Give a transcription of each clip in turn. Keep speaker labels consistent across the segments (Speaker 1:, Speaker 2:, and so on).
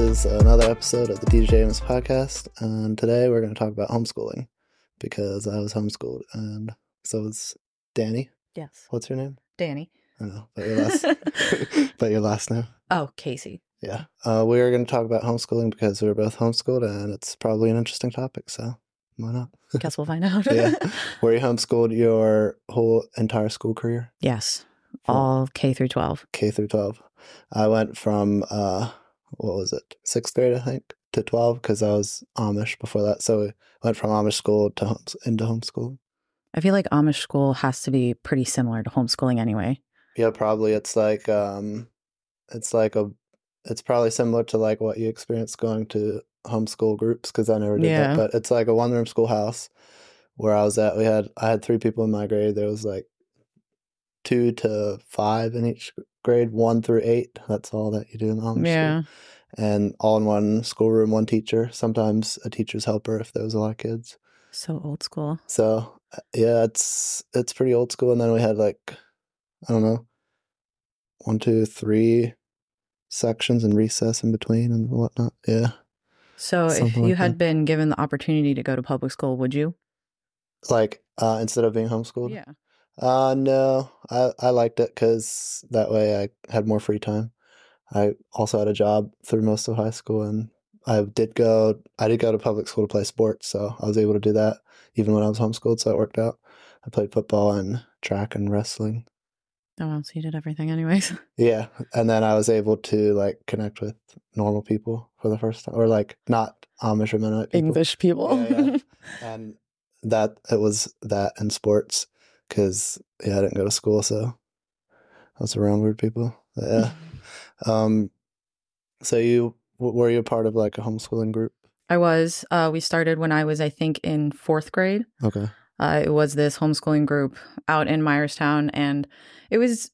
Speaker 1: is another episode of the DJ Amos podcast, and today we're going to talk about homeschooling because I was homeschooled, and so is Dani.
Speaker 2: Yes.
Speaker 1: What's your name?
Speaker 2: Dani.
Speaker 1: I know, but your last, but your last name.
Speaker 2: oh, Casey.
Speaker 1: Yeah, uh, we are going to talk about homeschooling because we were both homeschooled, and it's probably an interesting topic. So why not?
Speaker 2: Guess we'll find out.
Speaker 1: yeah, were you homeschooled your whole entire school career?
Speaker 2: Yes. All K through 12.
Speaker 1: K through 12. I went from, uh, what was it, sixth grade, I think, to 12 because I was Amish before that. So we went from Amish school to home, into homeschool.
Speaker 2: I feel like Amish school has to be pretty similar to homeschooling anyway.
Speaker 1: Yeah, probably. It's like, um, it's like a, it's probably similar to like what you experienced going to homeschool groups because I never did
Speaker 2: Yeah.
Speaker 1: that. But it's like a one room schoolhouse where I was at. We had, I had three people in my grade. There was like two to five in each grade, one through eight. That's all that you do in Amish school.
Speaker 2: Yeah.
Speaker 1: and all in one schoolroom, one teacher. Sometimes a teacher's helper if there was a lot of kids.
Speaker 2: So old school.
Speaker 1: So uh, yeah, it's it's pretty old school. And then we had like I don't know, one, two, three sections and recess in between and whatnot. Yeah,
Speaker 2: So if you
Speaker 1: like
Speaker 2: had
Speaker 1: that.
Speaker 2: been given the opportunity to go to public school, would you?
Speaker 1: like uh, instead of being homeschooled.
Speaker 2: Yeah.
Speaker 1: Uh, no, I I liked it because that way I had more free time. I also had a job through most of high school, and I did go. I did go to public school to play sports, so I was able to do that even when I was homeschooled. So it worked out. I played football and track and wrestling.
Speaker 2: Oh, well, so you did everything anyways.
Speaker 1: Yeah, and then I was able to like connect with normal people for the first time, or like not Amish or Mennonite people.
Speaker 2: English people.
Speaker 1: Yeah, yeah. and that it was that and sports because yeah i didn't go to school so i was around weird people yeah um so you were you a part of like a homeschooling group
Speaker 2: I was. Uh, we started when I was, I think, in fourth grade.
Speaker 1: okay
Speaker 2: Uh, it was this homeschooling group out in Myerstown, and it was.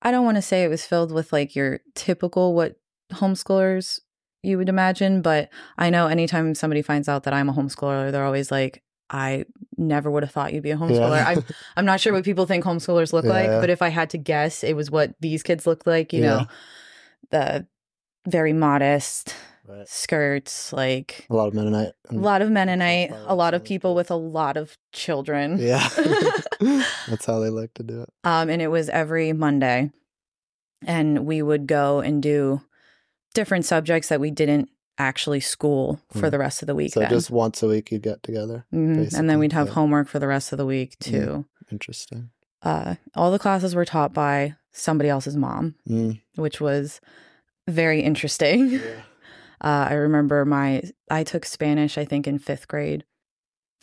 Speaker 2: I don't want to say it was filled with like your typical what homeschoolers you would imagine, but I know anytime somebody finds out that I'm a homeschooler, they're always like, "I never would have thought you'd be a homeschooler."
Speaker 1: yeah.
Speaker 2: I'm I'm not sure what people think homeschoolers look
Speaker 1: Yeah,
Speaker 2: like, but if I had to guess, it was what these kids looked like. You
Speaker 1: Yeah.
Speaker 2: know, the very modest
Speaker 1: right
Speaker 2: skirts, like
Speaker 1: a lot of mennonite
Speaker 2: a lot of Mennonite, a lot of people with a lot of children.
Speaker 1: yeah that's how they like to do it
Speaker 2: um, and it was every Monday, and we would go and do different subjects that we didn't actually school for
Speaker 1: Hmm.
Speaker 2: the rest of the week.
Speaker 1: so
Speaker 2: then.
Speaker 1: just once a week you'd get together
Speaker 2: Mhm. and then we'd have
Speaker 1: yeah.
Speaker 2: homework for the rest of the week
Speaker 1: Mm.
Speaker 2: too.
Speaker 1: interesting
Speaker 2: Uh, all the classes were taught by somebody else's mom,
Speaker 1: mm.
Speaker 2: which was very interesting.
Speaker 1: yeah.
Speaker 2: Uh, I remember my I took Spanish, I think, in fifth grade,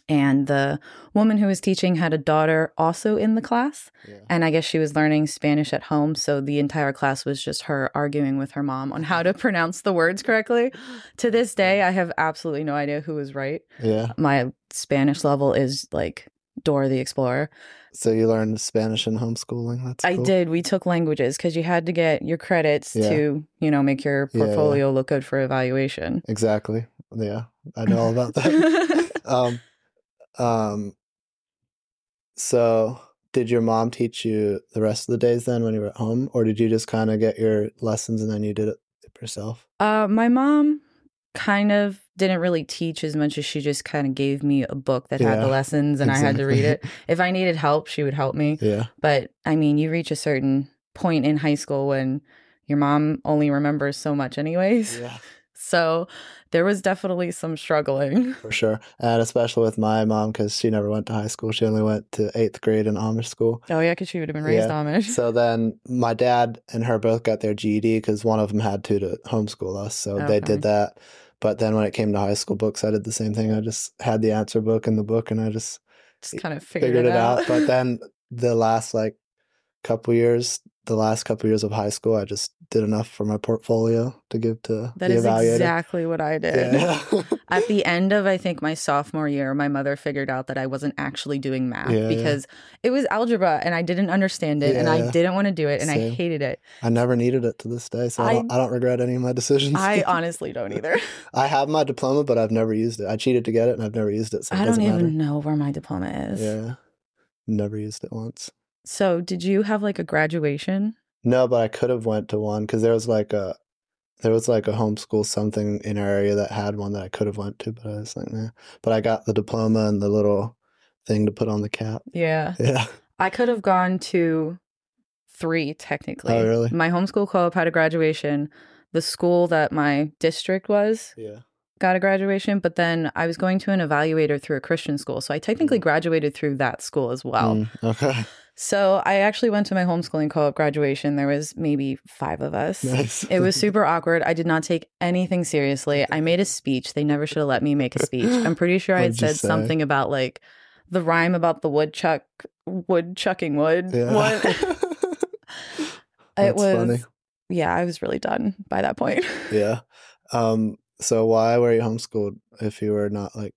Speaker 2: and the woman who was teaching had a daughter also in the class,
Speaker 1: yeah
Speaker 2: and I guess she was learning Spanish at home. So the entire class was just her arguing with her mom on how to pronounce the words correctly. To this day, I have absolutely no idea who was right.
Speaker 1: yeah
Speaker 2: My Spanish level is like Dora the Explorer.
Speaker 1: so you learned spanish in homeschooling that's
Speaker 2: I
Speaker 1: cool.
Speaker 2: did. We took languages because you had to get your credits
Speaker 1: Yeah.
Speaker 2: to, you know, make your
Speaker 1: Yeah, yeah.
Speaker 2: portfolio look good for evaluation.
Speaker 1: exactly yeah i know all about that um um so did your mom teach you the rest of the days then when you were at home or did you just kind of get your lessons and then you did it yourself
Speaker 2: Uh, my mom kind of didn't really teach as much as she just kind of gave me a book that had the lessons and I had to read it. If I needed help, she would help me.
Speaker 1: yeah
Speaker 2: But I mean, you reach a certain point in high school when your mom only remembers so much, anyways.
Speaker 1: yeah
Speaker 2: So there was definitely some struggling.
Speaker 1: for sure and especially with my mom because she never went to high school she only went to eighth grade in amish school
Speaker 2: Oh, yeah, because she would have been raised
Speaker 1: Yeah.
Speaker 2: Amish.
Speaker 1: so then my dad and her both got their GED because one of them had to to homeschool us. So they did that. But then when it came to high school books, I did the same thing. I just had the answer book in the book and I just
Speaker 2: just kind of figured,
Speaker 1: figured,
Speaker 2: it,
Speaker 1: it out.
Speaker 2: out.
Speaker 1: But then the last like couple years, the last couple years of high school, I just did enough for my portfolio to give to
Speaker 2: that is
Speaker 1: evaluator.
Speaker 2: exactly what I did.
Speaker 1: Yeah.
Speaker 2: At the end of, I think, my sophomore year, my mother figured out that I wasn't actually doing math
Speaker 1: Yeah, yeah.
Speaker 2: because it was algebra and I didn't understand it and I
Speaker 1: yeah.
Speaker 2: didn't want to do it and I hated it.
Speaker 1: I never needed it to this day, so I,
Speaker 2: I-
Speaker 1: don't, I don't regret any of my decisions.
Speaker 2: I honestly don't either.
Speaker 1: I have my diploma, but I've never used it. I cheated to get it, and I've never used it. So it
Speaker 2: I don't even
Speaker 1: matter.
Speaker 2: know where my diploma is.
Speaker 1: Yeah, never used it once.
Speaker 2: So, did you have like a graduation?
Speaker 1: No, but I could have went to one because there was like a there was like a homeschool something in our area that had one that I could have went to, but I was like, nah. But I got the diploma and the little thing to put on the cap.
Speaker 2: Yeah.
Speaker 1: Yeah.
Speaker 2: I could have gone to three technically.
Speaker 1: Oh, really?
Speaker 2: My homeschool co op had a graduation. The school that my district was
Speaker 1: Yeah.
Speaker 2: got a graduation, but then I was going to an evaluator through a Christian school. So I technically
Speaker 1: Mm.
Speaker 2: graduated through that school as well.
Speaker 1: Mm, okay.
Speaker 2: So I actually went to my homeschooling co op graduation. There was maybe five of us.
Speaker 1: Nice.
Speaker 2: It was super awkward. I did not take anything seriously. I made a speech. They never should have let me make a speech. I'm pretty sure I had
Speaker 1: What'd you
Speaker 2: said
Speaker 1: say?
Speaker 2: something about like the rhyme about the woodchuck wood chucking wood.
Speaker 1: yeah.
Speaker 2: What? it was
Speaker 1: funny.
Speaker 2: yeah, I was really done by that point.
Speaker 1: Yeah. Um, so why were you homeschooled if you were not like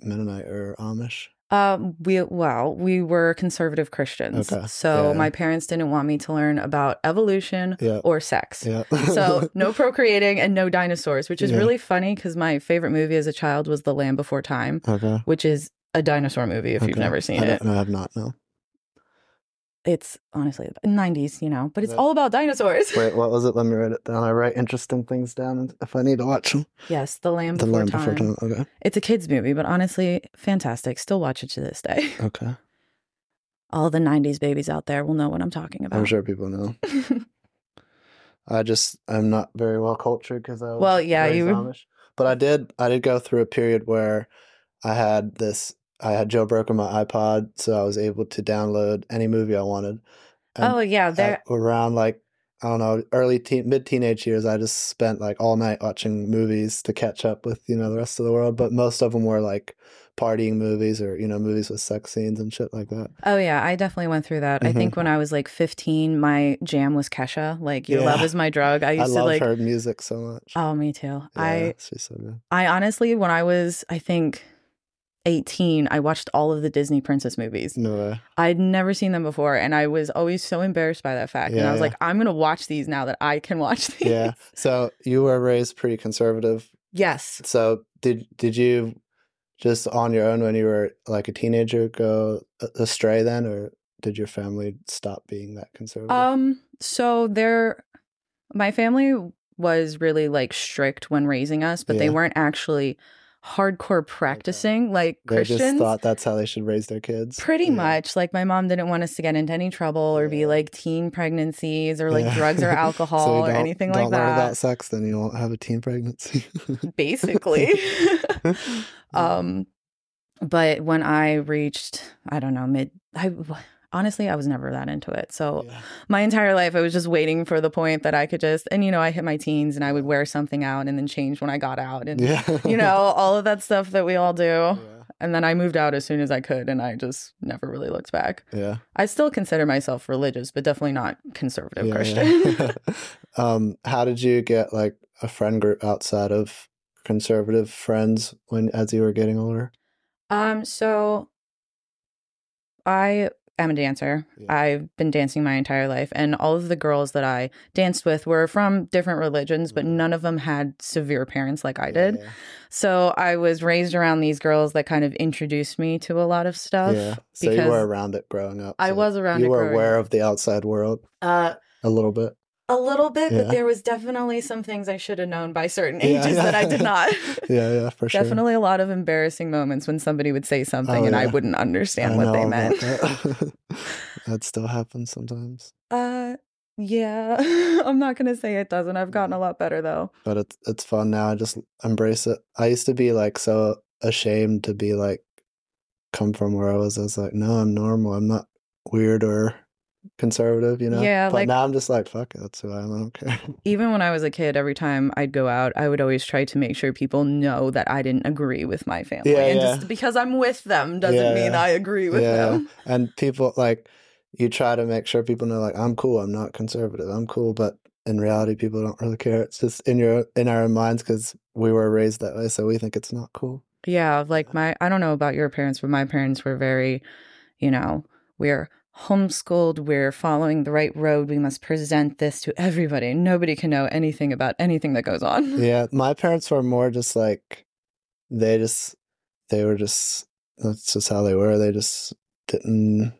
Speaker 1: Mennonite or Amish?
Speaker 2: Um, we well, we were conservative Christians.
Speaker 1: Okay.
Speaker 2: So
Speaker 1: Yeah.
Speaker 2: my parents didn't want me to learn about evolution
Speaker 1: Yeah.
Speaker 2: or sex.
Speaker 1: Yeah.
Speaker 2: So no procreating and no dinosaurs, which is really funny because my favorite movie as a child was The Land Before Time,
Speaker 1: okay.
Speaker 2: which is a dinosaur movie if you've never seen
Speaker 1: I
Speaker 2: it.
Speaker 1: No, I have not. No.
Speaker 2: It's honestly the 90s, you know, but it's all about dinosaurs.
Speaker 1: Wait, what was it? Let me write it down. I write interesting things down if I need to watch them.
Speaker 2: yes, The Land
Speaker 1: The
Speaker 2: Before,
Speaker 1: Land
Speaker 2: time.
Speaker 1: Before Time. Okay.
Speaker 2: It's a kids movie, but honestly, fantastic. Still watch it to this day.
Speaker 1: Okay.
Speaker 2: All the 90s babies out there will know what I'm talking about.
Speaker 1: I'm sure people know. I just I'm not very well cultured because I was
Speaker 2: Well, yeah, you-
Speaker 1: Amish. But I did I did go through a period where I had this I had joe jailbroken my iPod, so I was able to download any movie I wanted. And
Speaker 2: oh, yeah. There,
Speaker 1: around like I don't know, early teen, mid teenage years, I just spent like all night watching movies to catch up with you know the rest of the world. But most of them were like partying movies or you know movies with sex scenes and shit like that.
Speaker 2: Oh yeah, I definitely went through that. I
Speaker 1: Mhm.
Speaker 2: think when I was like 15, my jam was Kesha. Like "Your Love Is My Drug." I
Speaker 1: I,
Speaker 2: used to
Speaker 1: love
Speaker 2: like.
Speaker 1: her music so much.
Speaker 2: Oh, me too.
Speaker 1: yeah,
Speaker 2: I
Speaker 1: she's so good.
Speaker 2: I honestly, when I was, I think. 18 I watched all of the Disney princess movies.
Speaker 1: No way.
Speaker 2: I'd never seen them before and I was always so embarrassed by that fact.
Speaker 1: Yeah, and
Speaker 2: I was
Speaker 1: yeah.
Speaker 2: like I'm going to watch these now that I can watch these.
Speaker 1: Yeah. So you were raised pretty conservative.
Speaker 2: Yes.
Speaker 1: So did did you just on your own when you were like a teenager go astray then, or did your family stop being that conservative?
Speaker 2: Um so there my family was really like strict when raising us, but they weren't actually hardcore practicing like
Speaker 1: they
Speaker 2: Christians.
Speaker 1: just thought that's how they should raise their kids.
Speaker 2: Pretty
Speaker 1: Yeah.
Speaker 2: much. Like my mom didn't want us to get into any trouble or be like teen pregnancies or like
Speaker 1: Yeah.
Speaker 2: drugs or
Speaker 1: So
Speaker 2: alcohol or
Speaker 1: don't-
Speaker 2: anything
Speaker 1: don't
Speaker 2: like
Speaker 1: learn
Speaker 2: that.
Speaker 1: about sex, then you won't have a teen pregnancy.
Speaker 2: basically. um but when I reached, I don't know, mid I honestly I was never that into it. So
Speaker 1: Yeah.
Speaker 2: my entire life I was just waiting for the point that I could just and you know, I hit my teens and I would wear something out and then change when I got out and
Speaker 1: Yeah.
Speaker 2: you know, all of that stuff that we all do.
Speaker 1: Yeah.
Speaker 2: And then I moved out as soon as I could and I just never really looked back.
Speaker 1: Yeah.
Speaker 2: I still consider myself religious, but definitely not conservative Christian.
Speaker 1: um, how did you get like a friend group outside of conservative friends when as you were getting older?
Speaker 2: um, so I am a dancer.
Speaker 1: Yeah.
Speaker 2: I've been dancing my entire life, and all of the girls that I danced with were from different religions, but none of them had severe parents like I did.
Speaker 1: Yeah.
Speaker 2: So I was raised around these girls that kind of introduced me to a lot of stuff.
Speaker 1: Yeah. So you were around it growing up.
Speaker 2: I was around it.
Speaker 1: You
Speaker 2: were
Speaker 1: aware
Speaker 2: up.
Speaker 1: of the outside world
Speaker 2: Uh,
Speaker 1: a little bit.
Speaker 2: A little bit,
Speaker 1: Yeah.
Speaker 2: but there was definitely some things I should have known by certain
Speaker 1: Yeah,
Speaker 2: ages
Speaker 1: yeah.
Speaker 2: that I did not.
Speaker 1: Yeah, yeah, for sure.
Speaker 2: Definitely a lot of embarrassing moments when somebody would say something
Speaker 1: Oh,
Speaker 2: and I wouldn't understand
Speaker 1: I
Speaker 2: what they meant.
Speaker 1: That. that still happens sometimes.
Speaker 2: Uh, yeah, I'm not gonna say it doesn't. I've gotten a lot better though.
Speaker 1: But it's it's fun now. I just embrace it. I used to be like so ashamed to be like come from where I was. I was like, no, I'm normal. I'm not weird or conservative, you know?
Speaker 2: Yeah,
Speaker 1: But
Speaker 2: like-
Speaker 1: now I'm just like, fuck it, that's who I am. I don't care.
Speaker 2: Even when I was a kid, every time I'd go out, I would always try to make sure people know that I didn't agree with my family.
Speaker 1: Yeah,
Speaker 2: and
Speaker 1: yeah.
Speaker 2: just because I'm with them doesn't
Speaker 1: Yeah,
Speaker 2: mean
Speaker 1: yeah.
Speaker 2: I agree with
Speaker 1: Yeah,
Speaker 2: them.
Speaker 1: and people like you try to make sure people know like I'm cool. I'm not conservative. I'm cool, but in reality, people don't really care. It's just in your in our minds because we were raised that way, so we think it's not cool.
Speaker 2: Yeah, like my I don't know about your parents, but my parents were very, you know, we're homeschooled, we're following the right road, we must present this to everybody. Nobody can know anything about anything that goes on.
Speaker 1: Yeah, my parents were more just like they just they were just that's just how they were. They just didn't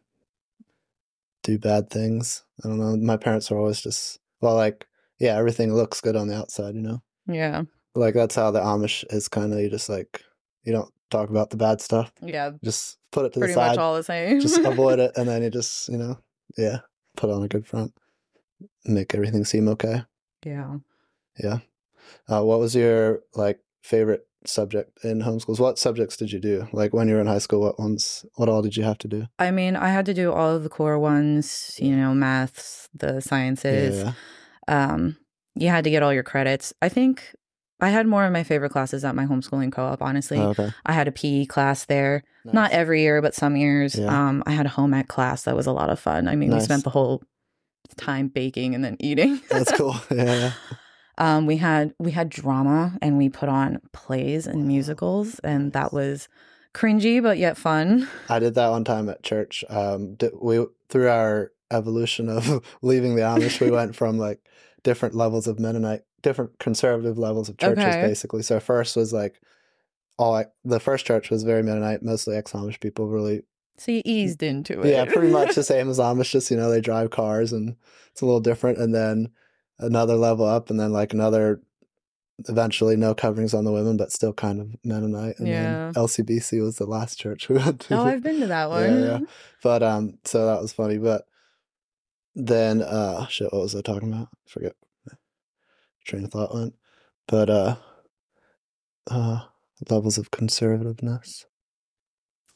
Speaker 1: do bad things. I don't know. My parents were always just well, like yeah, everything looks good on the outside, you know?
Speaker 2: Yeah.
Speaker 1: Like that's how the Amish is kind of, you just like, you don't talk about the bad stuff.
Speaker 2: Yeah.
Speaker 1: Just put it to
Speaker 2: Pretty
Speaker 1: the
Speaker 2: much
Speaker 1: side.
Speaker 2: all the same.
Speaker 1: just avoid it. And then you just, you know, yeah, put on a good front. Make everything seem okay.
Speaker 2: yeah.
Speaker 1: Yeah. Uh, what was your like favorite subject in homeschools? What subjects did you do? Like when you were in high school, what ones, what all did you have to do?
Speaker 2: I mean, I had to do all of the core ones, you know, maths, the sciences.
Speaker 1: Yeah.
Speaker 2: Um, you had to get all your credits. I think I had more of my favorite classes at my homeschooling co-op, honestly.
Speaker 1: Oh, okay.
Speaker 2: I had a PE class there. Not every year, but some years.
Speaker 1: Yeah.
Speaker 2: Um, I had a home ec class that was a lot of fun. I mean, we spent the whole time baking and then eating.
Speaker 1: That's cool. Yeah. yeah.
Speaker 2: um, we had we had drama and we put on plays and
Speaker 1: Wow.
Speaker 2: musicals, and
Speaker 1: Nice.
Speaker 2: that was cringy but yet fun.
Speaker 1: I did that one time at church. Um, di- we through our evolution of leaving the Amish, we went from like different levels of Mennonite, different conservative levels of churches,
Speaker 2: Okay.
Speaker 1: basically. So first was like all the first church was very Mennonite, mostly ex Amish people. Really,
Speaker 2: So you eased into it.
Speaker 1: yeah, pretty much the same as Amish. Just you know, they drive cars and it's a little different. And then another level up, and then like another. Eventually, no coverings on the women, but still kind of Mennonite. And
Speaker 2: Yeah.
Speaker 1: then LCBC was the last church we went to.
Speaker 2: Oh, I've been to that one.
Speaker 1: Yeah, yeah. But um, so that was funny. But then, uh, shit, what was I talking about? I forget. Train of thought went. But uh, uh, levels of conservativeness.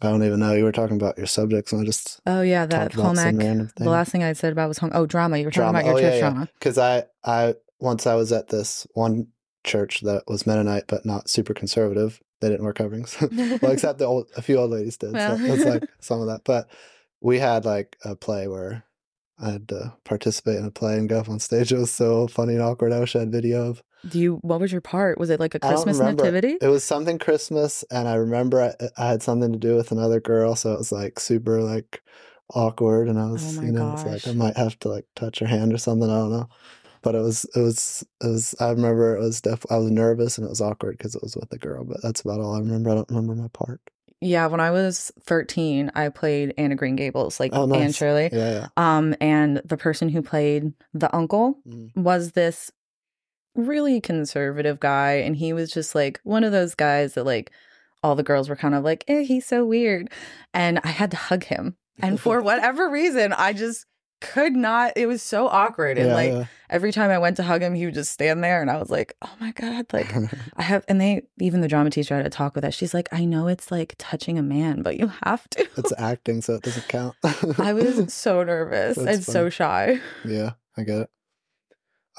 Speaker 1: I don't even know. You were talking about your subjects, and I just
Speaker 2: Oh yeah, that
Speaker 1: talked about
Speaker 2: home
Speaker 1: some
Speaker 2: ec.
Speaker 1: random thing.
Speaker 2: The last thing I said about was home. Oh, drama. You were talking
Speaker 1: Drama.
Speaker 2: about your
Speaker 1: Oh,
Speaker 2: church
Speaker 1: yeah, yeah.
Speaker 2: drama.
Speaker 1: because I, I once I was at this one church that was Mennonite, but not super conservative. They didn't wear coverings. well, except the old, a few old ladies did.
Speaker 2: Well.
Speaker 1: So it's like some of that. But we had like a play where I had to participate in a play and go up on stage. It was so funny and awkward. I wish I had video of.
Speaker 2: Do you? What was your part? Was it like a Christmas nativity?
Speaker 1: It was something Christmas, and I remember I, I had something to do with another girl, so it was like super like awkward, and I was
Speaker 2: Oh
Speaker 1: you know it's like I might have to like touch her hand or something. I don't know. But it was, it was, it was. I remember it was def. I was nervous and it was awkward because it was with a girl. But that's about all I remember. I don't remember my part.
Speaker 2: Yeah, when I was 13, I played Anne of Green Gables, like
Speaker 1: Oh,
Speaker 2: Anne. Shirley.
Speaker 1: Yeah, yeah.
Speaker 2: Um, and the person who played the uncle
Speaker 1: Mm.
Speaker 2: was this really conservative guy, and he was just like one of those guys that like all the girls were kind of like, eh, he's so weird. And I had to hug him. And for whatever reason, I just could not. It was so awkward. And
Speaker 1: yeah,
Speaker 2: like
Speaker 1: yeah.
Speaker 2: every time I went to hug him, he would just stand there, and I was like, oh my God, like I have, and they, even the drama teacher had to talk with us. She's like, I know it's like touching a man, but you have to.
Speaker 1: it's acting, so it doesn't count.
Speaker 2: I was so nervous
Speaker 1: That's
Speaker 2: and so shy.
Speaker 1: yeah, I get it.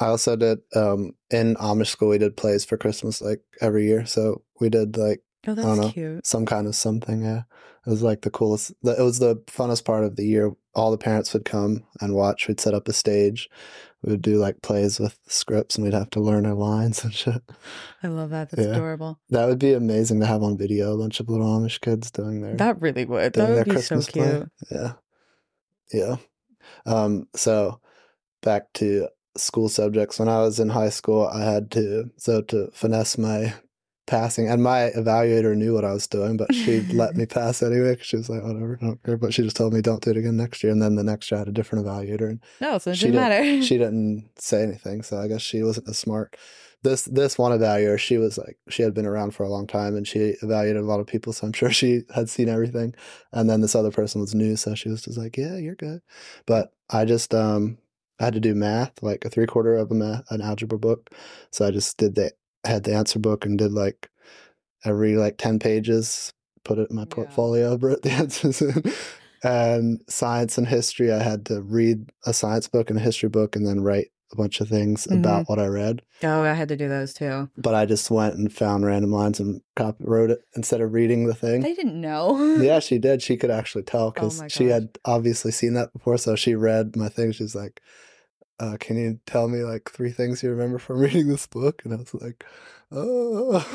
Speaker 1: I also did um in Amish school. We did plays for Christmas like every year. So we did like
Speaker 2: Oh,
Speaker 1: don't know.
Speaker 2: that's cute.
Speaker 1: some kind of something. Yeah, it was like the coolest. The, it was the funnest part of the year. All the parents would come and watch. We'd set up a stage. We would do like plays with scripts, and we'd have to learn our lines and shit.
Speaker 2: I love that. That's
Speaker 1: Yeah.
Speaker 2: adorable.
Speaker 1: That would be amazing to have on video. A bunch of little Amish kids doing their
Speaker 2: That really would. That would be
Speaker 1: Christmas
Speaker 2: so
Speaker 1: play.
Speaker 2: cute.
Speaker 1: Yeah, yeah. Um, so back to school subjects. When I was in high school, I had to so to finesse my passing, and my evaluator knew what I was doing, but she let me pass anyway. 'cause she was like, "Whatever, I don't care." But she just told me, "Don't do it again next year." And then the next year, I had a different evaluator, and
Speaker 2: No, so it
Speaker 1: She
Speaker 2: didn't
Speaker 1: didn't-
Speaker 2: matter.
Speaker 1: she didn't say anything. So I guess she wasn't as smart. This this one evaluator, she was like she had been around for a long time and she evaluated a lot of people, so I'm sure she had seen everything. And then this other person was new, so she was just like, "Yeah, you're good." But I just um I had to do math, like a three quarter of a math, an algebra book. So I just did the had the answer book and did like every like ten pages, put it in my
Speaker 2: Yeah.
Speaker 1: portfolio, wrote the answers in. And science and history, I had to read a science book and a history book and then write a bunch of things
Speaker 2: Mhm.
Speaker 1: about what I read.
Speaker 2: oh, I had to do those too.
Speaker 1: But I just went and found random lines and copy, wrote it instead of reading the thing.
Speaker 2: They didn't know.
Speaker 1: yeah, she did. She could actually tell
Speaker 2: Oh
Speaker 1: because
Speaker 2: my
Speaker 1: she had obviously seen that before. So she read my thing. She's like, uh, "Can you tell me like three things you remember from reading this book?" And I was like, "Oh,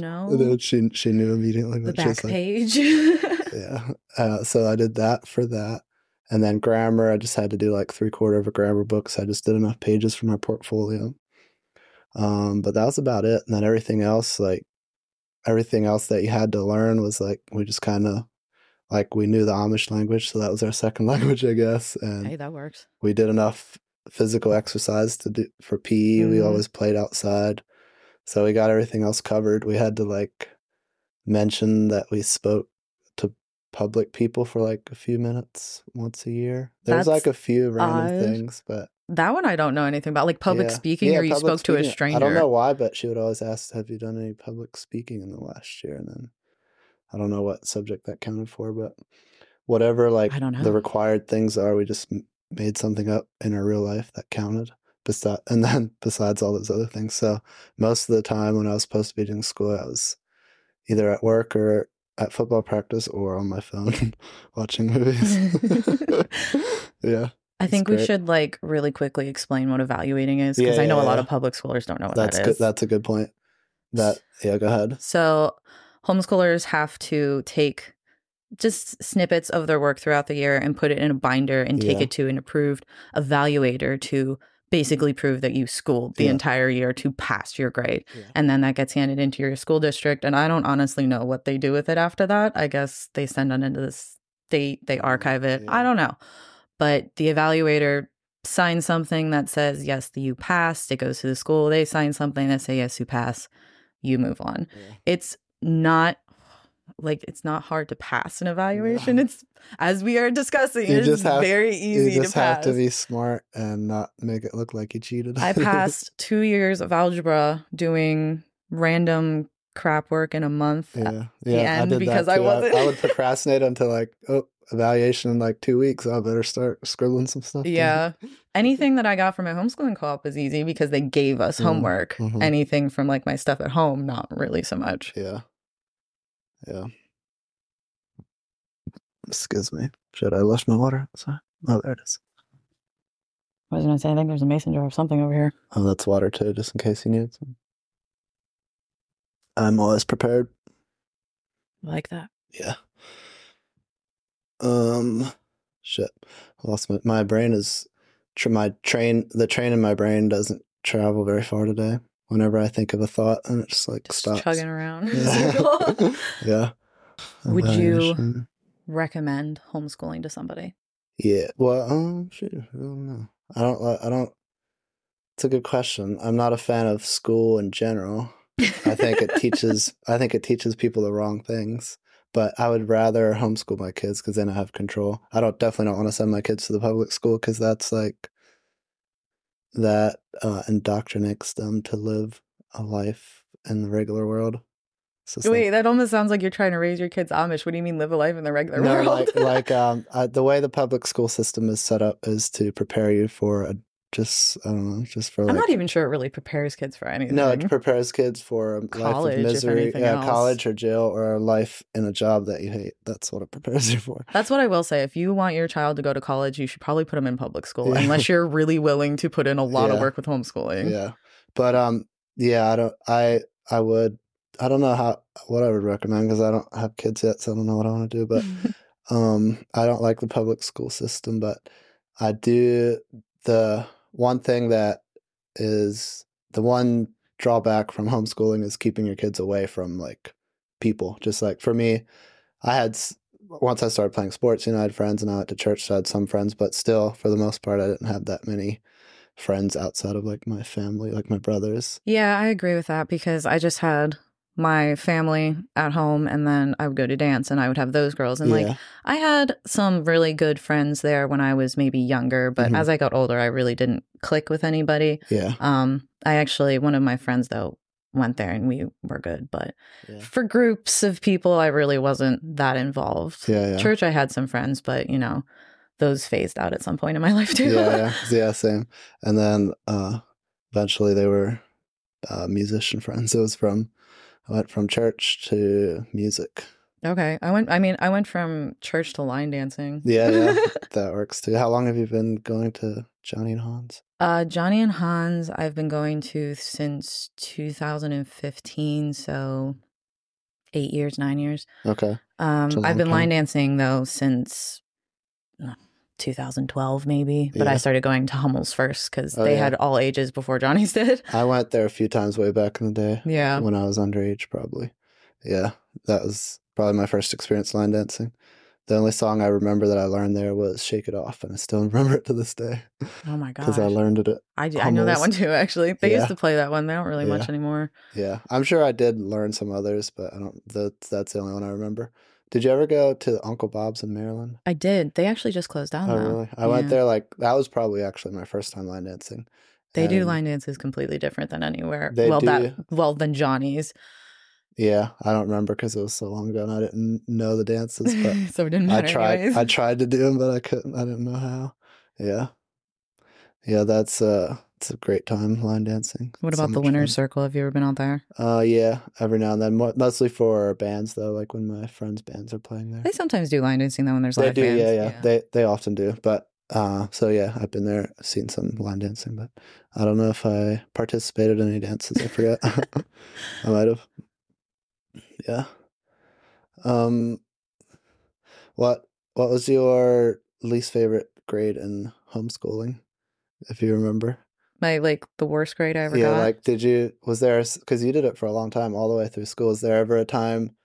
Speaker 2: No.
Speaker 1: And then she she knew immediately.
Speaker 2: the
Speaker 1: But she was
Speaker 2: back
Speaker 1: like,
Speaker 2: page.
Speaker 1: yeah. Uh, so I did that for that. And then grammar, I just had to do like three quarter of a grammar book. So I just did enough pages for my portfolio. Um, but that was about it. And then everything else, like everything else that you had to learn was like, we just kind of like we knew the Amish language. So that was our second language, I guess. And
Speaker 2: hey, that works.
Speaker 1: we did enough physical exercise to do for PE. We
Speaker 2: Mhm.
Speaker 1: always played outside. So we got everything else covered. We had to like mention that we spoke to public people for like a few minutes once a year. There's like a few random
Speaker 2: odd.
Speaker 1: things, but
Speaker 2: That one I don't know anything about. Like public
Speaker 1: yeah.
Speaker 2: speaking,
Speaker 1: Yeah,
Speaker 2: or you spoke to a stranger.
Speaker 1: I don't know why, but she would always ask, "Have you done any public speaking in the last year?" And then I don't know what subject that counted for, but whatever like
Speaker 2: I don't know.
Speaker 1: the required things are, we just made something up in our real life that counted. Besides, and then besides all those other things, so most of the time when I was supposed to be doing school, I was either at work or at football practice or on my phone watching movies. yeah,
Speaker 2: I think we
Speaker 1: great.
Speaker 2: should like really quickly explain what evaluating is
Speaker 1: Yeah,
Speaker 2: because I know
Speaker 1: yeah,
Speaker 2: a lot
Speaker 1: yeah.
Speaker 2: of public schoolers don't know what
Speaker 1: That's
Speaker 2: that
Speaker 1: good. That's a good point. That yeah, go ahead.
Speaker 2: So, homeschoolers have to take just snippets of their work throughout the year and put it in a binder and take
Speaker 1: Yeah.
Speaker 2: it to an approved evaluator to mm-hmm. basically prove that you schooled the
Speaker 1: Yeah.
Speaker 2: entire year to pass your grade.
Speaker 1: Yeah.
Speaker 2: And then that gets handed into your school district. And I don't honestly know what they do with it after that. I guess they send it into the state, they mm-hmm. archive it. I don't know. But the evaluator signs something that says, yes, the you passed. It goes to the school. They sign something that say, yes, you pass. You move on it's not like it's not hard to pass an evaluation.
Speaker 1: No.
Speaker 2: It's as we are discussing,
Speaker 1: You
Speaker 2: it's
Speaker 1: just have-
Speaker 2: very easy
Speaker 1: you just
Speaker 2: to
Speaker 1: have to be smart and not make it look like you cheated.
Speaker 2: I passed two years of algebra doing random crap work in a month.
Speaker 1: yeah, yeah. I did that
Speaker 2: because I
Speaker 1: too.
Speaker 2: wasn't-
Speaker 1: I, would procrastinate until like, oh, evaluation in like two weeks. I better start scribbling some stuff. down.
Speaker 2: Yeah. Anything that I got from my homeschooling co-op was easy because they gave us
Speaker 1: Mm,
Speaker 2: homework.
Speaker 1: mhm.
Speaker 2: Anything from like my stuff at home, not really so much.
Speaker 1: Yeah. Yeah. Excuse me. Should I left my water outside? Oh, there it is.
Speaker 2: I was gonna say I think there's a mason jar of something over here.
Speaker 1: Oh, that's water too, just in case you need some. I'm always prepared.
Speaker 2: I like that.
Speaker 1: Yeah. Um, shit. I lost my my brain is tr- my train. The train in my brain doesn't travel very far today. Whenever I think of a thought, and it just like
Speaker 2: Just
Speaker 1: stops.
Speaker 2: chugging around.
Speaker 1: Yeah. yeah.
Speaker 2: Would you-. Recommend homeschooling to somebody.
Speaker 1: Yeah. Well, um, shit, I don't know. I don't. I don't. It's a good question. I'm not a fan of school in general. I think it teaches. I think it teaches people the wrong things. But I would rather homeschool my kids because then I have control. I don't definitely don't want to send my kids to the public school because that's like that uh, indoctrinates them to live a life in the regular world. So it's like-
Speaker 2: Wait, that almost sounds like you're trying to raise your kids Amish. What do you mean live a life in the regular
Speaker 1: no,
Speaker 2: world?
Speaker 1: like like um uh, the way the public school system is set up is to prepare you for a just I don't know just for
Speaker 2: I'm not even sure it really prepares kids for anything.
Speaker 1: no it prepares kids for life
Speaker 2: College,
Speaker 1: of misery yeah
Speaker 2: else.
Speaker 1: college or jail or a life in a job that you hate that's what it prepares you for
Speaker 2: That's what I will say. If you want your child to go to college, you should probably put them in public school,
Speaker 1: Yeah.
Speaker 2: unless you're really willing to put in a lot of work with homeschooling.
Speaker 1: yeah but um yeah I don't I I would I don't know how what I would recommend because I don't have kids yet so I don't know what I want to do but Um, I don't like the public school system, but I do. The one thing that is the one drawback from homeschooling is keeping your kids away from like people. Just like for me, I had once I started playing sports, you know, I had friends and I went to church, so I had some friends, but still, for the most part, I didn't have that many friends outside of like my family, like my brothers.
Speaker 2: Yeah, I agree with that because I just had my family at home and then I would go to dance and I would have those girls. And like I had some really good friends there when I was maybe younger, but
Speaker 1: Mhm.
Speaker 2: as I got older, I really didn't click with anybody.
Speaker 1: yeah,
Speaker 2: Um, I actually one of my friends though went there and we were good, but
Speaker 1: yeah,
Speaker 2: for groups of people, I really wasn't that involved.
Speaker 1: yeah, yeah.
Speaker 2: Church, I had some friends, but you know, those phased out at some point in my life too.
Speaker 1: yeah, yeah, yeah, same. And then uh, eventually they were uh, musician friends. It was from I went from church to music.
Speaker 2: okay. I went I mean, I went from church to line dancing.
Speaker 1: Yeah, yeah, that works too. How long have you been going to Johnny and Hans?
Speaker 2: uh Johnny and Hans I've been going to since 2015, so 8 years, 9 years.
Speaker 1: Okay,
Speaker 2: Um I've been line dancing though since 2012 maybe, but I started going to Hummel's first cuz
Speaker 1: Oh,
Speaker 2: they
Speaker 1: yeah.
Speaker 2: had all ages before Johnny's did.
Speaker 1: I went there a few times way back in the day
Speaker 2: Yeah.
Speaker 1: when I was underage, probably. Yeah, that was probably my first experience line dancing. the only song I remember that I learned there was "Shake It Off," and I still remember it to this day
Speaker 2: Oh my god.
Speaker 1: because I learned it. At,
Speaker 2: I, do- I know that one too, actually. They
Speaker 1: Yeah.
Speaker 2: used to play that one. They don't really much anymore.
Speaker 1: yeah, I'm sure I did learn some others, but I don't. That, that's the only one I remember. Did you ever go to Uncle Bob's in Maryland?
Speaker 2: I did. They actually just closed down
Speaker 1: Oh,
Speaker 2: now.
Speaker 1: really? I went there like that was probably actually my first time line dancing.
Speaker 2: They do line dances completely different than anywhere.
Speaker 1: They
Speaker 2: well,
Speaker 1: do.
Speaker 2: that well than Johnny's.
Speaker 1: Yeah, I don't remember because it was so long ago and I didn't know the dances, but
Speaker 2: so it didn't matter.
Speaker 1: I tried.
Speaker 2: anyways.
Speaker 1: I tried to do them, but I couldn't. I didn't know how. Yeah, yeah. That's uh, it's a great time line dancing.
Speaker 2: what
Speaker 1: It's so
Speaker 2: about the winner's
Speaker 1: fun.
Speaker 2: circle? Have you ever been out there?
Speaker 1: Uh, yeah, every now and then, mostly for bands though. Like when my friends' bands are playing there.
Speaker 2: They sometimes do line dancing though when there's
Speaker 1: They
Speaker 2: live
Speaker 1: do,
Speaker 2: bands.
Speaker 1: yeah, yeah, They they often do, but uh, so yeah, I've been there, seen some line dancing, but I don't know if I participated in any dances. I forget. I might have. Yeah. Um. What What was your least favorite grade in homeschooling, if you remember?
Speaker 2: My like the worst grade I ever
Speaker 1: yeah,
Speaker 2: got.
Speaker 1: Yeah, like did you was there because you did it for a long time, all the way through school? Was there ever a time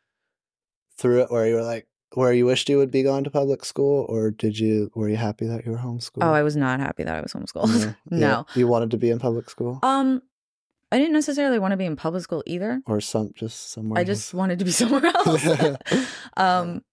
Speaker 1: through it where you were like where you wished you would be going to public school, or did you were you happy that you were homeschooled?
Speaker 2: oh, I was not happy that I was homeschooled.
Speaker 1: No.
Speaker 2: no.
Speaker 1: Yeah. You wanted to be in public school?
Speaker 2: Um, I didn't necessarily want to be in public school either.
Speaker 1: or some just somewhere
Speaker 2: I just wanted to be somewhere else. um,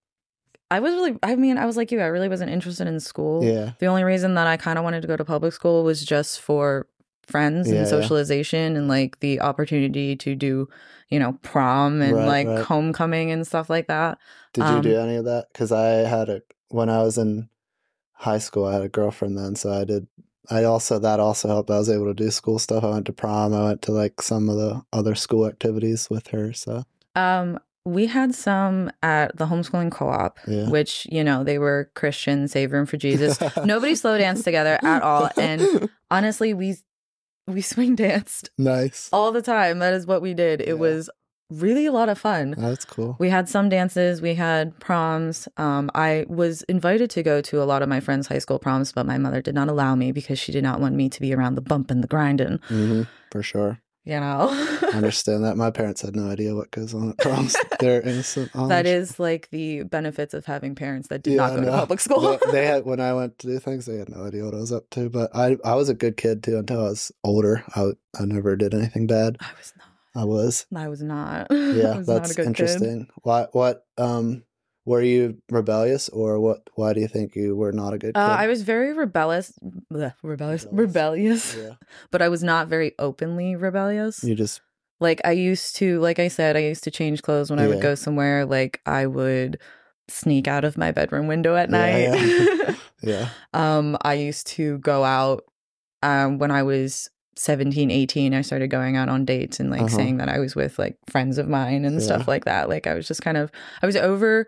Speaker 2: I was really, I mean, I was like you, I really wasn't interested in school.
Speaker 1: Yeah.
Speaker 2: The only reason that I kind of wanted to go to public school was just for friends
Speaker 1: Yeah, yeah.
Speaker 2: and socialization and like the opportunity to do, you know, prom and
Speaker 1: Right,
Speaker 2: like
Speaker 1: right.
Speaker 2: homecoming and stuff like that.
Speaker 1: Did you
Speaker 2: Um,
Speaker 1: do any of that? Because I had a when I was in high school, I had a girlfriend then, so I did. I also that also helped. I was able to do school stuff. I went to prom. I went to like some of the other school activities with her. So
Speaker 2: Um, we had some at the homeschooling co-op,
Speaker 1: Yeah.
Speaker 2: which you know they were Christian, save room for Jesus. Nobody slow danced together at all, and honestly, we we swing danced
Speaker 1: nice.
Speaker 2: all the time. That is what we did. It
Speaker 1: Yeah.
Speaker 2: was really a lot of fun.
Speaker 1: That's cool.
Speaker 2: We had some dances, we had proms. Um, I was invited to go to a lot of my friends' high school proms, but my mother did not allow me because she did not want me to be around the bump and the grinding.
Speaker 1: hmm for sure.
Speaker 2: You know,
Speaker 1: I understand that. My parents had no idea what goes on at proms. They're innocent.
Speaker 2: that
Speaker 1: Amish.
Speaker 2: is like the benefits of having parents that did
Speaker 1: Yeah,
Speaker 2: not go
Speaker 1: I
Speaker 2: to public school.
Speaker 1: they, they had when I went to do things, they had no idea what I was up to. But I, I was a good kid too until I was older. I, I never did anything bad.
Speaker 2: I was not.
Speaker 1: I was.
Speaker 2: I was not.
Speaker 1: Yeah,
Speaker 2: was not a
Speaker 1: that's
Speaker 2: Kid.
Speaker 1: interesting. Why? What? Um, were you rebellious, or what? Why do you think you were not a good kid?
Speaker 2: Uh, I was very rebellious, bleh, rebellious,
Speaker 1: Rebellious.
Speaker 2: rebellious,
Speaker 1: Yeah,
Speaker 2: but I was not very openly rebellious.
Speaker 1: you just
Speaker 2: Like I used to, like I said, I used to change clothes when I would go somewhere. Like I would sneak out of my bedroom window at
Speaker 1: Yeah,
Speaker 2: night.
Speaker 1: yeah. yeah,
Speaker 2: um, I used to go out um, when I was 17, 18. I started going out on dates and like
Speaker 1: Uh-huh.
Speaker 2: saying that I was with like friends of mine and
Speaker 1: Yeah.
Speaker 2: stuff like that. Like I was just kind of, I was over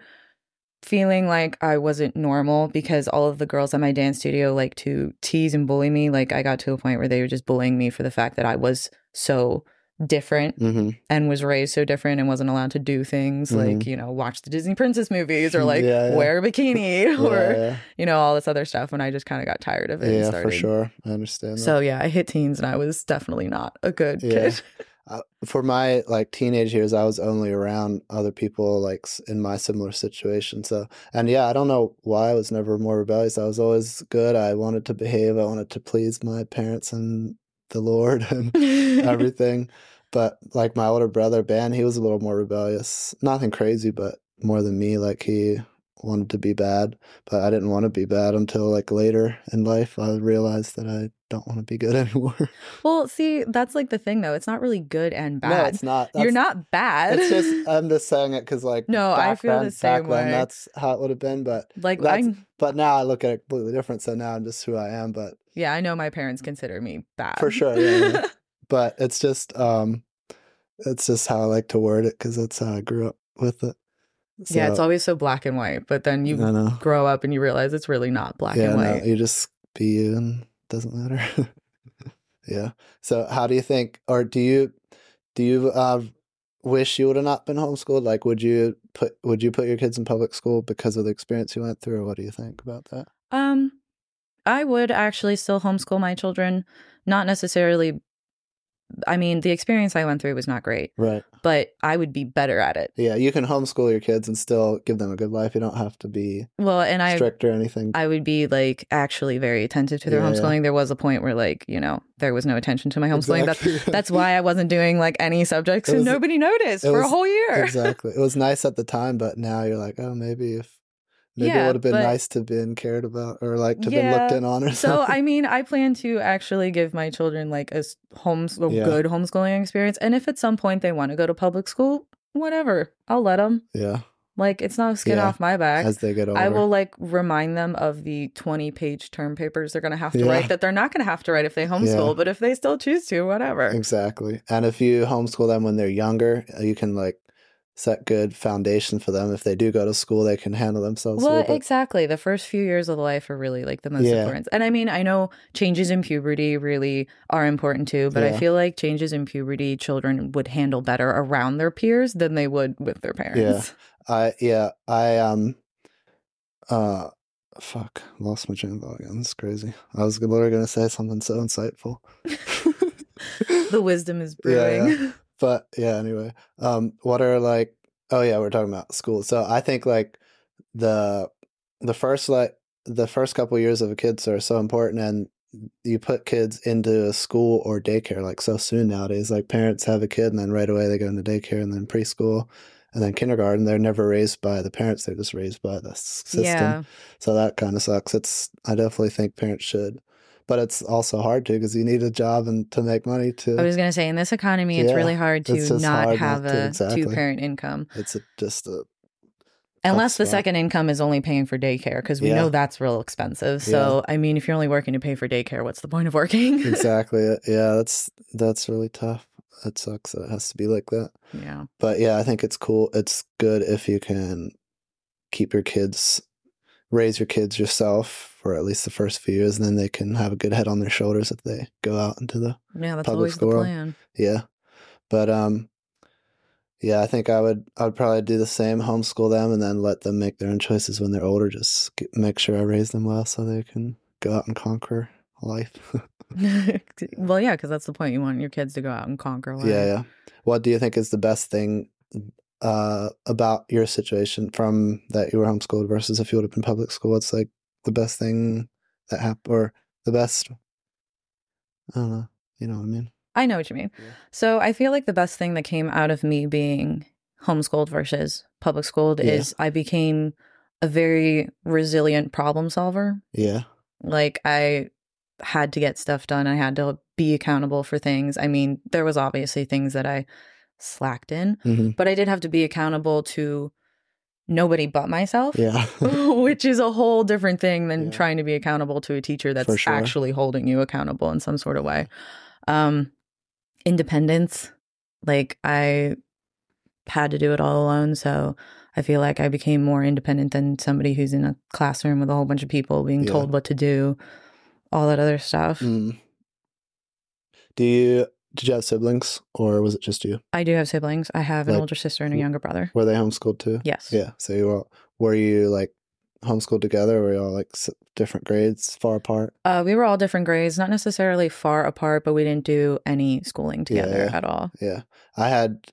Speaker 2: feeling like I wasn't normal because all of the girls at my dance studio like to tease and bully me. Like I got to a point where they were just bullying me for the fact that I was so different
Speaker 1: hmm
Speaker 2: and was raised so different and wasn't allowed to do things like you know watch the disney princess movies or like
Speaker 1: Mm-hmm. Yeah, yeah.
Speaker 2: wear a bikini or
Speaker 1: yeah,
Speaker 2: you know all this other stuff And i just kind of got tired of
Speaker 1: yeah,
Speaker 2: it and
Speaker 1: yeah
Speaker 2: started
Speaker 1: for sure. I understand. That.
Speaker 2: so yeah i hit teens and i was definitely not a good
Speaker 1: Yeah.
Speaker 2: kid
Speaker 1: uh, for my like teenage years, I was only around other people like in my similar situation. So, and yeah, I don't know why I was never more rebellious. I was always good. I wanted to behave. I wanted to please my parents and the Lord and everything. But like my older brother Ben, he was a little more rebellious. Nothing crazy, but more than me. Like he wanted to be bad, but I didn't want to be bad until like later in life. I realized that I don't want to be good anymore.
Speaker 2: well see that's like the thing though it's not really good and bad.
Speaker 1: no, it's not.
Speaker 2: you're not bad
Speaker 1: It's just I'm just saying it because like
Speaker 2: No, I feel
Speaker 1: then-
Speaker 2: the same
Speaker 1: back then,
Speaker 2: way.
Speaker 1: that's how it would have been. But
Speaker 2: like
Speaker 1: that's- but now I look at it completely different. So now I'm just who I am. But
Speaker 2: yeah i know my parents consider me bad
Speaker 1: For sure, yeah, yeah. but it's just um, it's just how I like to word it because that's how I grew up with it.
Speaker 2: yeah it's always so black and white but then you grow up and you realize it's really not black
Speaker 1: yeah,
Speaker 2: and
Speaker 1: no,
Speaker 2: white
Speaker 1: you just be you and doesn't matter. yeah. So how do you think, or do you, do you uh, wish you would have not been homeschooled? Like, would you put would you put your kids in public school because of the experience you went through, or what do you think about that?
Speaker 2: Um, I would actually still homeschool my children, not necessarily I mean, the experience I went through was not great,
Speaker 1: Right.
Speaker 2: but I would be better at it.
Speaker 1: Yeah, you can homeschool your kids and still give them a good life. You don't have to be
Speaker 2: Well, and I
Speaker 1: strict or anything.
Speaker 2: I would be like actually very attentive to their
Speaker 1: Yeah, yeah.
Speaker 2: homeschooling. There was a point where like, you know, there was no attention to my homeschooling.
Speaker 1: Exactly.
Speaker 2: That's that's why I wasn't doing like any subjects and
Speaker 1: was-
Speaker 2: nobody noticed for a whole year.
Speaker 1: exactly. It was nice at the time, but now you're like, oh, maybe if maybe it
Speaker 2: Yeah,
Speaker 1: would have been
Speaker 2: but-
Speaker 1: nice to been cared about or like to been looked in on or
Speaker 2: So
Speaker 1: something.
Speaker 2: I mean, I plan to actually give my children like a homes a
Speaker 1: Yeah.
Speaker 2: good homeschooling experience. And if at some point they want to go to public school, whatever, I'll let them.
Speaker 1: yeah,
Speaker 2: Like it's not skin
Speaker 1: Yeah,
Speaker 2: off my back.
Speaker 1: as they get older.
Speaker 2: I will like remind them of the 20 page term papers they're going to have to
Speaker 1: Yeah.
Speaker 2: write that they're not going to have to write if they homeschool,
Speaker 1: Yeah.
Speaker 2: but if they still choose to, whatever.
Speaker 1: Exactly. And if you homeschool them when they're younger, you can like set good foundation for them. If they do go to school, they can handle themselves.
Speaker 2: Well, exactly. The first few years of life are really like the most
Speaker 1: Yeah.
Speaker 2: important. And I mean, I know changes in puberty really are important too, but I feel like changes in puberty children would handle better around their peers than they would with their parents. Yeah.
Speaker 1: I yeah, I um uh fuck, lost my train of thought again. Is crazy. I was literally gonna say something so insightful.
Speaker 2: the wisdom is
Speaker 1: Yeah,
Speaker 2: brewing.
Speaker 1: But yeah, anyway. Um what are like oh yeah, we're talking about school. So I think like the the first like the first couple years of a kid's are so important and you put kids into a school or daycare like so soon nowadays. Like parents have a kid and then right away they go into daycare and then preschool and then kindergarten. They're never raised by the parents, they're just raised by the system.
Speaker 2: Yeah.
Speaker 1: So that kind of sucks. It's I definitely think parents should. But it's also hard to because you need a job and to make money to
Speaker 2: I was going to say, in this economy, it's
Speaker 1: Yeah,
Speaker 2: really hard to not
Speaker 1: hard
Speaker 2: have
Speaker 1: not to,
Speaker 2: a
Speaker 1: exactly.
Speaker 2: two parent income.
Speaker 1: it's a, just a
Speaker 2: Unless the second income is only paying for daycare, because we
Speaker 1: Yeah.
Speaker 2: know that's real expensive. So, I mean, if you're only working to pay for daycare, what's the point of working?
Speaker 1: exactly. Uh, yeah, that's that's really tough. It sucks that it has to be like that.
Speaker 2: yeah.
Speaker 1: But yeah, I think it's cool. It's good if you can keep your kids, raise your kids yourself for at least the first few years, and then they can have a good head on their shoulders if they go out into the
Speaker 2: Yeah, that's
Speaker 1: Public
Speaker 2: always the
Speaker 1: school.
Speaker 2: plan.
Speaker 1: yeah. But um, yeah, I think I would I would probably do the same, homeschool them, and then let them make their own choices when they're older. Just get, make sure I raise them well so they can go out and conquer life.
Speaker 2: well, yeah, because that's the point. You want your kids to go out and conquer life.
Speaker 1: Yeah, yeah. What do you think is the best thing uh, about your situation from that you were homeschooled versus if you would have been public school? What's like the best thing that happened, or the best? I don't know. You know what I mean?
Speaker 2: I know what you mean.
Speaker 1: Yeah.
Speaker 2: So I feel like the best thing that came out of me being homeschooled versus public schooled
Speaker 1: Yeah.
Speaker 2: is I became a very resilient problem solver.
Speaker 1: Yeah,
Speaker 2: Like I had to get stuff done. I had to be accountable for things. I mean, there was obviously things that I slacked in,
Speaker 1: hmm
Speaker 2: but I did have to be accountable to nobody but myself.
Speaker 1: yeah,
Speaker 2: which is a whole different thing than
Speaker 1: Yeah.
Speaker 2: trying to be accountable to a teacher that's
Speaker 1: sure.
Speaker 2: actually holding you accountable in some sort of way. Um, independence, like I had to do it all alone, so I feel like I became more independent than somebody who's in a classroom with a whole bunch of people being
Speaker 1: Yeah.
Speaker 2: told what to do, all that other stuff.
Speaker 1: Mm. Do you did you have siblings or was it just you?
Speaker 2: I do have siblings. I have an
Speaker 1: Like,
Speaker 2: older sister and a younger brother.
Speaker 1: Were they homeschooled too?
Speaker 2: Yes.
Speaker 1: Yeah. So you were were you like homeschooled together? Or were you all like different grades, far apart?
Speaker 2: Uh, we were all different grades, not necessarily far apart, but we didn't do any schooling
Speaker 1: Yeah,
Speaker 2: together
Speaker 1: yeah.
Speaker 2: at all.
Speaker 1: Yeah. I had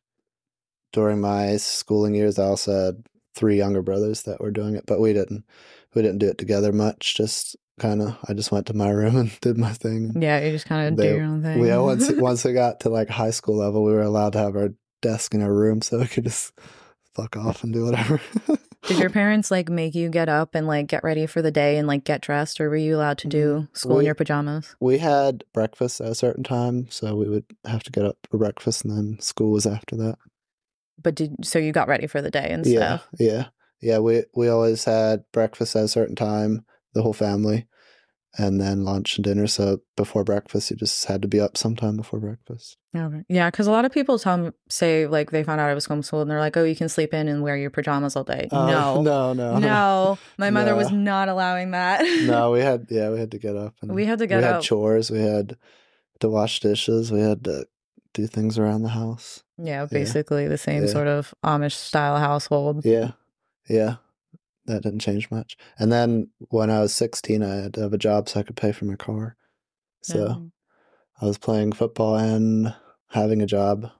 Speaker 1: during my schooling years I also had three younger brothers that were doing it, but we didn't we didn't do it together much. Just kind of I just went to my room and did my thing.
Speaker 2: Yeah, you just kind of do your own thing.
Speaker 1: We once once we got to like high school level, we were allowed to have our desk in our room so we could just fuck off and do whatever.
Speaker 2: Did your parents like make you get up and like get ready for the day and like get dressed, or were you allowed to do school in
Speaker 1: Mm,
Speaker 2: your pajamas?
Speaker 1: we had breakfast at a certain time, so we would have to get up for breakfast and then school was after that.
Speaker 2: But did so you got ready for the day and
Speaker 1: Yeah,
Speaker 2: stuff?
Speaker 1: yeah, yeah. We we always had breakfast at a certain time, the whole family, and then lunch and dinner. So before breakfast, you just had to be up sometime before breakfast.
Speaker 2: Okay. Yeah, because a lot of people tell me say like they found out I was homeschooled and they're like, "Oh, you can sleep in and wear your pajamas all day."
Speaker 1: Uh,
Speaker 2: no,
Speaker 1: no, no,
Speaker 2: no, my mother was not allowing that.
Speaker 1: no. We had yeah, we had to get up. And
Speaker 2: We had to get
Speaker 1: we
Speaker 2: get
Speaker 1: had
Speaker 2: up.
Speaker 1: chores. We had to wash dishes. We had to do things around the house.
Speaker 2: yeah, basically the same
Speaker 1: Yeah.
Speaker 2: sort of Amish style household.
Speaker 1: Yeah, yeah. That didn't change much. And then when I was sixteen, I had to have a job so I could pay for my car. So.
Speaker 2: Um,
Speaker 1: I was playing football and having a job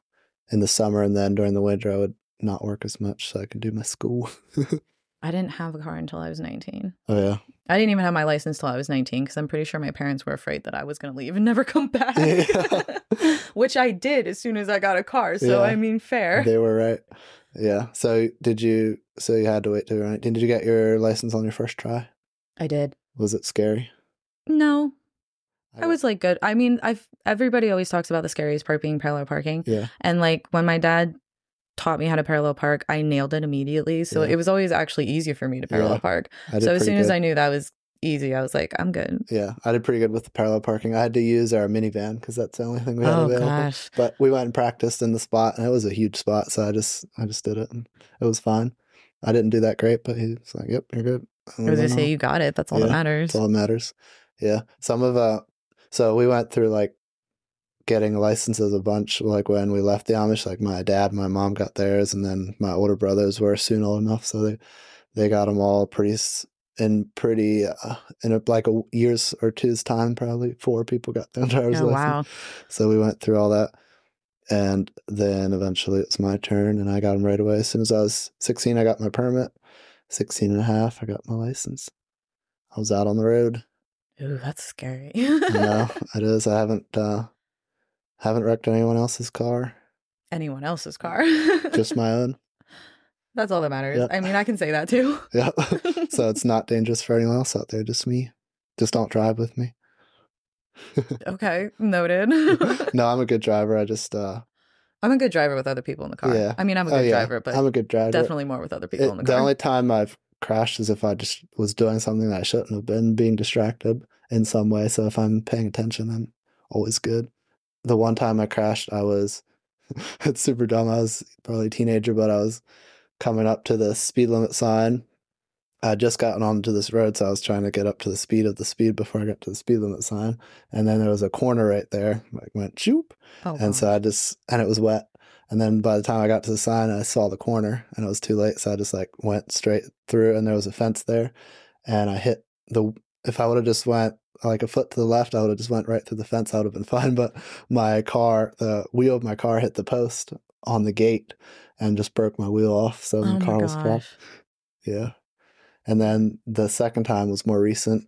Speaker 1: in the summer, and then during the winter I would not work as much so I could do my school.
Speaker 2: I didn't have a car until I was 19.
Speaker 1: oh yeah,
Speaker 2: I didn't even have my license till I was 19 because I'm pretty sure my parents were afraid that I was going to leave and never come back.
Speaker 1: Yeah.
Speaker 2: Which I did as soon as I got a car. So,
Speaker 1: Yeah.
Speaker 2: I mean, fair.
Speaker 1: they were right. Yeah. So did you? So you had to wait till right? Did you get your license on your first try?
Speaker 2: I did.
Speaker 1: Was it scary?
Speaker 2: No, I was like good. I mean, I've everybody always talks about the scariest part being parallel parking.
Speaker 1: Yeah.
Speaker 2: And like when my dad taught me how to parallel park, I nailed it immediately. So
Speaker 1: Yeah.
Speaker 2: it was always actually easier for me to parallel
Speaker 1: Yeah.
Speaker 2: park. So as soon as. I knew that was easy, I was like, I'm good.
Speaker 1: Yeah, I did pretty good with the parallel parking. I had to use our minivan because that's the only thing we had
Speaker 2: Oh
Speaker 1: available.
Speaker 2: gosh.
Speaker 1: But we went and practiced in the spot, and it was a huge spot. So I just, I just did it, and it was fine. I didn't do that great, but he's like, "Yep, you're good."
Speaker 2: I was gonna say you got it. That's all that matters.
Speaker 1: That's all that matters. Yeah. Some of uh so we went through like getting licenses a bunch like when we left the Amish, like my dad, my mom got theirs and then my older brothers were soon old enough so they they got them all pretty s- in pretty uh, in a, like a years or two's time probably four people got their driver's
Speaker 2: Oh
Speaker 1: license.
Speaker 2: wow.
Speaker 1: So we went through all that. And then eventually it was my turn and I got them right away. As soon as I was 16, I got my permit. 16 and a half, I got my license. I was out on the road.
Speaker 2: Ooh, that's scary.
Speaker 1: I know it is. I haven't uh haven't wrecked anyone else's car,
Speaker 2: Anyone else's car.
Speaker 1: just my own.
Speaker 2: That's all that matters.
Speaker 1: Yeah.
Speaker 2: I mean, I can say that too.
Speaker 1: Yeah. so it's not dangerous for anyone else out there, just me. Just don't drive with me.
Speaker 2: Okay, noted.
Speaker 1: No, I'm a good driver. I just uh
Speaker 2: I'm a good driver with other people in the car.
Speaker 1: Yeah.
Speaker 2: I mean, I'm a
Speaker 1: oh,
Speaker 2: good
Speaker 1: yeah,
Speaker 2: driver, but
Speaker 1: I'm a good driver.
Speaker 2: definitely more with other people
Speaker 1: It-
Speaker 2: in the
Speaker 1: the
Speaker 2: car.
Speaker 1: only time I've crashed is if I just was doing something that I shouldn't have been, being distracted in some way. So if I'm paying attention, I'm always good. The one time I crashed, I was it's super dumb. I was probably a teenager, but I was coming up to the speed limit sign. I just gotten onto this road, so I was trying to get up to the speed of the speed before I got to the speed limit sign. And then there was a corner right there, like went shoop,
Speaker 2: oh,
Speaker 1: and so. I just and it was wet. And then by the time I got to the sign, I saw the corner and it was too late. So I just like went straight through and there was a fence there. And I hit the if I would have just went like a foot to the left, I would have just went right through the fence. I would have been fine. But my car, the wheel of my car hit the post on the gate and just broke my wheel off. So
Speaker 2: oh
Speaker 1: the
Speaker 2: my
Speaker 1: car was
Speaker 2: gosh.
Speaker 1: Yeah. And then the second time was more recent.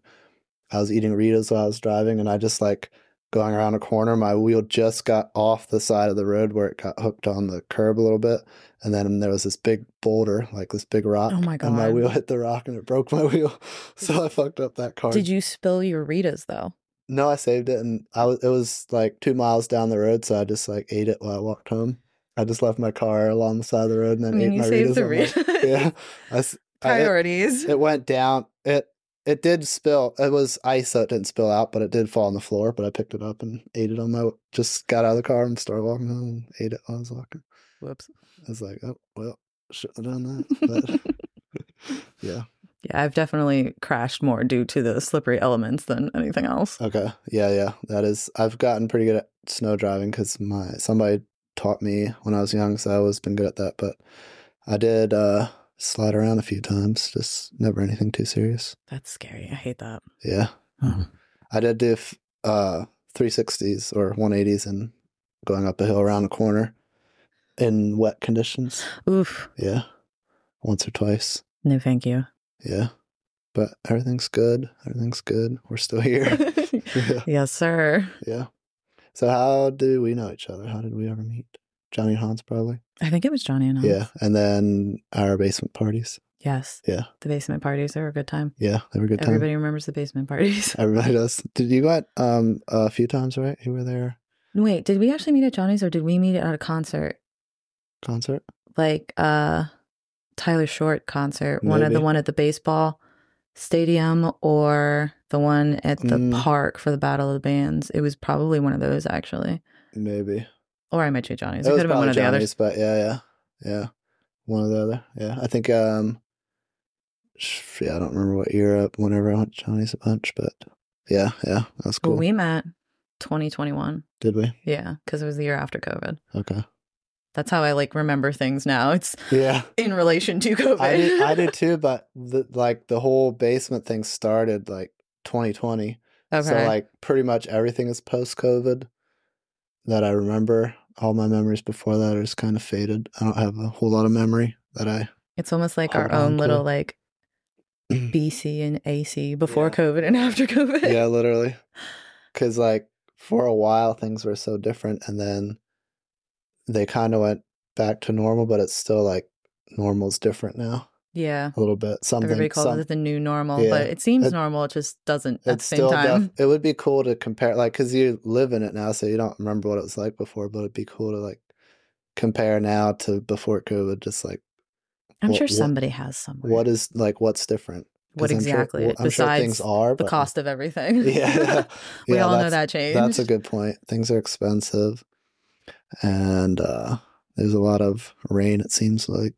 Speaker 1: I was eating Rita's while I was driving, and I just like going around a corner. My wheel just got off the side of the road where it got hooked on the curb a little bit. And then there was this big boulder, like this big rock.
Speaker 2: Oh my god!
Speaker 1: And my wheel hit the rock and it broke my wheel. So I fucked up that car.
Speaker 2: Did you spill your Rita's though?
Speaker 1: No, I saved it, and I was. It was like two miles down the road, so I just like ate it while I walked home. I just left my car along the side of the road and then ate
Speaker 2: you
Speaker 1: my
Speaker 2: saved
Speaker 1: Rita's
Speaker 2: the Rita's.
Speaker 1: Yeah, I s- I- it-
Speaker 2: Priorities.
Speaker 1: it went down. It it did spill. It was ice, so it didn't spill out, but it did fall on the floor. But I picked it up and ate it on my. Just got out of the car and started walking home and ate it while I was walking.
Speaker 2: Whoops.
Speaker 1: I was like, oh well, shouldn't have done that. But yeah,
Speaker 2: Yeah, I've definitely crashed more due to the slippery elements than anything else.
Speaker 1: okay, yeah, yeah. That is. I've gotten pretty good at snow driving because my somebody taught me when I was young, so I always been good at that. But I did uh slide around a few times, just never anything too serious.
Speaker 2: That's scary. I hate that.
Speaker 1: Yeah. I did do f- uh 360s or 180s and going up a hill around a corner in wet conditions.
Speaker 2: Oof.
Speaker 1: Yeah. Once or twice.
Speaker 2: No, thank you.
Speaker 1: Yeah. But everything's good. Everything's good. We're still here. yeah.
Speaker 2: yes, sir.
Speaker 1: Yeah. So how do we know each other? How did we ever meet? Johnny and Hans probably.
Speaker 2: I think it was Johnny and I.
Speaker 1: Yeah. And then our basement parties.
Speaker 2: Yes.
Speaker 1: Yeah.
Speaker 2: The basement parties are a good time.
Speaker 1: Yeah. They were a good time.
Speaker 2: Everybody remembers the basement parties.
Speaker 1: Everybody does. Did you went um a few times, right? You were there
Speaker 2: Wait, did we actually meet at Johnny's or did we meet at a concert?
Speaker 1: concert?
Speaker 2: Like uh Tyler Short concert, one of the one at the baseball stadium or the one at the
Speaker 1: Mm.
Speaker 2: park for the Battle of the Bands. It was probably one of those actually.
Speaker 1: Maybe.
Speaker 2: Or I you at Johnny's. It,
Speaker 1: It
Speaker 2: could have been one of
Speaker 1: probably
Speaker 2: the others.
Speaker 1: Johnny's, but yeah, yeah, yeah, one or the other. Yeah, I think. um Yeah, I don't remember what year up. Whenever I went to Johnny's a bunch, but yeah, yeah, that was cool.
Speaker 2: Well, we met 2021.
Speaker 1: Did we?
Speaker 2: Yeah, because it was the year after COVID.
Speaker 1: Okay.
Speaker 2: That's how I like remember things now. It's
Speaker 1: Yeah,
Speaker 2: in relation to COVID.
Speaker 1: I did. I did too, but the, like the whole basement thing started like 2020.
Speaker 2: okay.
Speaker 1: So like pretty much everything is post COVID. that I remember. All my memories before that are just kind of faded. I don't have a whole lot of memory that I.
Speaker 2: It's almost like our own
Speaker 1: to.
Speaker 2: little like BC and AC before
Speaker 1: Yeah.
Speaker 2: COVID and after COVID.
Speaker 1: yeah, literally. Because like for a while things were so different, and then they kind of went back to normal, but it's still like normal's different now
Speaker 2: Yeah.
Speaker 1: a little bit. Something.
Speaker 2: Everybody calls
Speaker 1: some-
Speaker 2: it the new normal,
Speaker 1: Yeah.
Speaker 2: but it seems
Speaker 1: It-
Speaker 2: normal. It just doesn't at the same
Speaker 1: still
Speaker 2: time.
Speaker 1: def- it would be cool to compare like because you live in it now so you don't remember what it was like before but it'd be cool to like compare now to before covid just like
Speaker 2: I'm
Speaker 1: what-
Speaker 2: sure
Speaker 1: what-
Speaker 2: somebody has somewhere.
Speaker 1: what is like what's different
Speaker 2: What
Speaker 1: I'm sure-
Speaker 2: exactly?
Speaker 1: well, sure
Speaker 2: Besides
Speaker 1: things are
Speaker 2: the
Speaker 1: but
Speaker 2: cost of everything.
Speaker 1: yeah
Speaker 2: we
Speaker 1: Yeah,
Speaker 2: all know that change.
Speaker 1: that's a good point things are expensive and uh there's a lot of rain it seems like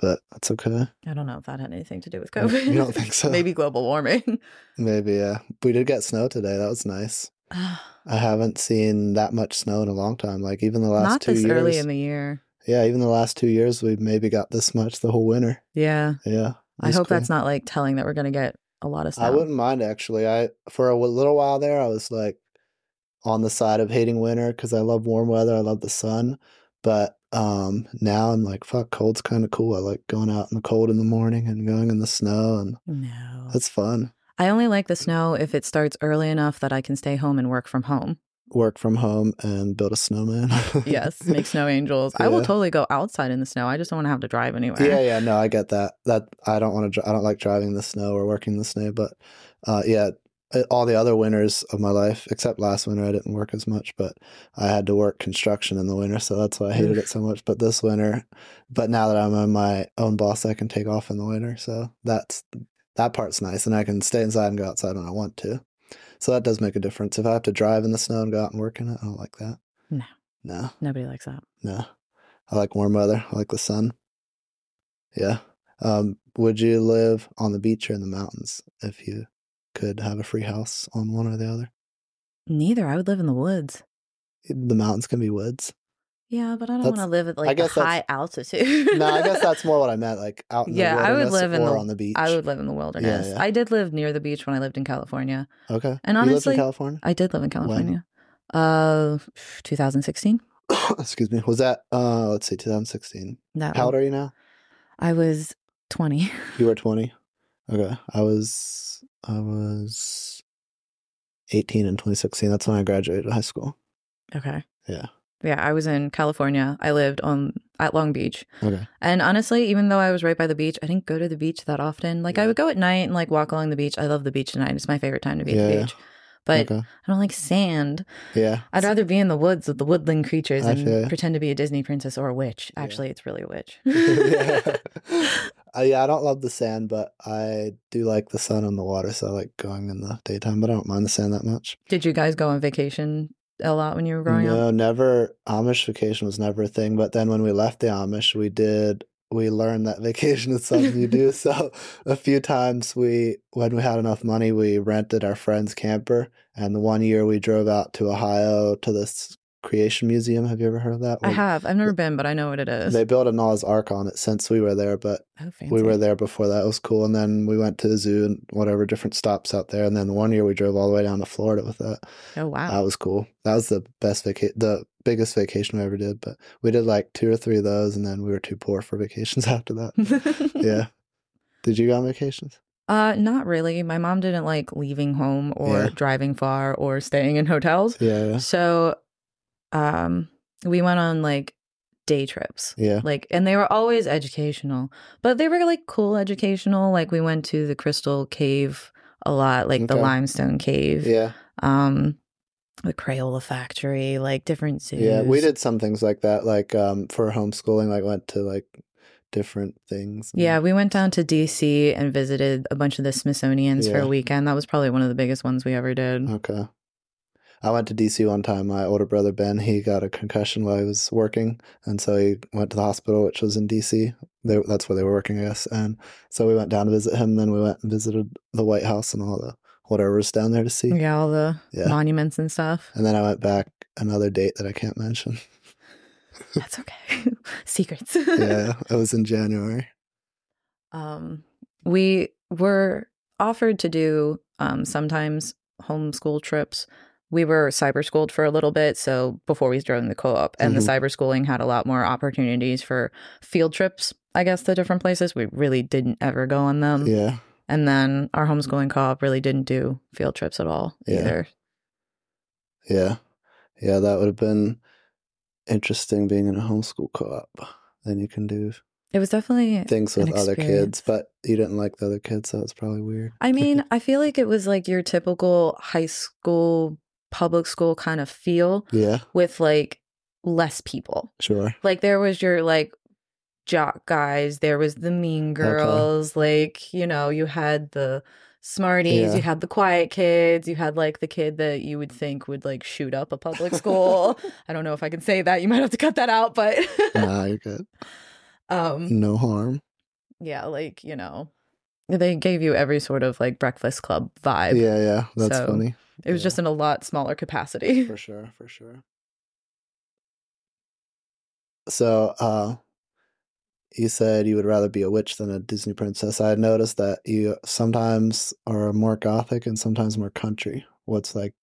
Speaker 1: but that's okay
Speaker 2: I don't know if that had anything to do with COVID.
Speaker 1: you don't think so?
Speaker 2: Maybe global warming.
Speaker 1: maybe yeah we did get snow today that was nice I haven't seen that much snow in a long time. Like even the last
Speaker 2: Not
Speaker 1: two
Speaker 2: this
Speaker 1: years.
Speaker 2: early in the year.
Speaker 1: yeah, even the last two years, we've maybe got this much the whole winter.
Speaker 2: Yeah.
Speaker 1: Yeah,
Speaker 2: I hope
Speaker 1: cool.
Speaker 2: that's not like telling that we're going to get a lot of snow.
Speaker 1: I wouldn't mind actually. I for a little while there, I was like on the side of hating winter because I love warm weather. I love the sun, but um now I'm like, fuck, cold's kind of cool. I like going out in the cold in the morning and going in the snow, and
Speaker 2: No.
Speaker 1: that's fun.
Speaker 2: I only like the snow if it starts early enough that I can stay home and work from home.
Speaker 1: Work from home and build a snowman.
Speaker 2: Yes, make snow angels. I will totally go outside in the snow. I just don't want to have to drive anywhere.
Speaker 1: Yeah, yeah, no, I get that. That I don't want to. I don't like driving in the snow or working in the snow. But uh, yeah, all the other winters of my life, except last winter, I didn't work as much. But I had to work construction in the winter, so that's why I hated it so much. But this winter, but now that I'm on my own boss, I can take off in the winter. So that's that part's nice, and I can stay inside and go outside when I want to. So that does make a difference. If I have to drive in the snow and go out and work in it, I don't like that.
Speaker 2: No.
Speaker 1: No.
Speaker 2: Nobody likes that.
Speaker 1: No. I like warm weather. I like the sun. Yeah. Um, would you live on the beach or in the mountains if you could have a free house on one or the other?
Speaker 2: Neither. I would live in the woods.
Speaker 1: The mountains can be woods.
Speaker 2: Yeah, but I don't want to live at like a high altitude.
Speaker 1: No, I guess that's more what I meant, like out in
Speaker 2: Yeah,
Speaker 1: the
Speaker 2: I would live in
Speaker 1: or
Speaker 2: the-
Speaker 1: on the beach.
Speaker 2: I would live in the wilderness.
Speaker 1: yeah.
Speaker 2: I did live near the beach when I lived in California.
Speaker 1: Okay.
Speaker 2: And honestly-
Speaker 1: in California?
Speaker 2: I did live in California. Uh, 2016.
Speaker 1: Excuse me. Was that uh let's see, 2016.
Speaker 2: That
Speaker 1: How old are you now?
Speaker 2: I was 20.
Speaker 1: You were 20. Okay. I was I was 18 in 2016. That's when I graduated high school.
Speaker 2: Okay.
Speaker 1: Yeah.
Speaker 2: Yeah, I was in California. I lived on at Long Beach.
Speaker 1: Okay.
Speaker 2: And honestly, even though I was right by the beach, I didn't go to the beach that often. Like I would go at night and like walk along the beach. I love the beach at night. It's my favorite time to be at
Speaker 1: Yeah,
Speaker 2: the
Speaker 1: yeah.
Speaker 2: beach. But
Speaker 1: okay.
Speaker 2: I don't like sand.
Speaker 1: Yeah.
Speaker 2: I'd rather be in the woods with the woodland creatures and pretend to be a Disney princess or a witch.
Speaker 1: Yeah.
Speaker 2: Actually, it's really a witch.
Speaker 1: yeah. Uh, yeah, I don't love the sand, but I do like the sun and the water, so I like going in the daytime, but I don't mind the sand that much.
Speaker 2: Did you guys go on vacation a lot when you were growing
Speaker 1: no,
Speaker 2: up?
Speaker 1: No, never. Amish vacation was never a thing, but then when we left the Amish, we did. We learned that vacation is something you do. So a few times we, when we had enough money, we rented our friend's camper, and the one year we drove out to Ohio to this Creation Museum. Have you ever heard of that?
Speaker 2: I have. I've never been, but I know what it is.
Speaker 1: They built a Noah's Ark on it since we were there, but
Speaker 2: oh,
Speaker 1: we were there before that. It was cool. And then we went to the zoo and whatever different stops out there. And then one year we drove all the way down to Florida with that.
Speaker 2: Oh wow.
Speaker 1: That was cool. That was the best vacation, the biggest vacation we ever did. But we did like two or three of those, and then we were too poor for vacations after that. yeah. Did you go on vacations?
Speaker 2: Uh, not really. My mom didn't like leaving home or
Speaker 1: Yeah.
Speaker 2: driving far or staying in hotels.
Speaker 1: Yeah,
Speaker 2: So, um, we went on like day trips.
Speaker 1: yeah.
Speaker 2: Like, and they were always educational, but they were like cool educational. Like, we went to the Crystal Cave a lot, like the Limestone Cave,
Speaker 1: Yeah,
Speaker 2: um, the Crayola Factory, like different zoos.
Speaker 1: yeah. We did some things like that, like um for homeschooling. Like went to like different things.
Speaker 2: Yeah, we went down to DC and visited a bunch of the Smithsonian's for a weekend. That was probably one of the biggest ones we ever did.
Speaker 1: Okay. I went to DC one time. My older brother Ben, he got a concussion while he was working, and so he went to the hospital, which was in DC. They, that's where they were working, I guess. And so we went down to visit him. Then we went and visited the White House and all the whatever's down there to see.
Speaker 2: Yeah, all the
Speaker 1: Yeah.
Speaker 2: monuments and stuff.
Speaker 1: And then I went back another date that I can't mention.
Speaker 2: That's okay. Secrets.
Speaker 1: yeah, it was in January.
Speaker 2: um, we were offered to do um, sometimes homeschool trips, we were cyber schooled for a little bit. So before we joined the co op, and
Speaker 1: Mhm.
Speaker 2: the cyber schooling had a lot more opportunities for field trips, I guess, to different places. We really didn't ever go on them.
Speaker 1: yeah.
Speaker 2: And then our homeschooling co op really didn't do field trips at all
Speaker 1: Yeah.
Speaker 2: either.
Speaker 1: Yeah. Yeah, that would have been interesting being in a homeschool co op. Then you can do
Speaker 2: It was definitely
Speaker 1: things with other kids, but you didn't like the other kids, so it's probably weird.
Speaker 2: I mean, I feel like it was like your typical high school, public school kind of feel
Speaker 1: yeah,
Speaker 2: with like less people.
Speaker 1: sure.
Speaker 2: Like there was your like jock guys, there was the mean girls, like, you know, you had the smarties,
Speaker 1: Yeah.
Speaker 2: you had the quiet kids, you had like the kid that you would think would like shoot up a public school. I don't know if I can say that. You might have to cut that out, but
Speaker 1: nah, you're good.
Speaker 2: um
Speaker 1: No harm.
Speaker 2: yeah, like, you know, they gave you every sort of like breakfast club vibe.
Speaker 1: Yeah, yeah. That's
Speaker 2: So,
Speaker 1: funny.
Speaker 2: It was
Speaker 1: Yeah.
Speaker 2: just in a lot smaller capacity.
Speaker 1: For sure, for sure. So, uh, you said you would rather be a witch than a Disney princess. I had noticed that you sometimes are more gothic and sometimes more country. What's like,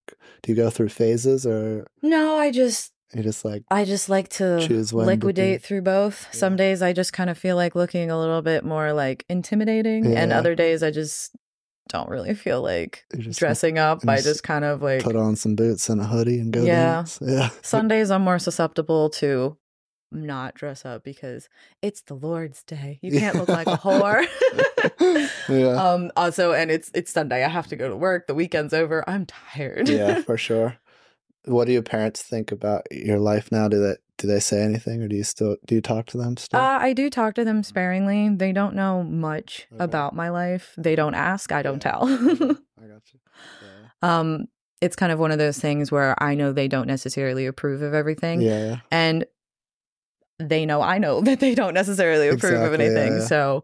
Speaker 1: do you go through phases or
Speaker 2: No, I just
Speaker 1: you just like,
Speaker 2: I just like to
Speaker 1: Choose
Speaker 2: liquidate through both. Some days I just kind of feel like looking a little bit more like intimidating, and other days I just don't really feel like dressing up. I
Speaker 1: just
Speaker 2: kind of like
Speaker 1: put on some boots and a hoodie and go
Speaker 2: Yeah.
Speaker 1: dance? Yeah.
Speaker 2: Sundays I'm more susceptible to not dress up because it's the Lord's day. You can't look like a whore.
Speaker 1: yeah.
Speaker 2: um also and it's it's Sunday. I have to go to work. The weekend's over. I'm tired.
Speaker 1: yeah, for sure. What do your parents think about your life now? Do they do they say anything, or do you still do you talk to them still?
Speaker 2: Uh, I do talk to them sparingly. They don't know much
Speaker 1: Okay.
Speaker 2: about my life. They don't ask. I don't
Speaker 1: Yeah.
Speaker 2: tell.
Speaker 1: I got you. Yeah.
Speaker 2: um, it's kind of one of those things where I know they don't necessarily approve of everything,
Speaker 1: Yeah, yeah.
Speaker 2: and they know I know that they don't necessarily approve of
Speaker 1: Exactly, yeah,
Speaker 2: anything.
Speaker 1: yeah.
Speaker 2: So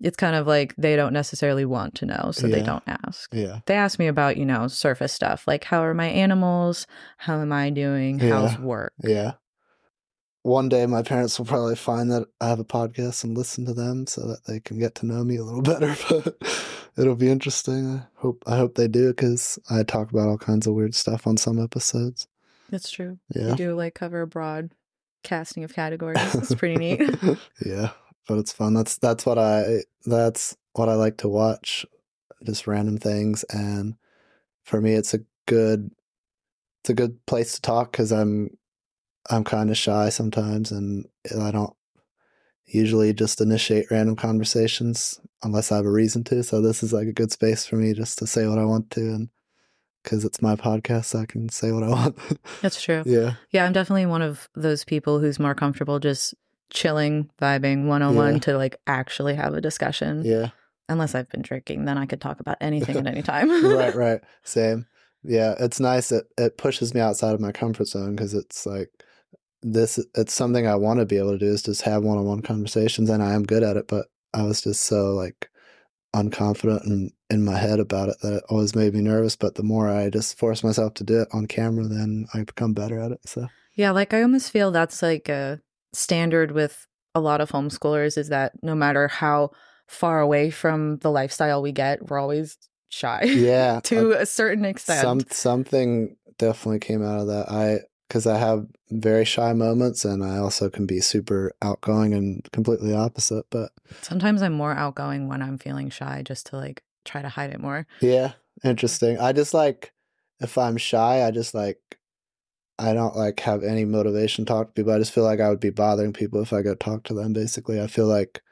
Speaker 2: it's kind of like they don't necessarily want to know, so they don't ask.
Speaker 1: Yeah.
Speaker 2: They ask me about you know surface stuff like how are my animals, how am I doing, how's
Speaker 1: Yeah.
Speaker 2: work.
Speaker 1: Yeah. One day my parents will probably find that I have a podcast and listen to them so that they can get to know me a little better. But it'll be interesting. I hope I hope they do because I talk about all kinds of weird stuff on some episodes.
Speaker 2: That's true.
Speaker 1: Yeah.
Speaker 2: You do like cover a broad casting of categories. It's pretty neat.
Speaker 1: yeah, but it's fun. That's that's what I that's what I like to watch, just random things. And for me, it's a good it's a good place to talk because I'm I'm kind of shy sometimes, and I don't usually just initiate random conversations unless I have a reason to. So this is like a good space for me just to say what I want to, and because it's my podcast, I can say what I want.
Speaker 2: That's true.
Speaker 1: yeah,
Speaker 2: Yeah, I'm definitely one of those people who's more comfortable just chilling, vibing one on one to like actually have a discussion.
Speaker 1: yeah.
Speaker 2: Unless I've been drinking, then I could talk about anything at any time.
Speaker 1: right, right. Same. Yeah, it's nice. It it pushes me outside of my comfort zone because it's like this. It's something I want to be able to do is just have one on one conversations, and I am good at it. But I was just so like unconfident and in my head about it that it always made me nervous. But the more I just force myself to do it on camera, then I become better at it. So
Speaker 2: Yeah, like I almost feel that's like a standard with a lot of homeschoolers is that no matter how far away from the lifestyle we get, we're always shy.
Speaker 1: yeah,
Speaker 2: to a certain extent.
Speaker 1: Some something definitely came out of that. I because I have very shy moments, and I also can be super outgoing and completely opposite. But
Speaker 2: Sometimes I'm more outgoing when I'm feeling shy just to like try to hide it more.
Speaker 1: yeah, interesting. I just like if I'm shy, I just like I don't like have any motivation to talk to people. I just feel like I would be bothering people if I go talk to them. Basically, I feel like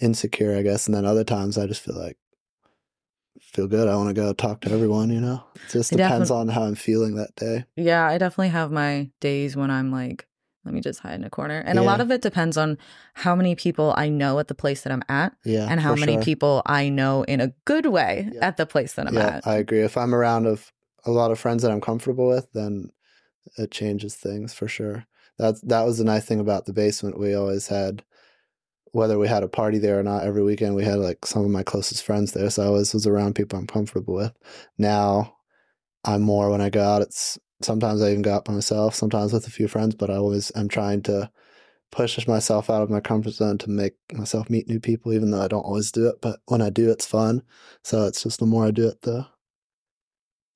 Speaker 1: insecure, I guess. And then other times, I just feel like feel good. I want to go talk to everyone. You know, it just depends on how I'm feeling that day.
Speaker 2: Yeah, I definitely have my days when I'm like, let me just hide in a corner. And a lot of it depends on how many people I know at the place that I'm at
Speaker 1: Yeah,
Speaker 2: and how many
Speaker 1: sure.
Speaker 2: people I know in a good way
Speaker 1: Yeah.
Speaker 2: at the place that I'm
Speaker 1: yeah,
Speaker 2: at.
Speaker 1: I agree. If I'm around of a lot of friends that I'm comfortable with, then it changes things for sure. That's that was the nice thing about the basement. We always had, whether we had a party there or not, every weekend we had like some of my closest friends there. So I always was around people I'm comfortable with. Now, I'm more when I go out. It's sometimes I even go out by myself, sometimes with a few friends, but I always am trying to push myself out of my comfort zone to make myself meet new people, even though I don't always do it. But when I do, it's fun. So it's just the more I do it, the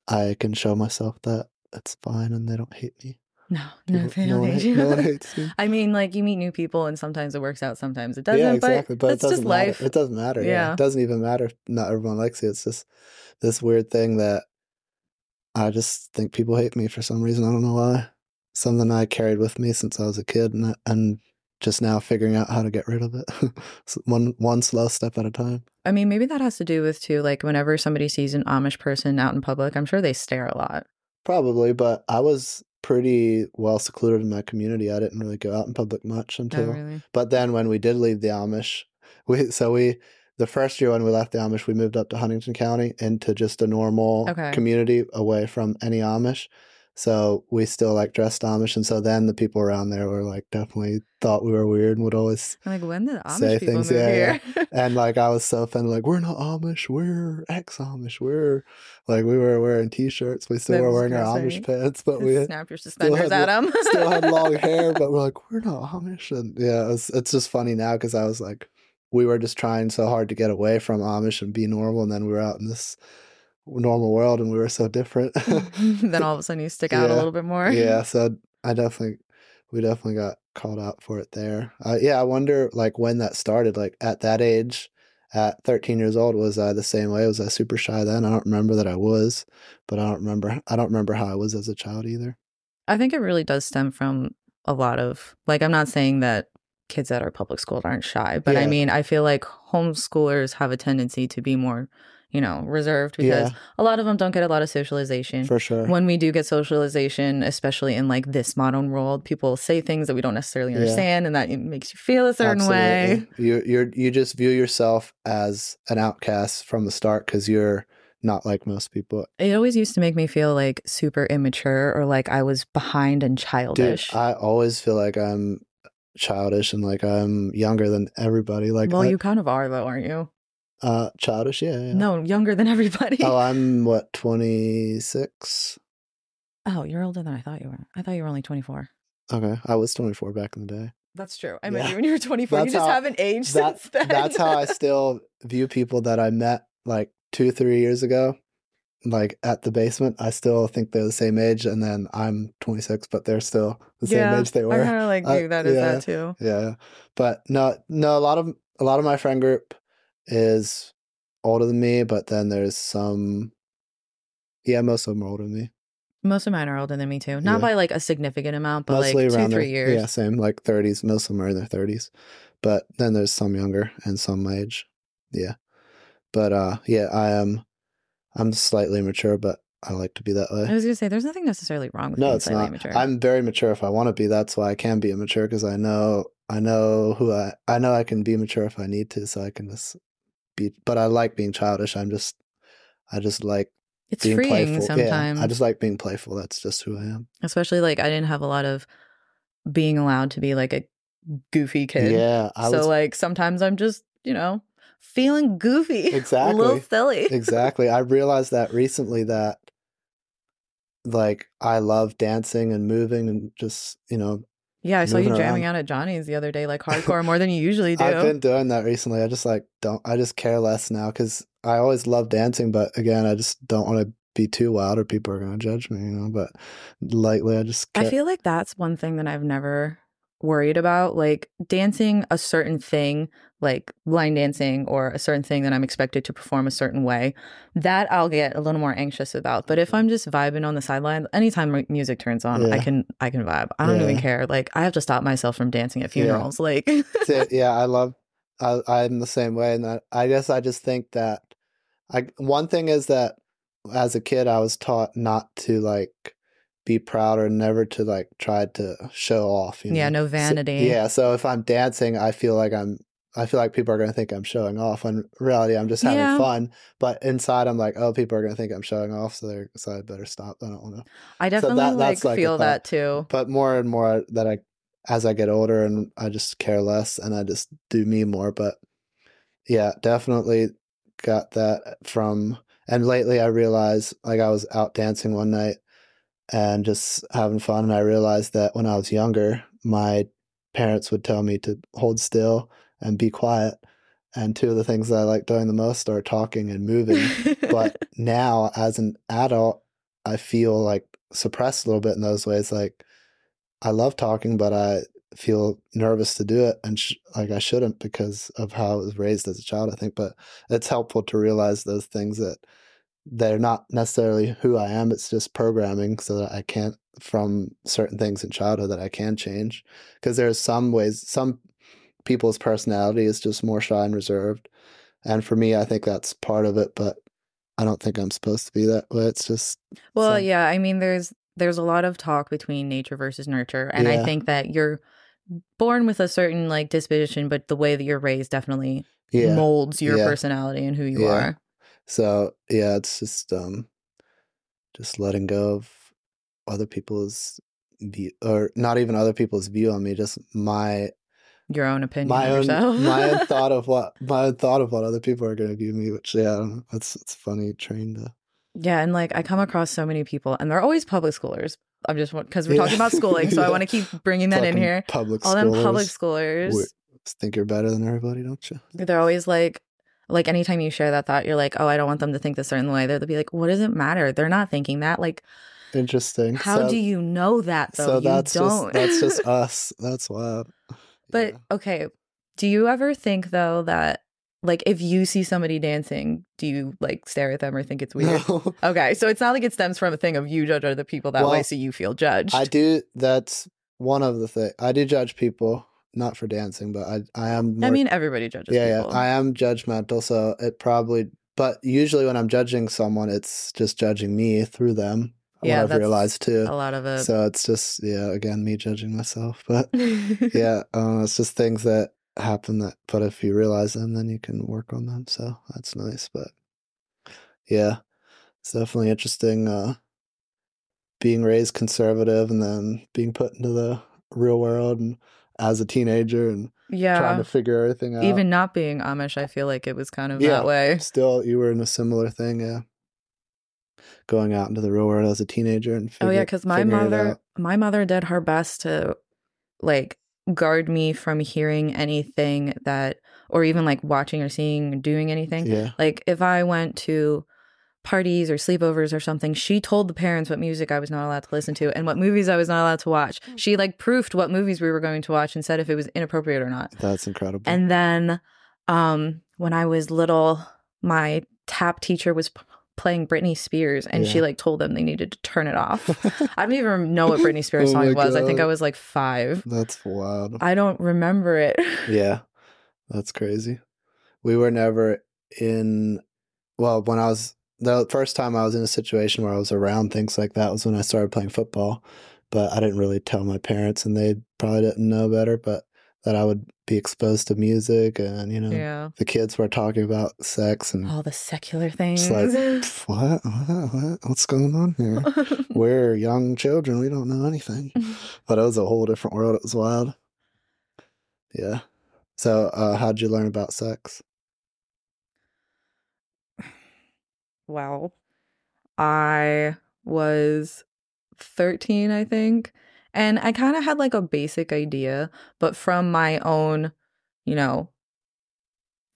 Speaker 1: I can show myself that it's fine and they don't hate me.
Speaker 2: No, no, they
Speaker 1: no
Speaker 2: don't hate you.
Speaker 1: no one hates me.
Speaker 2: I mean, like you meet new people, and sometimes it works out, sometimes it doesn't.
Speaker 1: yeah, exactly.
Speaker 2: But,
Speaker 1: But, it doesn't
Speaker 2: just
Speaker 1: matter.
Speaker 2: life.
Speaker 1: It doesn't matter. Yeah.
Speaker 2: Yeah.
Speaker 1: It doesn't even matter if not everyone likes you. It's just this weird thing that I just think people hate me for some reason. I don't know why. Something I carried with me since I was a kid and and just now figuring out how to get rid of it. One one slow step at a time.
Speaker 2: I mean, maybe that has to do with too, like whenever somebody sees an Amish person out in public, I'm sure they stare a lot.
Speaker 1: Probably, but I was pretty well secluded in my community. I didn't really go out in public much
Speaker 2: Oh,
Speaker 1: until
Speaker 2: really?
Speaker 1: But then when we did leave the Amish, we so we the first year when we left the Amish, we moved up to Huntingdon County into just a normal
Speaker 2: Okay.
Speaker 1: community away from any Amish. So we still like dressed Amish, and so then the people around there were like definitely thought we were weird and would always
Speaker 2: I'm like, when did Amish
Speaker 1: Say
Speaker 2: people
Speaker 1: things,
Speaker 2: move
Speaker 1: yeah,
Speaker 2: here?
Speaker 1: and like I was so offended, like we're not Amish, we're ex Amish, we're like we were wearing t-shirts, we still
Speaker 2: That
Speaker 1: were wearing our. Amish pants, but we
Speaker 2: Snap your suspenders
Speaker 1: had
Speaker 2: at them.
Speaker 1: still had long hair, but we're like, we're not Amish. And yeah, it was, it's just funny now because I was like, we were just trying so hard to get away from Amish and be normal. And then we were out in this normal world and we were so different.
Speaker 2: then all of a sudden you stick out a little bit more.
Speaker 1: yeah. So I definitely, we definitely got called out for it there. Uh, yeah. I wonder like when that started, like at that age, at 13 years old, was I the same way? Was I super shy then? I don't remember that I was, but I don't remember, I don't remember how I was as a child either.
Speaker 2: I think it really does stem from a lot of like I'm not saying that kids that are public schooled aren't shy, but I mean I feel like homeschoolers have a tendency to be more, you know, reserved because
Speaker 1: Yeah,
Speaker 2: a lot of them don't get a lot of socialization.
Speaker 1: for sure.
Speaker 2: When we do get socialization, especially in like this modern world, people say things that we don't necessarily
Speaker 1: Yeah.
Speaker 2: understand, and that it makes you feel a certain way.
Speaker 1: Absolutely. You you you just view yourself as an outcast from the start because you're not like most people.
Speaker 2: It always used to make me feel like super immature or like I was behind and
Speaker 1: Dude,
Speaker 2: childish.
Speaker 1: I always feel like I'm childish and like I'm younger than everybody. Like,
Speaker 2: well,
Speaker 1: I-
Speaker 2: you kind of are though, aren't you?
Speaker 1: Uh, childish, yeah, yeah.
Speaker 2: No, younger than everybody.
Speaker 1: Oh, I'm what twenty six.
Speaker 2: Oh, you're older than I thought you were. I thought you were only 24.
Speaker 1: Okay, I was twenty four back in the day.
Speaker 2: That's true. I met you when you were 24.
Speaker 1: That's
Speaker 2: you just
Speaker 1: how-
Speaker 2: haven't aged
Speaker 1: that-
Speaker 2: since then.
Speaker 1: That's how I still view people that I met like two, three years ago. Like at the basement, I still think they're the same age, and then I'm 26, but they're still the same age they were.
Speaker 2: I kind of like
Speaker 1: I-
Speaker 2: view that as
Speaker 1: yeah.
Speaker 2: that too.
Speaker 1: Yeah, but no, no. A lot of a lot of my friend group is older than me, but then there's some. Yeah, most of them are older than me.
Speaker 2: Most of mine are older than me too. Not
Speaker 1: Yeah.
Speaker 2: by like a significant amount, but
Speaker 1: Mostly
Speaker 2: like two,
Speaker 1: around
Speaker 2: three
Speaker 1: their,
Speaker 2: years.
Speaker 1: Yeah, same like 30s. Most of them are in their 30s, but then there's some younger and some my age. Yeah, but uh, yeah, I am. I'm slightly mature, but I like to be that way.
Speaker 2: I was gonna say there's nothing necessarily wrong with
Speaker 1: No,
Speaker 2: being
Speaker 1: it's
Speaker 2: slightly
Speaker 1: not.
Speaker 2: mature.
Speaker 1: I'm very mature if I want to be. That's why I can be immature because I know I know who I I know I can be mature if I need to, so I can just be. But I like being childish. I'm just I just like
Speaker 2: it's
Speaker 1: being
Speaker 2: freeing
Speaker 1: playful.
Speaker 2: sometimes.
Speaker 1: Yeah, I just like being playful. That's just who I am.
Speaker 2: Especially like I didn't have a lot of being allowed to be like a goofy kid.
Speaker 1: Yeah, I
Speaker 2: so
Speaker 1: was
Speaker 2: like sometimes I'm just, you know, feeling goofy.
Speaker 1: Exactly.
Speaker 2: a little silly.
Speaker 1: exactly. I realized that recently that like I love dancing and moving and just you know
Speaker 2: Yeah, I saw you jamming
Speaker 1: around.
Speaker 2: out at Johnny's the other day, like hardcore more than you usually do.
Speaker 1: I've been doing that recently. I just like don't. I just care less now because I always love dancing, but again, I just don't want to be too wild or people are gonna judge me. You know, but lately I just
Speaker 2: I feel like that's one thing that I've never worried about. Like dancing a certain thing, like line dancing or a certain thing that I'm expected to perform a certain way, that I'll get a little more anxious about. But if I'm just vibing on the sideline, anytime music turns on, I can I can vibe. I don't even care. Like I have to stop myself from dancing at
Speaker 1: Yeah.
Speaker 2: funerals. Like
Speaker 1: Yeah, I love. I, I'm the same way, and I guess I just think that I one thing is that as a kid I was taught not to like be proud or never to like try to show off. You
Speaker 2: yeah,
Speaker 1: know?
Speaker 2: no
Speaker 1: So-
Speaker 2: vanity.
Speaker 1: yeah, so if I'm dancing, I feel like I'm. I feel like people are going to think I'm showing off. When in reality, I'm just having
Speaker 2: Yeah.
Speaker 1: fun. But inside, I'm like, oh, people are going to think I'm showing off, so they're so I better stop. I don't want to.
Speaker 2: I
Speaker 1: that-
Speaker 2: definitely like,
Speaker 1: that's like a
Speaker 2: feel that too.
Speaker 1: But more and more that I, as I get older, and I just care less, and I just do me more. But yeah, definitely got that from. And lately, I realized like I was out dancing one night and just having fun, and I realized that when I was younger, my parents would tell me to hold still and be quiet. And two of the things that I like doing the most are talking and moving. but now, as an adult, I feel like suppressed a little bit in those ways. Like I love talking, but I feel nervous to do it, and sh- like I shouldn't because of how I was raised as a child. I think, but it's helpful to realize those things that they're not necessarily who I am. It's just programming, so that I can't from certain things in childhood that I can change. Because there's some ways, some people's personality is just more shy and reserved, and for me, I think that's part of it. But I don't think I'm supposed to be that way. It's just
Speaker 2: Well,
Speaker 1: some-
Speaker 2: yeah, I mean there's there's a lot of talk between nature versus nurture and I think that you're born with a certain like disposition but the way that you're raised definitely
Speaker 1: yeah.
Speaker 2: molds your
Speaker 1: Yeah.
Speaker 2: personality and who you
Speaker 1: Yeah.
Speaker 2: are.
Speaker 1: So yeah, it's just um just letting go of other people's view or not even other people's view on me, just my
Speaker 2: Your own opinion
Speaker 1: my own my own thought of what my own thought of what other people are gonna view me, which yeah, I don't know, that's it's funny train to
Speaker 2: Yeah, and like I come across so many people, and they're always public schoolers. I'm just because we're
Speaker 1: Yeah.
Speaker 2: talking about schooling, so I want to keep bringing that in here.
Speaker 1: Public
Speaker 2: All them public
Speaker 1: schoolers think you're better than everybody, don't you?
Speaker 2: they're always like, like anytime you share that thought, you're like, oh, I don't want them to think this certain way. They'll be like, what does it matter? They're not thinking that. Like,
Speaker 1: Interesting.
Speaker 2: how
Speaker 1: so,
Speaker 2: do you know that though?
Speaker 1: so
Speaker 2: you
Speaker 1: that's
Speaker 2: don't.
Speaker 1: just that's just us. That's wild.
Speaker 2: But
Speaker 1: Yeah.
Speaker 2: okay, do you ever think though that like if you see somebody dancing, do you like stare at them or think it's weird?
Speaker 1: No.
Speaker 2: Okay, so it's not like it stems from a thing of you judge other people that way,
Speaker 1: Well,
Speaker 2: so you feel judged.
Speaker 1: I do. That's one of the things. I do judge people, not for dancing, but I I am. More,
Speaker 2: I mean, everybody judges
Speaker 1: yeah,
Speaker 2: people.
Speaker 1: yeah. I am judgmental, so it probably. But usually, when I'm judging someone, it's just judging me through them.
Speaker 2: Yeah,
Speaker 1: I've
Speaker 2: that's
Speaker 1: realized too.
Speaker 2: a lot of it.
Speaker 1: So it's just yeah, again, me judging myself. But yeah, uh, it's just things that happen that. But if you realize them, then you can work on them. So that's nice. But yeah, it's definitely interesting. Uh, being raised conservative and then being put into the real world and as a teenager and
Speaker 2: yeah trying
Speaker 1: to figure everything out.
Speaker 2: Even not being Amish, I feel like it was kind of
Speaker 1: Yeah.
Speaker 2: that way.
Speaker 1: still, you were in a similar thing, yeah. Going out into the real world as a teenager and
Speaker 2: Oh yeah, because my mother, my mother did her best to like guard me from hearing anything that, or even like watching or seeing or doing anything.
Speaker 1: Yeah,
Speaker 2: Like if I went to parties or sleepovers or something, she told the parents what music I was not allowed to listen to and what movies I was not allowed to watch. She like proofed what movies we were going to watch and said if it was inappropriate or not.
Speaker 1: that's incredible.
Speaker 2: And then um when I was little, my tap teacher was p- playing Britney Spears and she like told them they needed to turn it off. I don't even know what Britney Spears
Speaker 1: Oh
Speaker 2: song was. I think I was like 5.
Speaker 1: that's wild.
Speaker 2: I don't remember it.
Speaker 1: Yeah, that's crazy. We were never in. Well, when I was the first time I was in a situation where I was around things like that was when I started playing football, but I didn't really tell my parents, and they probably didn't know better. But that I would be exposed to music, and you know,
Speaker 2: yeah.
Speaker 1: the kids were talking about sex, and
Speaker 2: All the secular things.
Speaker 1: like, what? what, what, what's going on here? We're young children. We don't know anything. But it was a whole different world. It was wild. Yeah. So, uh, how'd you learn about sex?
Speaker 2: Well, I was 13, I think. And I kind of had like a basic idea, but from my own, you know,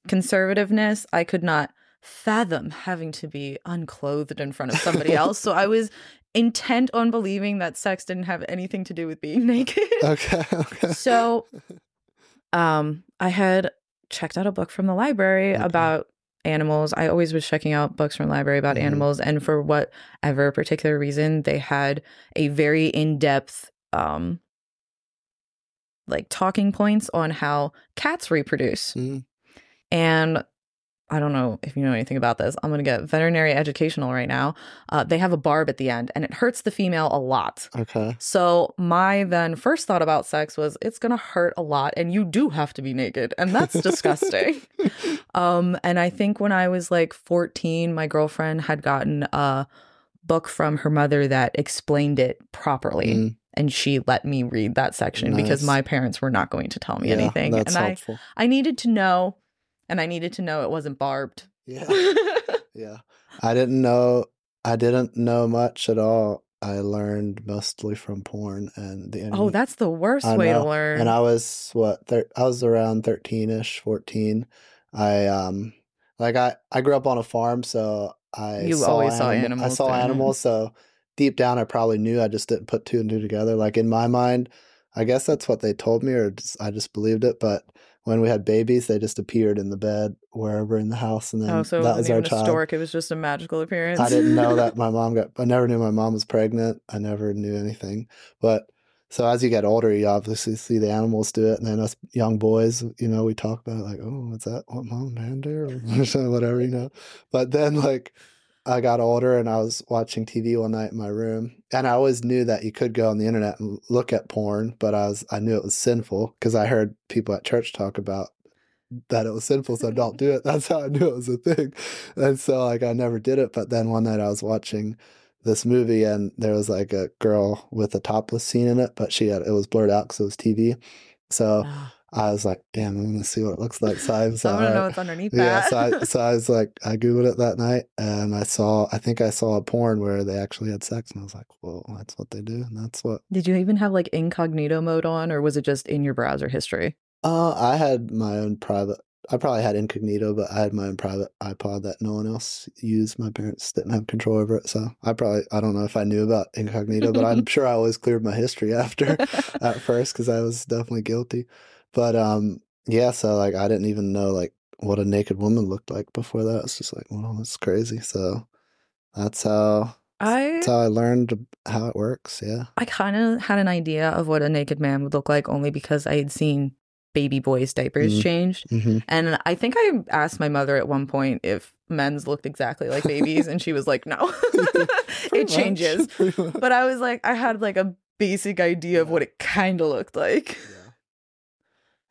Speaker 2: conservativeness, I could not fathom having to be unclothed in front of somebody else. So I was intent on believing that sex didn't have anything to do with being naked.
Speaker 1: Okay. Okay.
Speaker 2: so um I had checked out a book from the library
Speaker 1: Okay.
Speaker 2: about animals. I always was checking out books from the library about
Speaker 1: Mhm.
Speaker 2: animals and for whatever particular reason they had a very in-depth um like talking points on how cats reproduce.
Speaker 1: Mm,
Speaker 2: And I don't know if you know anything about this. I'm going to get veterinary educational right now. Uh, they have a barb at the end and it hurts the female a lot.
Speaker 1: okay.
Speaker 2: So my then first thought about sex was it's gonna hurt a lot and you do have to be naked and that's disgusting. um and I think when I was like 14 my girlfriend had gotten a book from her mother that explained it properly
Speaker 1: Mm,
Speaker 2: and she let me read that section because my parents were not going to tell me
Speaker 1: yeah,
Speaker 2: anything and I
Speaker 1: helpful.
Speaker 2: I needed to know and I needed to know it wasn't barbed.
Speaker 1: Yeah. Yeah. I didn't know. I didn't know much at all. I learned mostly from porn and the internet.
Speaker 2: oh, that's the worst
Speaker 1: I
Speaker 2: way to learn.
Speaker 1: and I was what thir- I was around thirteen ish, fourteen. I um like I I grew up on a farm, so I
Speaker 2: You
Speaker 1: saw
Speaker 2: always saw
Speaker 1: anim- I saw
Speaker 2: then.
Speaker 1: animals, so deep down I probably knew. I just didn't put two and two together. Like in my mind, I guess that's what they told me, or just, I just believed it. But when we had babies, they just appeared in the bed wherever in the house, and oh, then
Speaker 2: Oh, so
Speaker 1: that
Speaker 2: wasn't
Speaker 1: our child.
Speaker 2: stork. It was just a magical appearance.
Speaker 1: I didn't know that my mom got. I never knew my mom was pregnant. I never knew anything. But so as you get older, you obviously see the animals do it, and then us young boys, you know, we talk about it like, oh, what's that? What mom and dad do, or whatever, you know. But then like. I got older and I was watching TV one night in my room, and I always knew that you could go on the internet and look at porn, but I was I knew it was sinful because I heard people at church talk about that it was sinful, so don't do it. That's how I knew it was a thing. And so like I never did it. But then one night I was watching this movie and there was like a girl with a topless scene in it, but she had it was blurred out because it was TV. So
Speaker 2: Ah,
Speaker 1: I was like, damn, I'm gonna see what it looks like. So I was
Speaker 2: I want to know what's underneath
Speaker 1: yeah,
Speaker 2: that.
Speaker 1: so I, so I was like, I googled it that night, and I saw, I think I saw a porn where they actually had sex, and I was like, well, that's what they do, and that's what.
Speaker 2: Did you even have like incognito mode on, or was it just in your browser history?
Speaker 1: Uh, I had my own private. I probably had incognito, but I had my own private iPod that no one else used. My parents didn't have control over it, so I probably I don't know if I knew about incognito, but I'm sure I always cleared my history after at first because I was definitely guilty. But um, yeah, so like I didn't even know like what a naked woman looked like before that. It's just like, well, that's crazy. So that's how
Speaker 2: I
Speaker 1: that's how I learned how it works. Yeah.
Speaker 2: I kind of had an idea of what a naked man would look like only because I had seen baby boys' diapers
Speaker 1: Mhm.
Speaker 2: changed.
Speaker 1: hmm
Speaker 2: And I think I asked my mother at one point if men's looked exactly like babies, and she was like, no, it changes. But I was like, I had like a basic idea of what it kind of looked like.
Speaker 1: Yeah.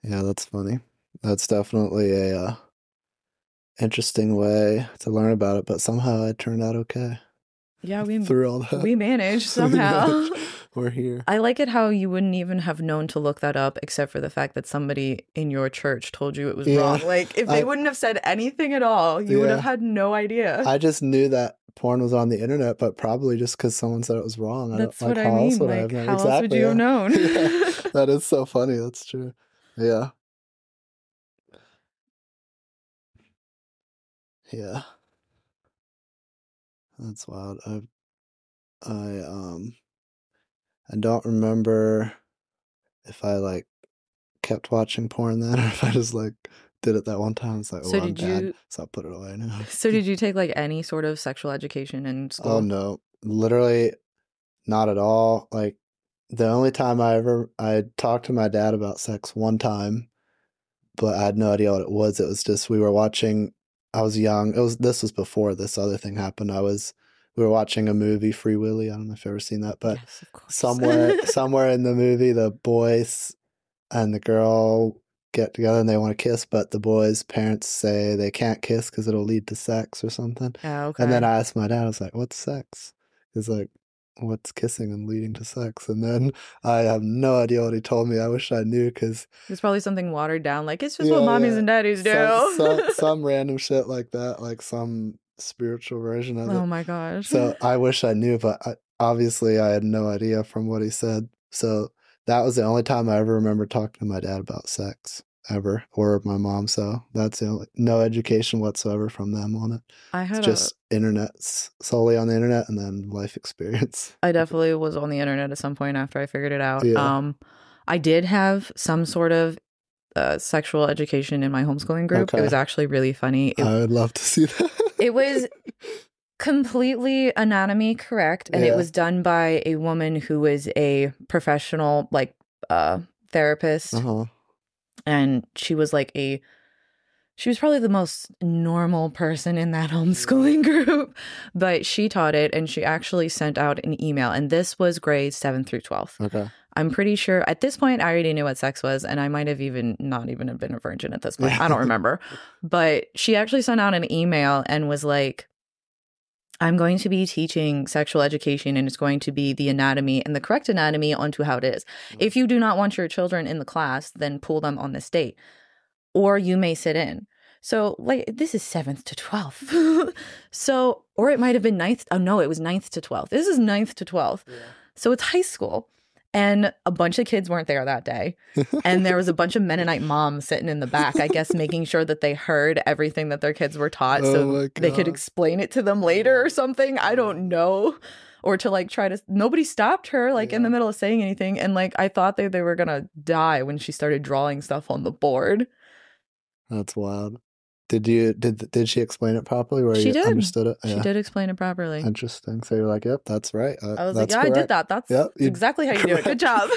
Speaker 1: Yeah, that's funny. That's definitely a uh, interesting way to learn about it, but somehow it turned out okay
Speaker 2: Yeah, we
Speaker 1: through all that.
Speaker 2: we managed
Speaker 1: We
Speaker 2: somehow.
Speaker 1: managed. We're here.
Speaker 2: I like it how you wouldn't even have known to look that up except for the fact that somebody in your church told you it was
Speaker 1: Yeah.
Speaker 2: wrong. Like if they
Speaker 1: I-
Speaker 2: wouldn't have said anything at all, you would have had no idea.
Speaker 1: I just knew that porn was on the internet, but probably just because someone said it was wrong. I
Speaker 2: That's
Speaker 1: like,
Speaker 2: what I mean.
Speaker 1: would
Speaker 2: Like
Speaker 1: have known?
Speaker 2: how else would
Speaker 1: Exactly,
Speaker 2: you have known?
Speaker 1: Yeah. that is so funny. That's true. Yeah. Yeah. That's wild. I I um I don't remember if I like kept watching porn then or if I just like did it that one time. It's like,
Speaker 2: So
Speaker 1: oh, I'm bad,
Speaker 2: you-
Speaker 1: so I'll put it away now.
Speaker 2: so did you take like any sort of sexual education in school?
Speaker 1: Oh no, literally not at all. Like the only time I ever I talked to my dad about sex one time, but I had no idea what it was. It was just we were watching. I was young. It was this was before this other thing happened. I was we were watching a movie, Free Willy. I don't know if you've ever seen that, but
Speaker 2: Yes,
Speaker 1: somewhere somewhere in the movie, the boys and the girl get together and they want to kiss, but the boys' parents say they can't kiss because it'll lead to sex or something.
Speaker 2: yeah, okay.
Speaker 1: And then I asked my dad, I was like, what's sex? He's like, what's kissing and leading to sex? And then I have no idea what he told me. I wish I knew because
Speaker 2: it's probably something watered down. Like it's just
Speaker 1: Yeah,
Speaker 2: what mommies
Speaker 1: yeah.
Speaker 2: and daddies do.
Speaker 1: some, some, some random shit like that, like some spiritual version of
Speaker 2: oh
Speaker 1: it.
Speaker 2: Oh my gosh.
Speaker 1: So I wish I knew, but I, obviously I had no idea from what he said. So that was the only time I ever remember talking to my dad about sex ever or my mom. So that's the only, no education whatsoever from them on it.
Speaker 2: I had
Speaker 1: It's just internet solely on the internet and then life experience.
Speaker 2: I definitely was on the internet at some point after I figured it out.
Speaker 1: Yeah.
Speaker 2: Um I did have some sort of uh, sexual education in my homeschooling group. It was actually really funny. It,
Speaker 1: I would love to see that.
Speaker 2: it was completely anatomy correct and it was done by a woman who was a professional like uh therapist
Speaker 1: uh-huh.
Speaker 2: And she was like a she was probably the most normal person in that homeschooling mm. group but she taught it and she actually sent out an email and this was grades 7 through 12
Speaker 1: Okay.
Speaker 2: i'm pretty sure at this point i already knew what sex was and i might have even not even have been a virgin at this point. I don't remember. But she actually sent out an email and was like I'm going to be teaching sexual education and it's going to be the anatomy and the correct anatomy onto how it is. If you do not want your children in the class, then pull them on this date or you may sit in. So, like, this is seventh to 12th. so, or it might have been ninth. Oh, no, it was ninth to 12th. This is ninth to 12th. So, it's high school. And a bunch of kids weren't there that day. And there was a bunch of Mennonite moms sitting in the back, I guess, making sure that they heard everything that their kids were taught
Speaker 1: Oh
Speaker 2: so they could explain it to them later or something. I don't know. or to like try to nobody stopped her like in the middle of saying anything and like I thought they, they were gonna die when she started drawing stuff on the board.
Speaker 1: That's wild. Did you did did she explain it properly where
Speaker 2: She
Speaker 1: you
Speaker 2: did.
Speaker 1: understood it?
Speaker 2: She did explain it properly.
Speaker 1: Interesting. So you're like, yep, that's right. Uh,
Speaker 2: I was like, yeah, I did that. That's,
Speaker 1: Yep,
Speaker 2: exactly how you do it. Good job.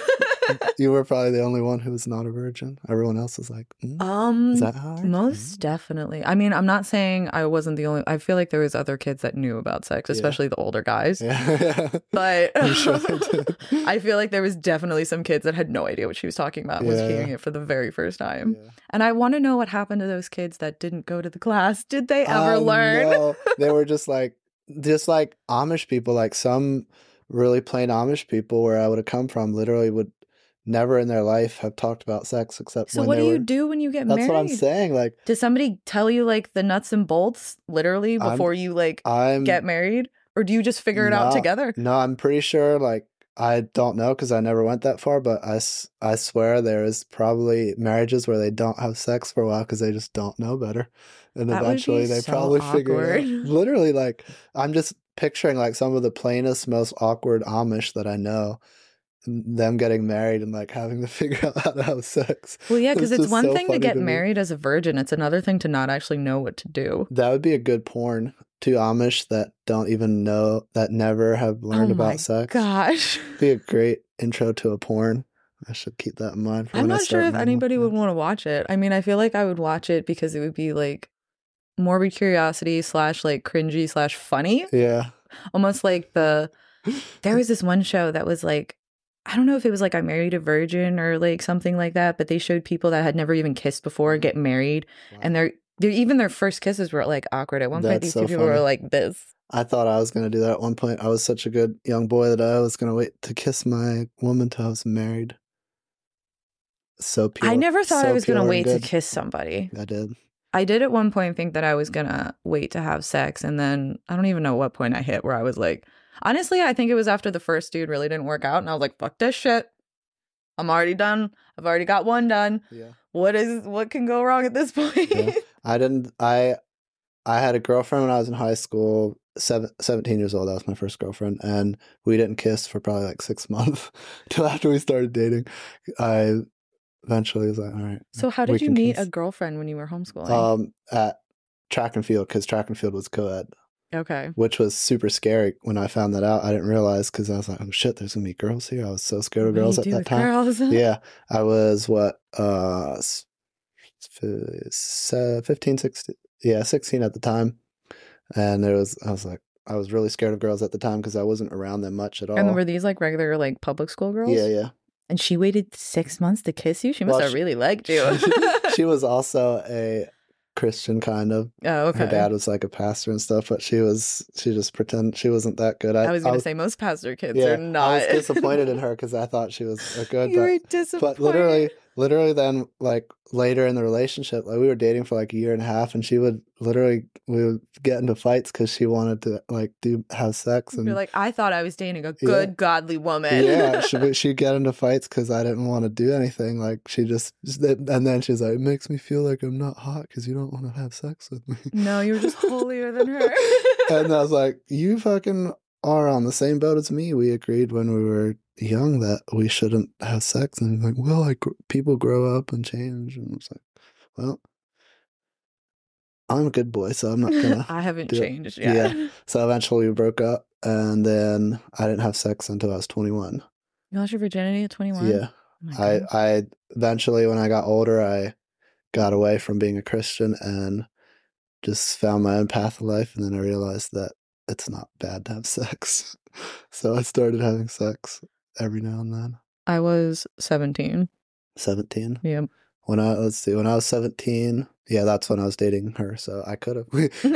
Speaker 1: You were probably the only one who was not a virgin. Everyone else was like, "Mm,
Speaker 2: um,
Speaker 1: is that hard?
Speaker 2: most definitely. I mean, I'm not saying I wasn't the only. I feel like there was other kids that knew about sex,
Speaker 1: Yeah.
Speaker 2: especially the older guys.
Speaker 1: Yeah.
Speaker 2: But
Speaker 1: sure.
Speaker 2: I feel like there was definitely some kids that had no idea what she was talking about, was hearing it for the very first time.
Speaker 1: Yeah.
Speaker 2: And I want to know what happened to those kids that didn't go to the class. Did they ever
Speaker 1: I
Speaker 2: learn?
Speaker 1: know. They were just like, just like Amish people, like some really plain Amish people where I would have come from, literally would never in their life have talked about sex except
Speaker 2: So what do you do when you get
Speaker 1: That's
Speaker 2: married?
Speaker 1: That's what I'm saying. Like,
Speaker 2: Does somebody tell you like the nuts and bolts literally
Speaker 1: I'm-
Speaker 2: before you like
Speaker 1: I'm
Speaker 2: get married, or do you just figure it out together?
Speaker 1: No, I'm pretty sure. Like, I don't know because I never went that far, but I, I swear there is probably marriages where they don't have sex for a while because they just don't know better. And
Speaker 2: That
Speaker 1: eventually they
Speaker 2: so
Speaker 1: probably figure it out.
Speaker 2: awkward.
Speaker 1: Literally, like, I'm just picturing like some of the plainest, most awkward Amish that I know, them getting married and like having to figure out how to have sex.
Speaker 2: Well, yeah, because
Speaker 1: It's
Speaker 2: it's one
Speaker 1: so
Speaker 2: thing to get
Speaker 1: to
Speaker 2: married as a virgin. It's another thing to not actually know what to do.
Speaker 1: That would be a good porn. Two Amish that don't even know, that never have oh learned
Speaker 2: oh
Speaker 1: about sex.
Speaker 2: gosh.
Speaker 1: be a great intro to a porn. I should keep that in mind. For
Speaker 2: I'm not sure if anybody would want to watch it. I mean, I feel like I would watch it because it would be like morbid curiosity slash like cringy slash funny.
Speaker 1: Yeah,
Speaker 2: Almost like the there was this one show that was like I don't know if it was like I married a virgin or like something like that, but they showed people that had never even kissed before get mm. married and they're they're even their first kisses were like awkward. At one point these
Speaker 1: so
Speaker 2: two people were like this.
Speaker 1: I thought I was gonna do that at one point. I was such a good young boy that I was gonna wait to kiss my woman till I was married. So pure.
Speaker 2: I never thought I was gonna wait to kiss somebody.
Speaker 1: I did.
Speaker 2: I did at one point think that I was gonna wait to have sex, and then I don't even know what point I hit where I was like, honestly, I think it was after the first dude really didn't work out, and I was like, fuck this shit. I'm already done. I've already got one done.
Speaker 1: Yeah.
Speaker 2: What is what can go wrong at this point?
Speaker 1: Yeah. I didn't. I I had a girlfriend when I was in high school. Seven, 17 years old. That was my first girlfriend, and we didn't kiss for probably like six months till after we started dating. I eventually was like, all right.
Speaker 2: so how did you meet
Speaker 1: kiss."
Speaker 2: a girlfriend when you were homeschooling?
Speaker 1: Um, at track and field because track and field was co-ed,
Speaker 2: okay.
Speaker 1: which was super scary when I found that out. I didn't realize because I was like, oh shit, there's gonna be girls here. I was so scared of
Speaker 2: What
Speaker 1: girls at that time.
Speaker 2: Girls?
Speaker 1: yeah, I was what uh, s- f- s- 15, 16, yeah, sixteen at the time, and there was I was like. I was really scared of girls at the time because I wasn't around them much at all.
Speaker 2: And were these like regular like public school girls?
Speaker 1: yeah, yeah.
Speaker 2: And she waited six months to kiss you. She must
Speaker 1: Well,
Speaker 2: have
Speaker 1: she-
Speaker 2: really liked you.
Speaker 1: she was also a Christian kind of.
Speaker 2: oh, okay.
Speaker 1: Her dad was like a pastor and stuff, but she was she just pretend she wasn't that good. I,
Speaker 2: I was gonna say most pastor kids are not.
Speaker 1: I was disappointed in her because I thought she was a good,
Speaker 2: you
Speaker 1: but
Speaker 2: were disappointed.
Speaker 1: but literally, literally, then like later in the relationship, like we were dating for like a year and a half, and she would literally we would get into fights because she wanted to like do have sex and
Speaker 2: You're like, I thought I was dating a
Speaker 1: Yeah.
Speaker 2: good, godly woman.
Speaker 1: yeah, she she'd get into fights because I didn't want to do anything. Like she just, just and then she's like, it makes me feel like I'm not hot because you don't want to have sex with me.
Speaker 2: no, you're just holier than her.
Speaker 1: and I was like, "You fucking are on the same boat as me." We agreed when we were young that we shouldn't have sex, and he's like, "Well, I gr- people grow up and change," and I was like, "Well, I'm a good boy, so I'm not gonna."
Speaker 2: I haven't
Speaker 1: do it.
Speaker 2: changed yet.
Speaker 1: Yeah. so eventually, we broke up, and then I didn't have sex until I was 21.
Speaker 2: You lost your virginity at 21?
Speaker 1: Yeah,
Speaker 2: Oh
Speaker 1: I I eventually when I got older, I got away from being a Christian and just found my own path of life, and then I realized that it's not bad to have sex. so I started having sex every now and then.
Speaker 2: I was 17.
Speaker 1: Seventeen.
Speaker 2: Yeah.
Speaker 1: When I let's see, when I was seventeen, yeah, that's when I was dating her. So I could have. We, we,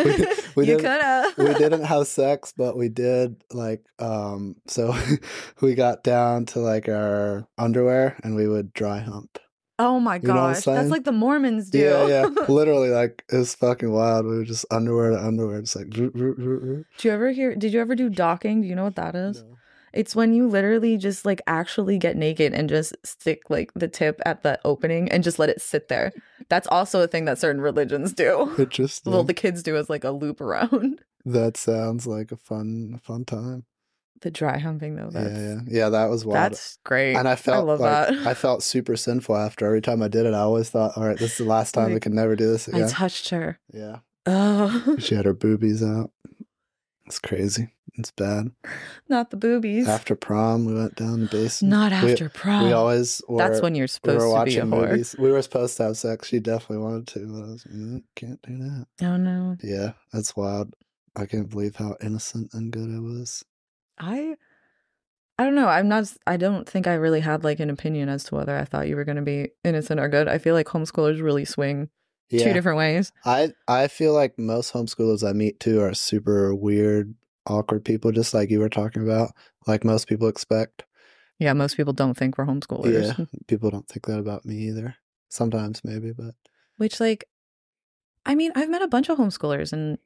Speaker 1: we
Speaker 2: you
Speaker 1: didn't-
Speaker 2: could have.
Speaker 1: we didn't have sex, but we did like um so we got down to like our underwear and we would dry hump.
Speaker 2: Oh my
Speaker 1: You know what I'm
Speaker 2: gosh. That's like the Mormons do.
Speaker 1: Yeah, yeah. Literally like it was fucking wild. We were just underwear to underwear, just like.
Speaker 2: Do you ever hear did you ever do docking? Do you know what that is?
Speaker 1: No.
Speaker 2: It's when you literally just like actually get naked and just stick like the tip at the opening and just let it sit there. That's also a thing that certain religions do.
Speaker 1: Interesting.
Speaker 2: Well, the kids do as like a loop around.
Speaker 1: that sounds like a fun fun time.
Speaker 2: The dry humping though. That's,
Speaker 1: yeah, yeah, yeah. That was wild.
Speaker 2: That's great.
Speaker 1: and I felt
Speaker 2: love
Speaker 1: like
Speaker 2: that.
Speaker 1: I felt super sinful after every time I did it. I always thought, all right, this is the last time we can never do this again.
Speaker 2: I touched her.
Speaker 1: yeah,
Speaker 2: Oh,
Speaker 1: she had her boobies out. It's crazy. It's bad.
Speaker 2: not the boobies.
Speaker 1: After prom, we went down the basement.
Speaker 2: not
Speaker 1: We-
Speaker 2: after prom.
Speaker 1: We always were,
Speaker 2: That's when you're
Speaker 1: we
Speaker 2: supposed
Speaker 1: were
Speaker 2: to be a whore.
Speaker 1: movies. We were supposed to have sex. She definitely wanted to, but I was like, "Mm, can't do that.
Speaker 2: Oh no.
Speaker 1: Yeah, that's wild. I can't believe how innocent and good I was.
Speaker 2: I I don't know. I'm not I don't think I really had like an opinion as to whether I thought you were going to be innocent or good. I feel like homeschoolers really swing
Speaker 1: Yeah,
Speaker 2: two different ways.
Speaker 1: I I feel like most homeschoolers I meet too are super weird, awkward people, just like you were talking about. Like most people expect.
Speaker 2: Yeah, most people don't think we're homeschoolers.
Speaker 1: Yeah, people don't think that about me either. Sometimes maybe, but
Speaker 2: Which like I mean, I've met a bunch of homeschoolers and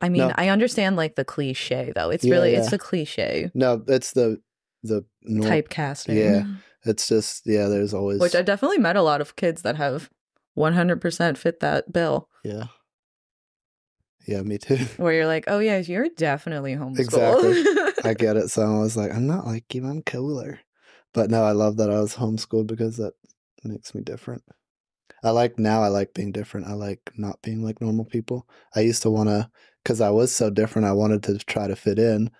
Speaker 2: I mean,
Speaker 1: No.
Speaker 2: I understand like the cliche though. It's
Speaker 1: Yeah,
Speaker 2: really
Speaker 1: yeah.
Speaker 2: it's the cliche
Speaker 1: no, it's the the nor-
Speaker 2: typecasting.
Speaker 1: Yeah. It's just yeah. There's always
Speaker 2: Which I definitely met a lot of kids that have 100% fit that bill
Speaker 1: yeah yeah me too.
Speaker 2: where you're like, "Oh yeah, you're definitely homeschooled."
Speaker 1: Exactly. I get it. So I was like, I'm not like you. I'm cooler. But no, I love that I was homeschooled because that makes me different. I like now. I like being different. I like not being like normal people. I used to want to, because I was so different. I wanted to try to fit in,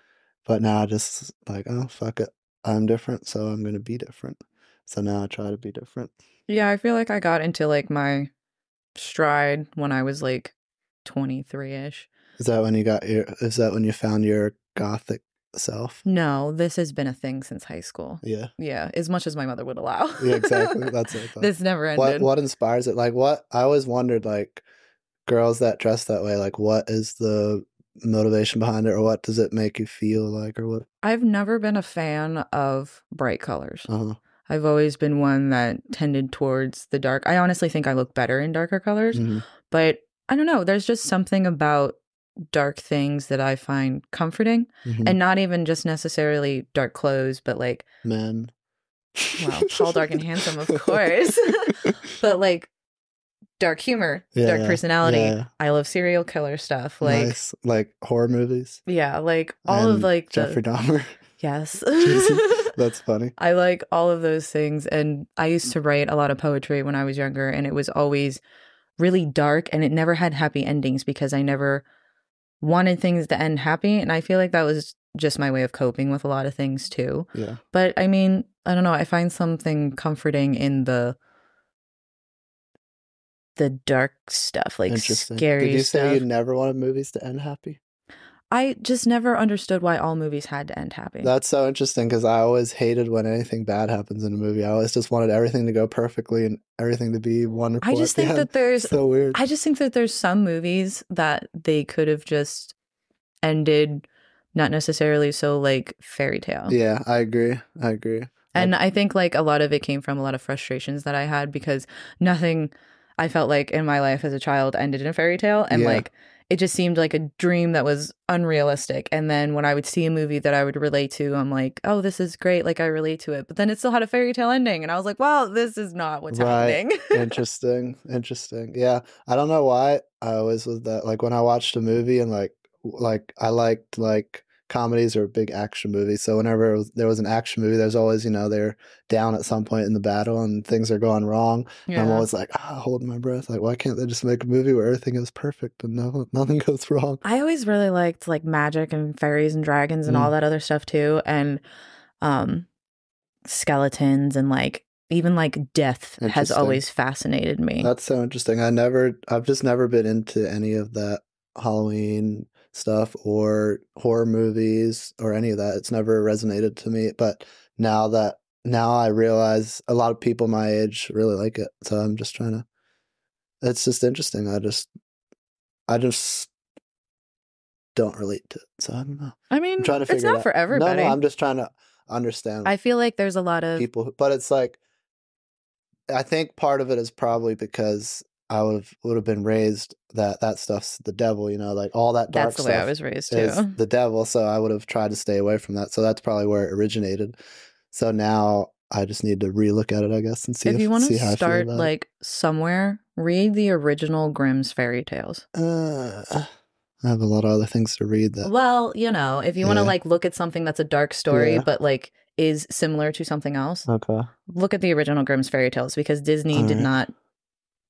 Speaker 1: but now I just like, oh fuck it, I'm different, so I'm gonna be different. So now I try to be different.
Speaker 2: Yeah, I feel like I got into like my stride when I was like 23 ish.
Speaker 1: Is that when you got your? Is that when you found your gothic self?
Speaker 2: No, this has been a thing since high school.
Speaker 1: Yeah.
Speaker 2: Yeah, as much as my mother would allow.
Speaker 1: Yeah. Exactly. That's it.
Speaker 2: This never ended.
Speaker 1: what what inspires it like what i always wondered like girls that dress that way like what is the motivation behind it or what does it make you feel like or what
Speaker 2: I've never been a fan of bright colors.
Speaker 1: uh-huh
Speaker 2: I've always been one that tended towards the dark. I honestly think I look better in darker colors,
Speaker 1: Mhm.
Speaker 2: but I don't know. There's just something about dark things that I find comforting,
Speaker 1: Mhm.
Speaker 2: and not even just necessarily dark clothes, but like
Speaker 1: men
Speaker 2: Well, tall, dark, and handsome, of course. but like dark humor,
Speaker 1: Yeah,
Speaker 2: dark
Speaker 1: yeah,
Speaker 2: personality.
Speaker 1: yeah.
Speaker 2: I love serial killer stuff. Like
Speaker 1: nice like horror movies
Speaker 2: yeah, like all
Speaker 1: And
Speaker 2: of like
Speaker 1: jeffrey
Speaker 2: the
Speaker 1: dahmer
Speaker 2: yes.
Speaker 1: That's funny
Speaker 2: I like all of those things and I used to write a lot of poetry when I was younger and it was always really dark and it never had happy endings because I never wanted things to end happy and I feel like that was just my way of coping with a lot of things too.
Speaker 1: yeah
Speaker 2: But I mean, I don't know. I find something comforting in the the dark stuff, like
Speaker 1: interesting
Speaker 2: scary
Speaker 1: did you
Speaker 2: stuff.
Speaker 1: say you never wanted movies to end happy
Speaker 2: I just never understood why all movies had to end happy.
Speaker 1: that's so interesting because i always hated when anything bad happens in a movie i always just wanted everything to go perfectly and everything to be wonderful
Speaker 2: I just
Speaker 1: at the
Speaker 2: think that there's
Speaker 1: so weird
Speaker 2: I just think that there's some movies that they could have just ended not necessarily so like fairy tale.
Speaker 1: Yeah, I agree. I agree.
Speaker 2: And I think like a lot of it came from a lot of frustrations that I had because nothing I felt like in my life as a child ended in a fairy tale and
Speaker 1: Yeah.
Speaker 2: like it just seemed like a dream that was unrealistic. And then when I would see a movie that I would relate to, I'm like, oh, this is great. Like I relate to it. But then it still had a fairy tale ending. And I was like, wow, this is not what's
Speaker 1: Right.
Speaker 2: happening.
Speaker 1: interesting. Interesting. Yeah. I don't know why I always was that like when I watched a movie and like like I liked like comedies or big action movies. So whenever was, there was an action movie, there's always, you know, they're down at some point in the battle and things are going wrong. And I'm always like, ah, holding my breath. Like, why can't they just make a movie where everything is perfect and no, nothing goes wrong?
Speaker 2: I always really liked like magic and fairies and dragons and
Speaker 1: Mm.
Speaker 2: all that other stuff too. And um skeletons and like even like death has always fascinated me.
Speaker 1: That's so interesting. I never, I've just never been into any of that Halloween stuff or horror movies or any of that. It's never resonated to me. But now that, now I realize a lot of people my age really like it. So I'm just trying to, it's just interesting. I just, I just don't relate to it. So I don't know.
Speaker 2: I mean,
Speaker 1: I'm trying to
Speaker 2: it's
Speaker 1: figure it
Speaker 2: not
Speaker 1: out.
Speaker 2: for everybody.
Speaker 1: No, no, I'm just trying to understand
Speaker 2: I feel like there's a lot of
Speaker 1: people, who- but it's like, I think part of it is probably because I would have would have been raised that that stuff's the devil, you know, like all that dark
Speaker 2: that's the way I was raised too.
Speaker 1: the devil. So I would have tried to stay away from that. So that's probably where it originated. So now I just need to relook at it, I guess, and see
Speaker 2: if
Speaker 1: if,
Speaker 2: you want to
Speaker 1: how I feel
Speaker 2: start
Speaker 1: it.
Speaker 2: like somewhere, read the original Grimm's fairy tales.
Speaker 1: Uh, I have a lot of other things to read that.
Speaker 2: Well, you know, if you want to like look at something that's a dark story,
Speaker 1: Yeah.
Speaker 2: but like is similar to something else,
Speaker 1: Okay.
Speaker 2: look at the original Grimm's fairy tales because Disney did
Speaker 1: Alright.
Speaker 2: not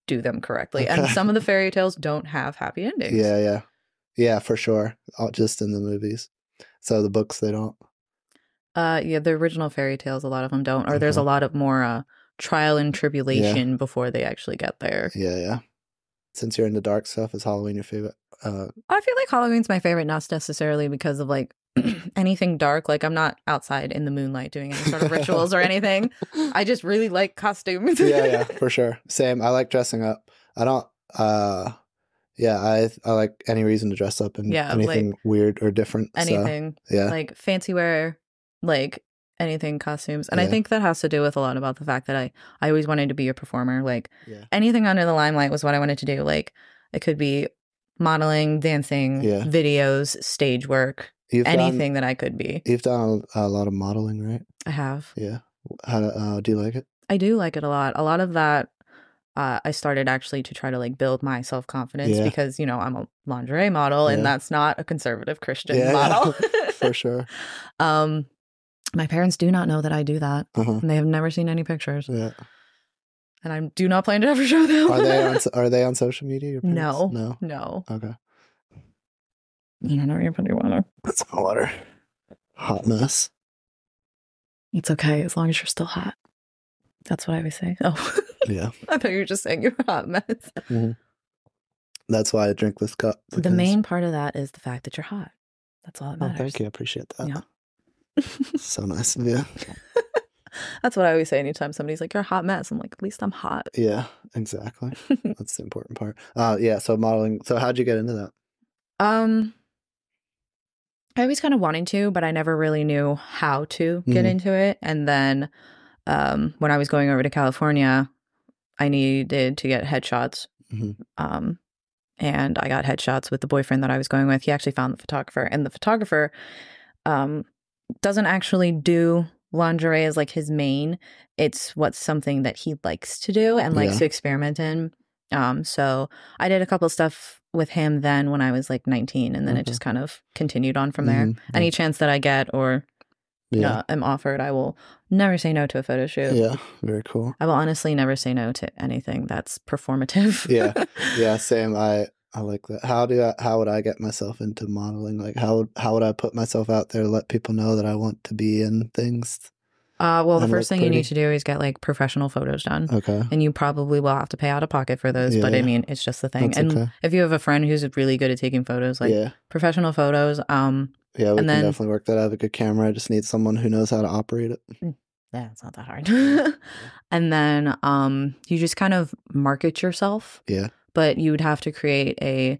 Speaker 2: do them correctly. And some of the fairy tales don't have happy endings.
Speaker 1: Yeah, yeah. Yeah, for sure. All- Just in the movies. So the books, they don't.
Speaker 2: Uh yeah, the original fairy tales, a lot of them don't. Or there's a lot of more uh trial and tribulation before they actually get there.
Speaker 1: Yeah, yeah. Since you're into dark stuff, is Halloween your favorite? Uh,
Speaker 2: I feel like Halloween's my favorite, not necessarily because of like anything dark. Like I'm not outside in the moonlight doing any sort of rituals or anything. I just really like costumes.
Speaker 1: yeah, yeah, for sure. Same. I like dressing up. I don't. uh Yeah, I I like any reason to dress up in
Speaker 2: Yeah, like-
Speaker 1: anything weird or different. so,
Speaker 2: anything.
Speaker 1: yeah,
Speaker 2: like fancy wear, like anything costumes. And I think that has to do with a lot about the fact that I I always wanted to be a performer. Like
Speaker 1: yeah,
Speaker 2: anything under the limelight was what I wanted to do. Like it could be modeling, dancing,
Speaker 1: Yeah.
Speaker 2: videos, stage work,
Speaker 1: you've
Speaker 2: anything that I could be.
Speaker 1: You've done a, a lot of modeling, right?
Speaker 2: I have.
Speaker 1: Yeah. How do- uh, do you like it?
Speaker 2: I do like it a lot. A lot of that uh, I started actually to try to like build my self confidence
Speaker 1: Yeah.
Speaker 2: because you know I'm a lingerie model and that's not a conservative Christian
Speaker 1: Yeah,
Speaker 2: model.
Speaker 1: for sure.
Speaker 2: Um, my parents do not know that I do that,
Speaker 1: Uh-huh.
Speaker 2: and they have never seen any pictures,
Speaker 1: Yeah.
Speaker 2: and I do not plan to ever show them.
Speaker 1: Are they on? Are they on social media? Your parents?
Speaker 2: No.
Speaker 1: No.
Speaker 2: no,
Speaker 1: Okay.
Speaker 2: You don't know your pretty water.
Speaker 1: Put some water. Hot mess.
Speaker 2: It's okay as long as you're still hot. That's what I always say. Oh,
Speaker 1: Yeah.
Speaker 2: I thought you were just saying you're a hot mess.
Speaker 1: That's why I drink this cup.
Speaker 2: The main part of that is the fact that you're hot. That's all that
Speaker 1: Oh,
Speaker 2: matters.
Speaker 1: thank you. I appreciate that.
Speaker 2: Yeah.
Speaker 1: so nice of you.
Speaker 2: That's what I always say anytime somebody's like, "You're a hot mess." I'm like, "At least I'm hot."
Speaker 1: Yeah, exactly. That's the important part. Uh, yeah. So modeling. So how'd you get into that?
Speaker 2: Um, I always kind of wanted to, but I never really knew how to get
Speaker 1: Mhm.
Speaker 2: into it. And then, um, when I was going over to California, I needed to get headshots.
Speaker 1: Mhm.
Speaker 2: Um, and I got headshots with the boyfriend that I was going with. He actually found the photographer, and the photographer, um, doesn't actually do lingerie as like his main. It's what's something that he likes to do and likes
Speaker 1: Yeah.
Speaker 2: to experiment in. Um, so I did a couple stuff with him then when I was like 19, and then it just kind of continued on from there.
Speaker 1: Mhm.
Speaker 2: Any chance that I get or
Speaker 1: Yeah.
Speaker 2: uh, am offered, I will never say no to a photo shoot.
Speaker 1: Yeah. Very cool.
Speaker 2: I will honestly never say no to anything that's performative.
Speaker 1: Yeah. Yeah. Same. I I like that. How do I? How would I get myself into modeling? Like how how would I put myself out there? Let people know that I want to be in things.
Speaker 2: Uh, well, the
Speaker 1: And
Speaker 2: first thing you need to do is get like professional photos done.
Speaker 1: Okay.
Speaker 2: And you probably will have to pay out of pocket for those, but I mean, it's just the thing.
Speaker 1: That's
Speaker 2: and
Speaker 1: okay.
Speaker 2: if you have a friend who's really good at taking photos, like
Speaker 1: yeah.
Speaker 2: professional photos, um,
Speaker 1: Yeah. We
Speaker 2: and
Speaker 1: can
Speaker 2: then-
Speaker 1: definitely work that. I have a good camera. I just need someone who knows how to operate it.
Speaker 2: yeah, it's not that hard. and then um, you just kind of market yourself,
Speaker 1: Yeah.
Speaker 2: but you would have to create a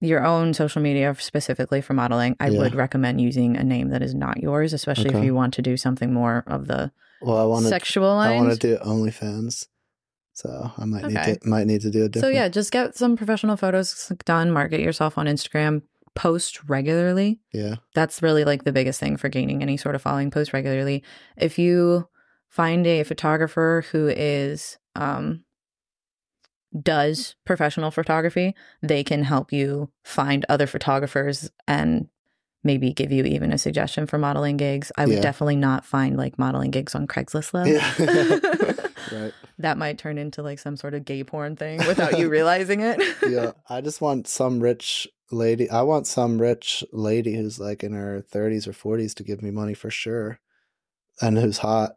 Speaker 2: your own social media specifically for modeling. I
Speaker 1: Yeah.
Speaker 2: would recommend using a name that is not yours, especially if you want to do something more of the
Speaker 1: Well, I want to.
Speaker 2: sexual
Speaker 1: I want to do OnlyFans. So I might
Speaker 2: Okay.
Speaker 1: need to might need to do a different So
Speaker 2: yeah, just get some professional photos done, market yourself on Instagram, post regularly.
Speaker 1: Yeah.
Speaker 2: That's really like the biggest thing for gaining any sort of following, post regularly. If you find a photographer who is um does professional photography, they can help you find other photographers and maybe give you even a suggestion for modeling gigs. I would
Speaker 1: Yeah.
Speaker 2: definitely not find like modeling gigs on Craigslist though.
Speaker 1: Yeah. right.
Speaker 2: that might turn into like some sort of gay porn thing without you realizing it.
Speaker 1: yeah, I just want some rich lady. I want some rich lady who's like in her 30s or 40s to give me money for sure, and who's hot.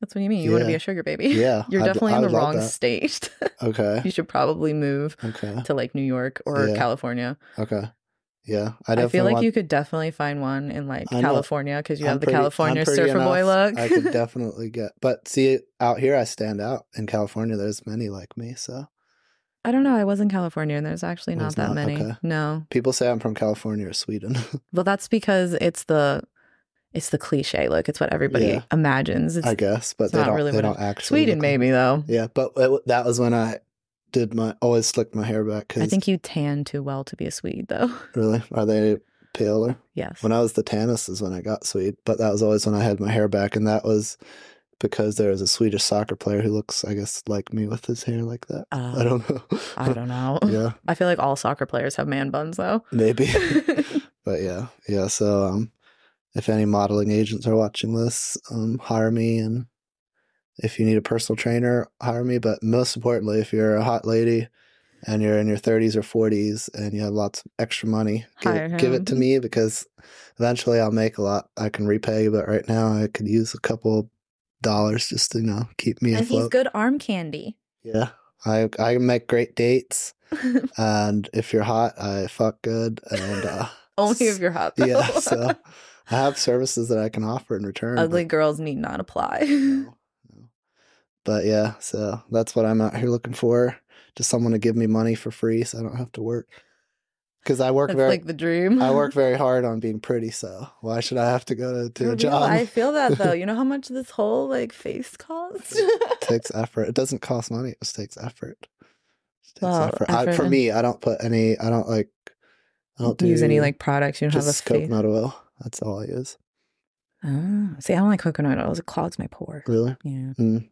Speaker 2: That's what you mean. You want to be a sugar baby.
Speaker 1: Yeah,
Speaker 2: You're
Speaker 1: I'd-
Speaker 2: definitely
Speaker 1: I
Speaker 2: in the wrong
Speaker 1: that.
Speaker 2: state.
Speaker 1: Okay,
Speaker 2: you should probably move
Speaker 1: okay,
Speaker 2: to like New York or
Speaker 1: Yeah.
Speaker 2: California.
Speaker 1: okay. Yeah, I
Speaker 2: I, feel like
Speaker 1: want,
Speaker 2: you could definitely find one in like. California because you
Speaker 1: I'm
Speaker 2: have the
Speaker 1: pretty- I'm
Speaker 2: California surfer boy look.
Speaker 1: I could definitely get, but see, out here I stand out. In California, there's many like me. So
Speaker 2: I don't know. I was in California and there's actually not
Speaker 1: There's
Speaker 2: that
Speaker 1: not?
Speaker 2: many.
Speaker 1: Okay.
Speaker 2: No.
Speaker 1: people say I'm from California or Sweden.
Speaker 2: Well, that's because it's the it's the cliche look. It's what everybody
Speaker 1: Yeah.
Speaker 2: imagines. It's
Speaker 1: I guess, but they
Speaker 2: not
Speaker 1: don't.
Speaker 2: really
Speaker 1: they
Speaker 2: what
Speaker 1: don't actually.
Speaker 2: Sweden maybe though.
Speaker 1: Yeah, but it, that was when I did my always slicked my hair back. Cause
Speaker 2: I think you tan too well to be a Swede though.
Speaker 1: really are they paler?
Speaker 2: yes.
Speaker 1: When I was the tannest is when I got Swede, but that was always when I had my hair back, and that was because there was a Swedish soccer player who looks, I guess, like me with his hair like that.
Speaker 2: Uh,
Speaker 1: I don't know.
Speaker 2: I don't know.
Speaker 1: yeah,
Speaker 2: I feel like all soccer players have man buns though.
Speaker 1: maybe. but yeah, yeah. So um, if any modeling agents are watching this, um, hire me, and if you need a personal trainer, hire me. But most importantly, if you're a hot lady and you're in your 30s or 40s and you have lots of extra money, give, it, give it to me because eventually I'll make a lot. I can repay you, but right now I could use a couple dollars just to you know keep me
Speaker 2: and he's
Speaker 1: afloat.
Speaker 2: good arm candy.
Speaker 1: Yeah, I I make great dates, and if you're hot, I fuck good, and uh,
Speaker 2: Only if you're hot. Though.
Speaker 1: yeah, so I have services that I can offer in return.
Speaker 2: Ugly girls need not apply.
Speaker 1: no, no. But yeah, so that's what I'm out here looking for. Just someone to give me money for free so I don't have to work. Because I work
Speaker 2: That's
Speaker 1: very
Speaker 2: like the dream.
Speaker 1: I work very hard on being pretty, so why should I have to go to, to a job?
Speaker 2: I feel that though. You know how much this whole like face costs?
Speaker 1: it takes effort. It doesn't cost money, it just takes effort. It takes
Speaker 2: Well,
Speaker 1: effort. I, for
Speaker 2: and-
Speaker 1: me, I don't put any I don't like I don't do
Speaker 2: use any like products. You don't have a
Speaker 1: just
Speaker 2: face.
Speaker 1: coconut oil. That's all I use.
Speaker 2: Ah, see, I don't like coconut oil. It clogs my pores.
Speaker 1: Really?
Speaker 2: Yeah.
Speaker 1: Mm.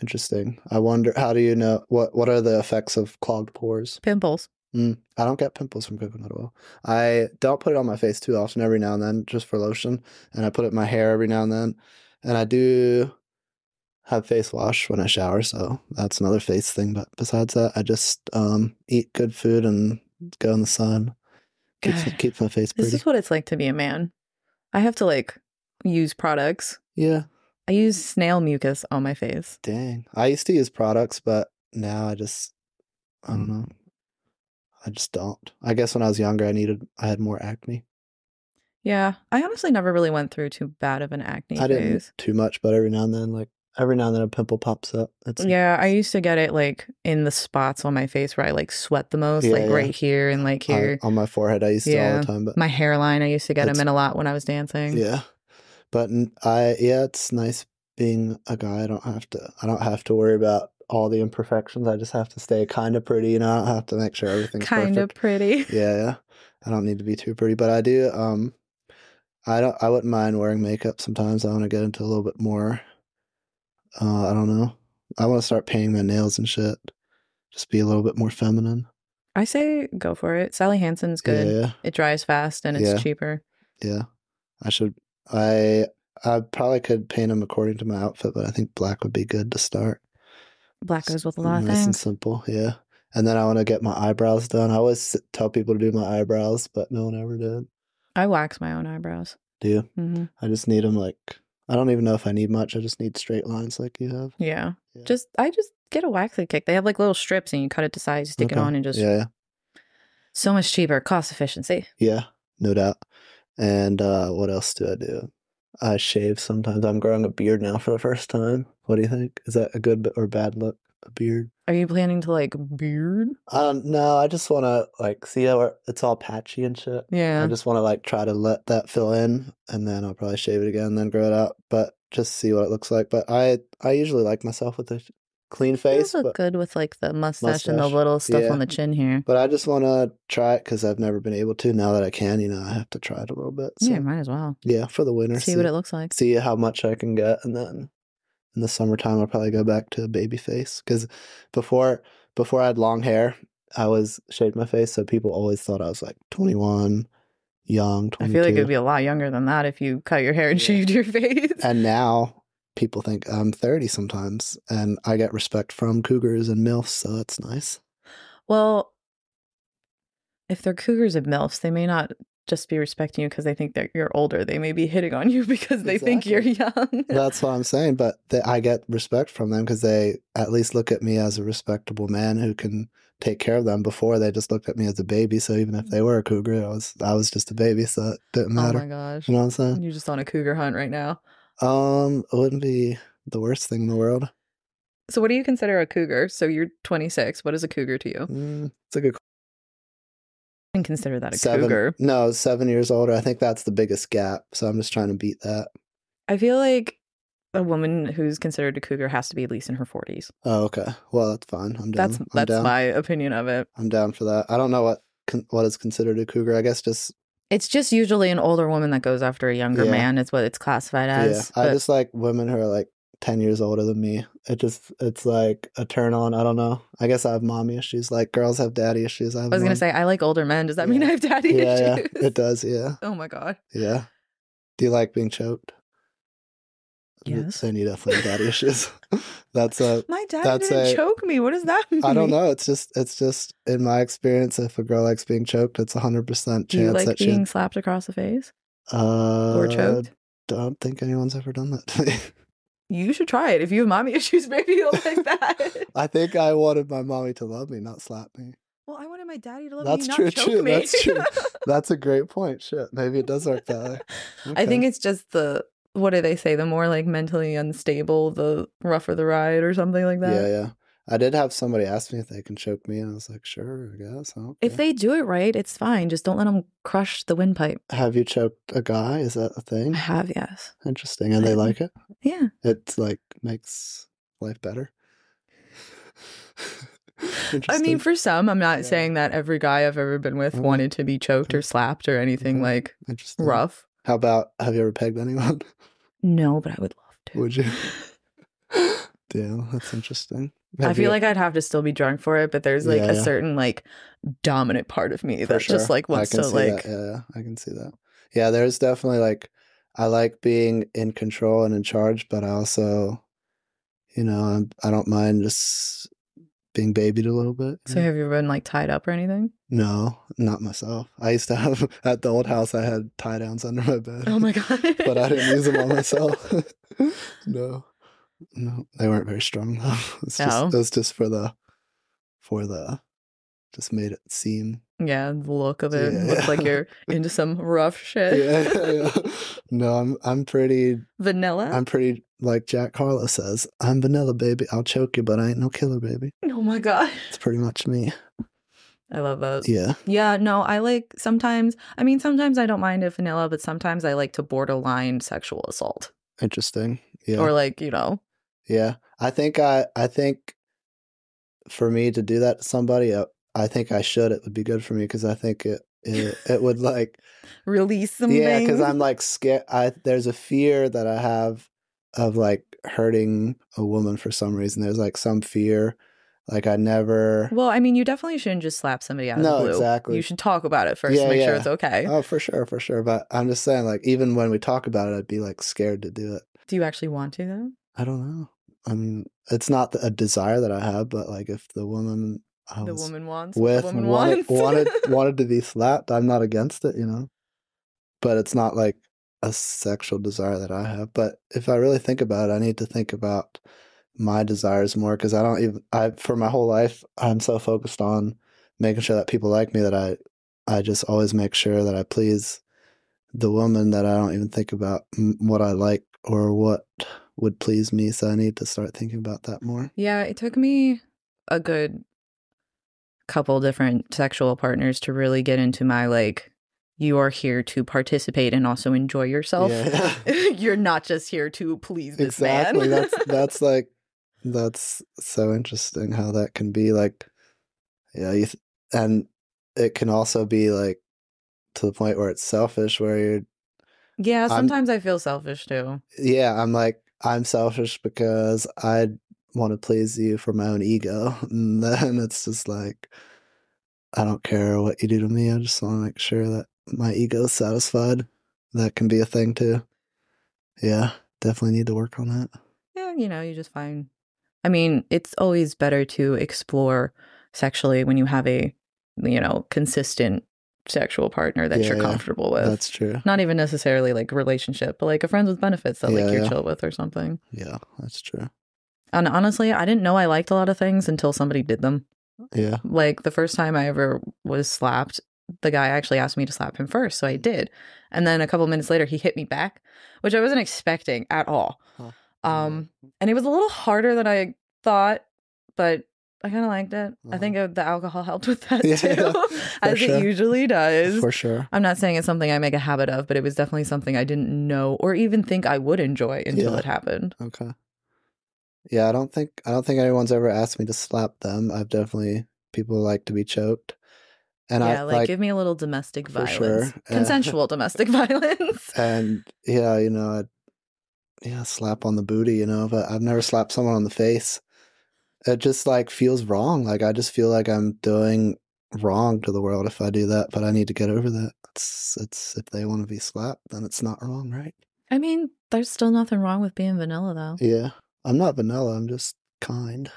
Speaker 1: Interesting. I wonder how do you know what what are the effects of clogged pores?
Speaker 2: Pimples.
Speaker 1: Mm, I don't get pimples from coconut oil. I don't put it on my face too often, every now and then, just for lotion. And I put it in my hair every now and then. And I do have face wash when I shower, so that's another face thing. But besides that, I just um, eat good food and go in the sun. Keeps,
Speaker 2: God.
Speaker 1: keeps my face
Speaker 2: This is what it's like to be a man. I have to like use products.
Speaker 1: yeah,
Speaker 2: I use snail mucus on my face.
Speaker 1: dang. I used to use products, but now I just, I don't mm. know. I just don't. I guess when I was younger, I needed, I had more acne.
Speaker 2: Yeah, I honestly never really went through too bad of an acne
Speaker 1: I didn't
Speaker 2: phase.
Speaker 1: too much, but every now and then, like every now and then, a pimple pops up. It's
Speaker 2: Yeah, I used to get it like in the spots on my face where I like sweat the most,
Speaker 1: Yeah,
Speaker 2: like
Speaker 1: yeah.
Speaker 2: right here and like here.
Speaker 1: on my forehead. I used to all the time, but
Speaker 2: my hairline, I used to get them in a lot when I was dancing.
Speaker 1: yeah, but I yeah, it's nice being a guy. I don't have to. I don't have to worry about all the imperfections. I just have to stay kind of pretty. You know, I don't have to make sure everything's
Speaker 2: kind of pretty.
Speaker 1: Yeah, yeah. I don't need to be too pretty, but I do. Um, I don't. I wouldn't mind wearing makeup sometimes. I want to get into a little bit more. Uh, I don't know. I want to start painting my nails and shit. Just be a little bit more feminine.
Speaker 2: I say go for it. Sally Hansen's good.
Speaker 1: Yeah, yeah.
Speaker 2: It dries fast and it's
Speaker 1: Yeah.
Speaker 2: cheaper.
Speaker 1: Yeah, I should. I I probably could paint them according to my outfit, but I think black would be good to start.
Speaker 2: Black goes with a lot of things.
Speaker 1: nice and simple. Yeah, and then I want to get my eyebrows done. I always tell people to do my eyebrows, but no one ever did.
Speaker 2: I wax my own eyebrows.
Speaker 1: Do you?
Speaker 2: hmm
Speaker 1: I just need them like. I don't even know if I need much. I just need straight lines like you have.
Speaker 2: Yeah.
Speaker 1: Yeah.
Speaker 2: Just I just get a waxy kick. They have like little strips and you cut it to size, stick it on and just
Speaker 1: Yeah, yeah,
Speaker 2: so much cheaper, cost efficiency.
Speaker 1: yeah, no doubt. And uh what else do I do? I shave sometimes. I'm growing a beard now for the first time. What do you think? Is that a good or bad look? A beard?
Speaker 2: Are you planning to like beard?
Speaker 1: Um, no, I just want to like see how it's all patchy and shit.
Speaker 2: Yeah.
Speaker 1: I just want to like try to let that fill in, and then I'll probably shave it again, and then grow it out. But just see what it looks like. But I I usually like myself with a clean face.
Speaker 2: You look
Speaker 1: but,
Speaker 2: good with like the mustache, and the little stuff
Speaker 1: Yeah.
Speaker 2: on the chin here.
Speaker 1: but I just want to try it because I've never been able to. Now that I can, you know, I have to try it a little bit. So
Speaker 2: yeah,
Speaker 1: yeah,
Speaker 2: might as well.
Speaker 1: Yeah, for the winter,
Speaker 2: See what it looks like.
Speaker 1: see how much I can get, and then in the summertime I'll probably go back to baby face because before before I had long hair, I was shaved my face, so people always thought I was like twenty one, young. 22.
Speaker 2: I feel like it'd be a lot younger than that if you cut your hair and
Speaker 1: Yeah.
Speaker 2: shaved your face.
Speaker 1: and now people think I'm thirty sometimes, and I get respect from cougars and milfs, so that's nice.
Speaker 2: well, if they're cougars and milfs, they may not just be respecting you because they think that you're older. They may be hitting on you because they think you're young.
Speaker 1: That's what I'm saying, but they, I get respect from them because they at least look at me as a respectable man who can take care of them. Before they just looked at me as a baby, so even if they were a cougar, I was I was just a baby, so it didn't matter.
Speaker 2: oh my gosh.
Speaker 1: you know what I'm saying?
Speaker 2: You're just on a cougar hunt right now.
Speaker 1: Um, it wouldn't be the worst thing in the world.
Speaker 2: So, what do you consider a cougar? So, you're 26. What is a cougar to you?
Speaker 1: Mm, it's a good
Speaker 2: Can consider that a
Speaker 1: seven.
Speaker 2: cougar.
Speaker 1: No, seven years older. I think that's the biggest gap. So I'm just trying to beat that.
Speaker 2: I feel like a woman who's considered a cougar has to be at least in her 40s.
Speaker 1: Oh, okay. Well, that's fine. I'm down.
Speaker 2: That's
Speaker 1: I'm
Speaker 2: that's
Speaker 1: down.
Speaker 2: my opinion of it.
Speaker 1: I'm down for that. I don't know what con- what is considered a cougar. I guess just
Speaker 2: It's just usually an older woman that goes after a younger
Speaker 1: Yeah.
Speaker 2: man. Is what it's classified as. yeah.
Speaker 1: I
Speaker 2: but-
Speaker 1: just like women who are like ten years older than me. It just it's like a turn on. I don't know. I guess I have mommy issues. Like girls have daddy issues. I,
Speaker 2: I was gonna say I like older men. Does that mean I have daddy
Speaker 1: yeah, yeah,
Speaker 2: issues?
Speaker 1: it does. Yeah,
Speaker 2: Oh my god.
Speaker 1: yeah. Do you like being choked?
Speaker 2: Yes.
Speaker 1: Then you definitely have daddy issues. That's a
Speaker 2: My dad
Speaker 1: That's
Speaker 2: didn't
Speaker 1: a-
Speaker 2: choke me. What does that mean?
Speaker 1: I don't know. It's just it's just in my experience, if a girl likes being choked, it's a hundred percent
Speaker 2: Do you
Speaker 1: chance
Speaker 2: like
Speaker 1: that
Speaker 2: being
Speaker 1: she
Speaker 2: slapped across the face
Speaker 1: uh,
Speaker 2: or choked?
Speaker 1: Don't think anyone's ever done that to me.
Speaker 2: You should try it. If you have mommy issues, maybe you'll like that.
Speaker 1: I think I wanted my mommy to love me, not slap me.
Speaker 2: well, I wanted my daddy to love
Speaker 1: That's
Speaker 2: me, not
Speaker 1: true,
Speaker 2: choke
Speaker 1: too.
Speaker 2: me.
Speaker 1: That's true. That's a great point. Shit, maybe it does work that way.
Speaker 2: I think it's just the what do they say? The more like mentally unstable, the rougher the ride, or something like that.
Speaker 1: yeah, yeah. I did have somebody ask me if they can choke me, and I was like, sure, I guess. Okay.
Speaker 2: If they do it right, it's fine. Just don't let them crush the windpipe.
Speaker 1: have you choked a guy, is that a thing?
Speaker 2: I have, yes.
Speaker 1: Interesting, and they like it.
Speaker 2: Yeah.
Speaker 1: It like makes life better.
Speaker 2: I mean, for some, I'm not
Speaker 1: Yeah.
Speaker 2: saying that every guy I've ever been with wanted to be choked or slapped or anything like rough.
Speaker 1: How about have you ever pegged anyone?
Speaker 2: No, but I would love to.
Speaker 1: Would you? Damn, that's interesting.
Speaker 2: I feel
Speaker 1: you-
Speaker 2: like I'd have to still be drunk for it, but there's like
Speaker 1: Yeah,
Speaker 2: a
Speaker 1: yeah.
Speaker 2: certain like dominant part of me
Speaker 1: For
Speaker 2: that just like wants to like
Speaker 1: that. Yeah, yeah, I can see that. Yeah, there's definitely like I like being in control and in charge, but I also, you know, I'm, I don't mind just being babied a little bit.
Speaker 2: So have you ever been like tied up or anything?
Speaker 1: no, not myself. I used to have at the old house. I had tie downs under my bed.
Speaker 2: Oh my god.
Speaker 1: but I didn't use them on myself. no, no, they weren't very strong though. It's just
Speaker 2: Oh.
Speaker 1: it was just for the for the just made it seem
Speaker 2: Yeah, the look of it
Speaker 1: Yeah.
Speaker 2: looks like you're into some rough shit.
Speaker 1: yeah, yeah, yeah. No, I'm I'm pretty
Speaker 2: Vanilla?
Speaker 1: I'm pretty like Jack Harlow says. I'm vanilla baby. I'll choke you, but I ain't no killer baby.
Speaker 2: oh my god.
Speaker 1: It's pretty much me.
Speaker 2: I love that.
Speaker 1: Yeah.
Speaker 2: Yeah, no, I like sometimes, I mean, sometimes I don't mind if vanilla, but sometimes I like to borderline sexual assault.
Speaker 1: Interesting. Yeah.
Speaker 2: Or like, you know,
Speaker 1: yeah. I think I I think for me to do that to somebody, uh, I think I should. It would be good for me because I think it it, it would like
Speaker 2: release some
Speaker 1: yeah because i'm like scared i there's a fear that i have of like hurting a woman for some reason there's like some fear like i never
Speaker 2: Well, I mean, you definitely shouldn't just slap somebody out of
Speaker 1: No,
Speaker 2: the blue.
Speaker 1: exactly.
Speaker 2: You should talk about it first
Speaker 1: Yeah,
Speaker 2: to make sure it's okay.
Speaker 1: oh for sure for sure but i'm just saying like even when we talk about it i'd be like scared to do it
Speaker 2: Do you actually want to though?
Speaker 1: i don't know i mean it's not a desire that i have but like if the woman I
Speaker 2: The
Speaker 1: um,
Speaker 2: woman wants
Speaker 1: with
Speaker 2: woman
Speaker 1: wanted,
Speaker 2: wants.
Speaker 1: wanted wanted to be slapped i'm not against it you know but it's not like a sexual desire that i have but if i really think about it i need to think about my desires more because i don't even i for my whole life i'm so focused on making sure that people like me that i i just always make sure that i please the woman that i don't even think about m- what i like or what would please me so i need to start thinking about that more
Speaker 2: Yeah, it took me a good couple different sexual partners to really get into my like you are here to participate and also enjoy yourself.
Speaker 1: Yeah.
Speaker 2: You're not just here to please this
Speaker 1: exactly
Speaker 2: man.
Speaker 1: that's that's like that's so interesting how that can be like yeah you th- and it can also be like to the point where it's selfish where you're
Speaker 2: yeah,
Speaker 1: I'm-
Speaker 2: sometimes I feel selfish too.
Speaker 1: yeah i'm like i'm selfish because i want to please you for my own ego and then it's just like i don't care what you do to me i just want to make sure that my ego is satisfied. That can be a thing too. Yeah definitely need to work on that.
Speaker 2: Yeah, you know, you just find I mean, it's always better to explore sexually when you have a you know, consistent sexual partner that
Speaker 1: Yeah,
Speaker 2: you're
Speaker 1: yeah.
Speaker 2: comfortable with.
Speaker 1: that's true
Speaker 2: Not even necessarily like a relationship, but like a friends with benefits that
Speaker 1: Yeah,
Speaker 2: like you're
Speaker 1: yeah.
Speaker 2: chill with or something.
Speaker 1: yeah that's true
Speaker 2: And honestly, I didn't know I liked a lot of things until somebody did them.
Speaker 1: yeah
Speaker 2: Like the first time I ever was slapped, the guy actually asked me to slap him first, so I did. And then a couple minutes later, he hit me back, which I wasn't expecting at all.
Speaker 1: Huh.
Speaker 2: Um, and it was a little harder than I thought, but I kind of liked it. I
Speaker 1: Uh-huh.
Speaker 2: think uh, the alcohol helped with that
Speaker 1: Yeah,
Speaker 2: too, as
Speaker 1: sure.
Speaker 2: it usually does.
Speaker 1: for sure
Speaker 2: I'm not saying it's something I make a habit of, but it was definitely something I didn't know or even think I would enjoy until
Speaker 1: Yeah.
Speaker 2: it happened.
Speaker 1: Okay. Yeah, I don't think I don't think anyone's ever asked me to slap them. I've definitely people like to be choked. and
Speaker 2: yeah,
Speaker 1: I
Speaker 2: like,
Speaker 1: like
Speaker 2: give me a little domestic
Speaker 1: For
Speaker 2: violence,
Speaker 1: sure.
Speaker 2: Consensual domestic violence.
Speaker 1: and yeah, you know, I'd, yeah, slap on the booty, you know, but I've never slapped someone on the face. It just like feels wrong. Like I just feel like I'm doing wrong to the world if I do that, but I need to get over that. It's it's if they want to be slapped, then it's not wrong, right?
Speaker 2: I mean, there's still nothing wrong with being vanilla, though.
Speaker 1: Yeah. I'm not vanilla, I'm just kind.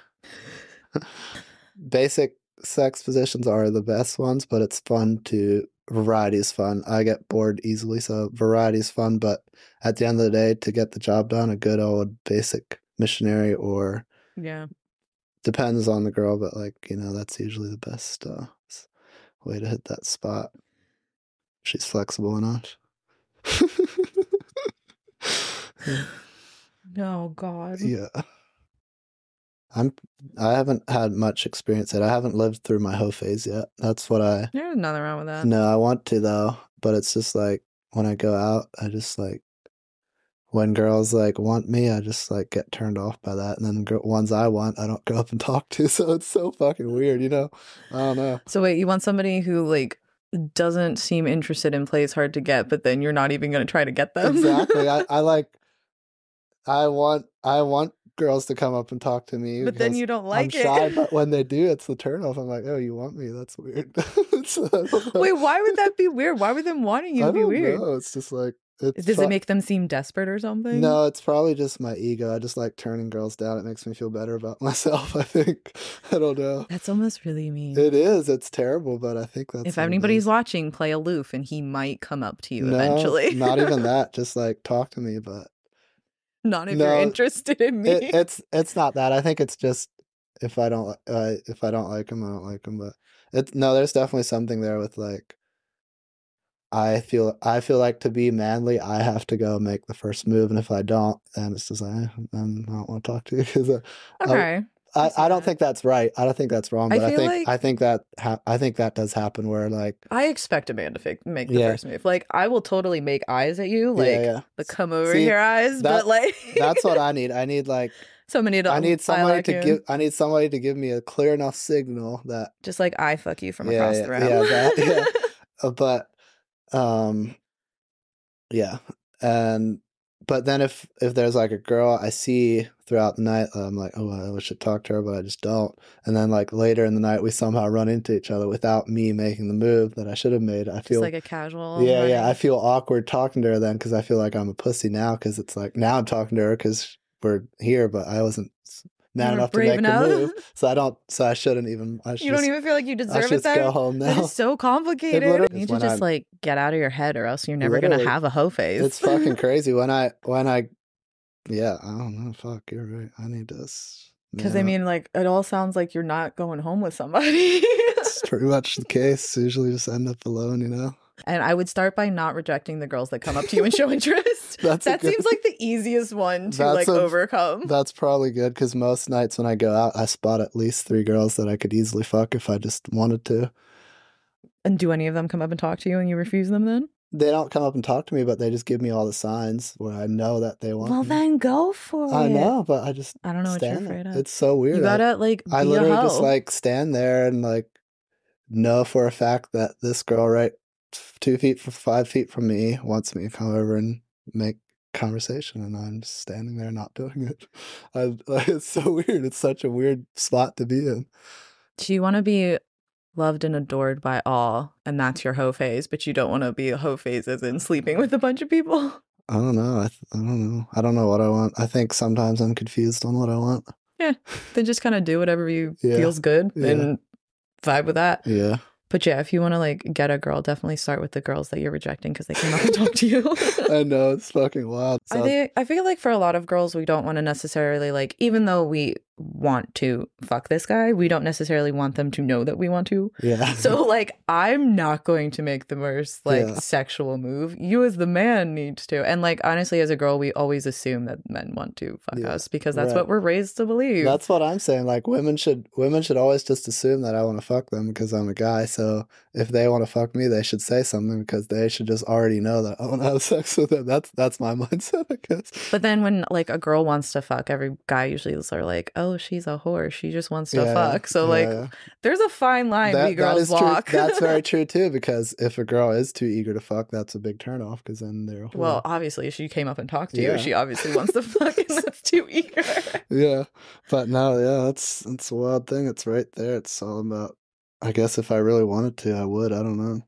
Speaker 1: Basic sex positions are the best ones, but it's fun to variety is fun. I get bored easily, so variety is fun, but at the end of the day, to get the job done, a good old basic missionary or
Speaker 2: Yeah.
Speaker 1: Depends on the girl, but like, you know, that's usually the best uh, way to hit that spot. She's flexible enough.
Speaker 2: Oh God.
Speaker 1: yeah. I'm I haven't had much experience yet. I haven't lived through my hoe phase yet. That's what I
Speaker 2: There's nothing wrong with that.
Speaker 1: No, I want to though, but it's just like when I go out, I just like when girls like want me, I just like get turned off by that, and then gr- ones I want, I don't go up and talk to. So it's so fucking weird, you know? I don't know.
Speaker 2: So wait, you want somebody who like doesn't seem interested in plays hard to get, but then you're not even going to try to get them.
Speaker 1: exactly. I, I like. I want I want girls to come up and talk to me.
Speaker 2: but then you don't like I'm
Speaker 1: shy,
Speaker 2: it.
Speaker 1: but when they do, it's the turnoff. I'm like, oh, you want me? That's weird. So I don't know.
Speaker 2: wait, why would that be weird? Why would them wanting you
Speaker 1: I
Speaker 2: be weird?
Speaker 1: know. It's just like it's
Speaker 2: Does
Speaker 1: fu-
Speaker 2: it make them seem desperate or something?
Speaker 1: No, it's probably just my ego. I just like turning girls down. It makes me feel better about myself. I think. I don't know.
Speaker 2: That's almost really mean.
Speaker 1: It is. It's terrible, but I think that's.
Speaker 2: if anybody's watching, play aloof and he might come up to you
Speaker 1: no,
Speaker 2: eventually.
Speaker 1: not even that. Just like talk to me, but
Speaker 2: not if
Speaker 1: No,
Speaker 2: you're interested in me.
Speaker 1: it, it's it's not that. I think it's just if I don't uh, if I don't like him, I don't like him. But it no, there's definitely something there with like. I feel I feel like to be manly, I have to go make the first move, and if I don't, then it's just like eh, I don't want to talk to you because
Speaker 2: okay.
Speaker 1: I,
Speaker 2: see
Speaker 1: I don't think that's right. I don't think that's wrong. But I,
Speaker 2: feel
Speaker 1: think
Speaker 2: like-
Speaker 1: I think that ha- I think that does happen where like
Speaker 2: I expect a man to fi- make the
Speaker 1: Yeah.
Speaker 2: first move. Like I will totally make eyes at you, like
Speaker 1: yeah yeah
Speaker 2: the come over
Speaker 1: See,
Speaker 2: here eyes,
Speaker 1: that-
Speaker 2: but like
Speaker 1: that's what I need. I need like
Speaker 2: somebody to
Speaker 1: I need somebody
Speaker 2: like
Speaker 1: to
Speaker 2: you.
Speaker 1: give I need somebody to give me a clear enough signal that
Speaker 2: just like I fuck you from across the room.
Speaker 1: yeah, that- yeah. uh, but um yeah and but then if if there's like a girl I see throughout the night I'm like oh I wish I'd talk to her but I just don't and then like later in the night we somehow run into each other without me making the move that I should have made I
Speaker 2: just
Speaker 1: feel
Speaker 2: like a casual.
Speaker 1: Yeah, yeah. I feel awkward talking to her then because I feel like I'm a pussy now because it's like now I'm talking to her because we're here, but I wasn't
Speaker 2: weren't
Speaker 1: enough to make
Speaker 2: enough.
Speaker 1: the move. So I don't. So I shouldn't even. I
Speaker 2: You don't
Speaker 1: just,
Speaker 2: even feel like you
Speaker 1: I
Speaker 2: deserve
Speaker 1: should
Speaker 2: it
Speaker 1: just go home now.
Speaker 2: is so complicated. You need to just
Speaker 1: I'm-
Speaker 2: like get out of your head, or else you're never gonna have a hoe phase.
Speaker 1: It's fucking crazy when I when I. Yeah, I don't know. Fuck, you're right. I need this.
Speaker 2: Because
Speaker 1: man
Speaker 2: I mean, like it all sounds like you're not going home with somebody.
Speaker 1: it's pretty much the case. Usually, just end up alone. You know.
Speaker 2: And I would start by not rejecting the girls that come up to you and show interest. That
Speaker 1: good-
Speaker 2: seems like the easiest one to like
Speaker 1: a-
Speaker 2: overcome.
Speaker 1: That's probably good because most nights when I go out, I spot at least three girls that I could easily fuck if I just wanted to.
Speaker 2: and do any of them come up and talk to you and you refuse them then?
Speaker 1: they don't come up and talk to me, but they just give me all the signs where I know that they want.
Speaker 2: Well,
Speaker 1: me.
Speaker 2: then go for
Speaker 1: I
Speaker 2: it.
Speaker 1: I know, but I just
Speaker 2: I don't know what you're
Speaker 1: stand there.
Speaker 2: afraid of.
Speaker 1: It's so weird.
Speaker 2: you
Speaker 1: I-
Speaker 2: gotta like
Speaker 1: I, literally just like stand there and like know for a fact that this girl right two feet from five feet from me wants me to come over and make conversation, and I'm just standing there not doing it. I, like, it's so weird. It's such a weird spot to be in.
Speaker 2: Do you want to be loved and adored by all, and that's your hoe phase, but you don't want to be a hoe phase as in sleeping with a bunch of people?
Speaker 1: I don't know. I, th- I don't know. I don't know what I want. I think sometimes I'm confused on what I want. Yeah.
Speaker 2: Then just kind of do whatever you
Speaker 1: Yeah.
Speaker 2: feels good
Speaker 1: Yeah.
Speaker 2: and vibe with that.
Speaker 1: Yeah.
Speaker 2: But yeah, if you want to like get a girl, definitely start with the girls that you're rejecting because they came up and talk to you.
Speaker 1: I know it's fucking wild.
Speaker 2: I think I feel like for a lot of girls, we don't want to necessarily like, even though we want to fuck this guy, we don't necessarily want them to know that we want to.
Speaker 1: yeah.
Speaker 2: So like, I'm not going to make the most like
Speaker 1: Yeah.
Speaker 2: sexual move. You as the man needs to. And like honestly, as a girl, we always assume that men want to fuck
Speaker 1: Yeah.
Speaker 2: us because that's
Speaker 1: Right.
Speaker 2: what we're raised to believe.
Speaker 1: That's what I'm saying. Like women should women should always just assume that I want to fuck them because I'm a guy. So if they want to fuck me, they should say something because they should just already know that I want to have sex with them. That's that's my mindset, I guess.
Speaker 2: But then when like a girl wants to fuck, every guy usually is sort of like, oh, oh, she's a whore. She just wants to
Speaker 1: Yeah,
Speaker 2: fuck. So
Speaker 1: yeah,
Speaker 2: like, there's a fine line
Speaker 1: That-
Speaker 2: we girls walk.
Speaker 1: That's very true too. Because if a girl is too eager to fuck, that's a big turnoff. Because then they're
Speaker 2: well, obviously, she came up and talked to
Speaker 1: Yeah.
Speaker 2: you. She obviously wants to fuck, and that's too eager.
Speaker 1: yeah, but no, yeah, that's that's a wild thing. It's right there. It's all about. I guess if I really wanted to, I would. I don't know.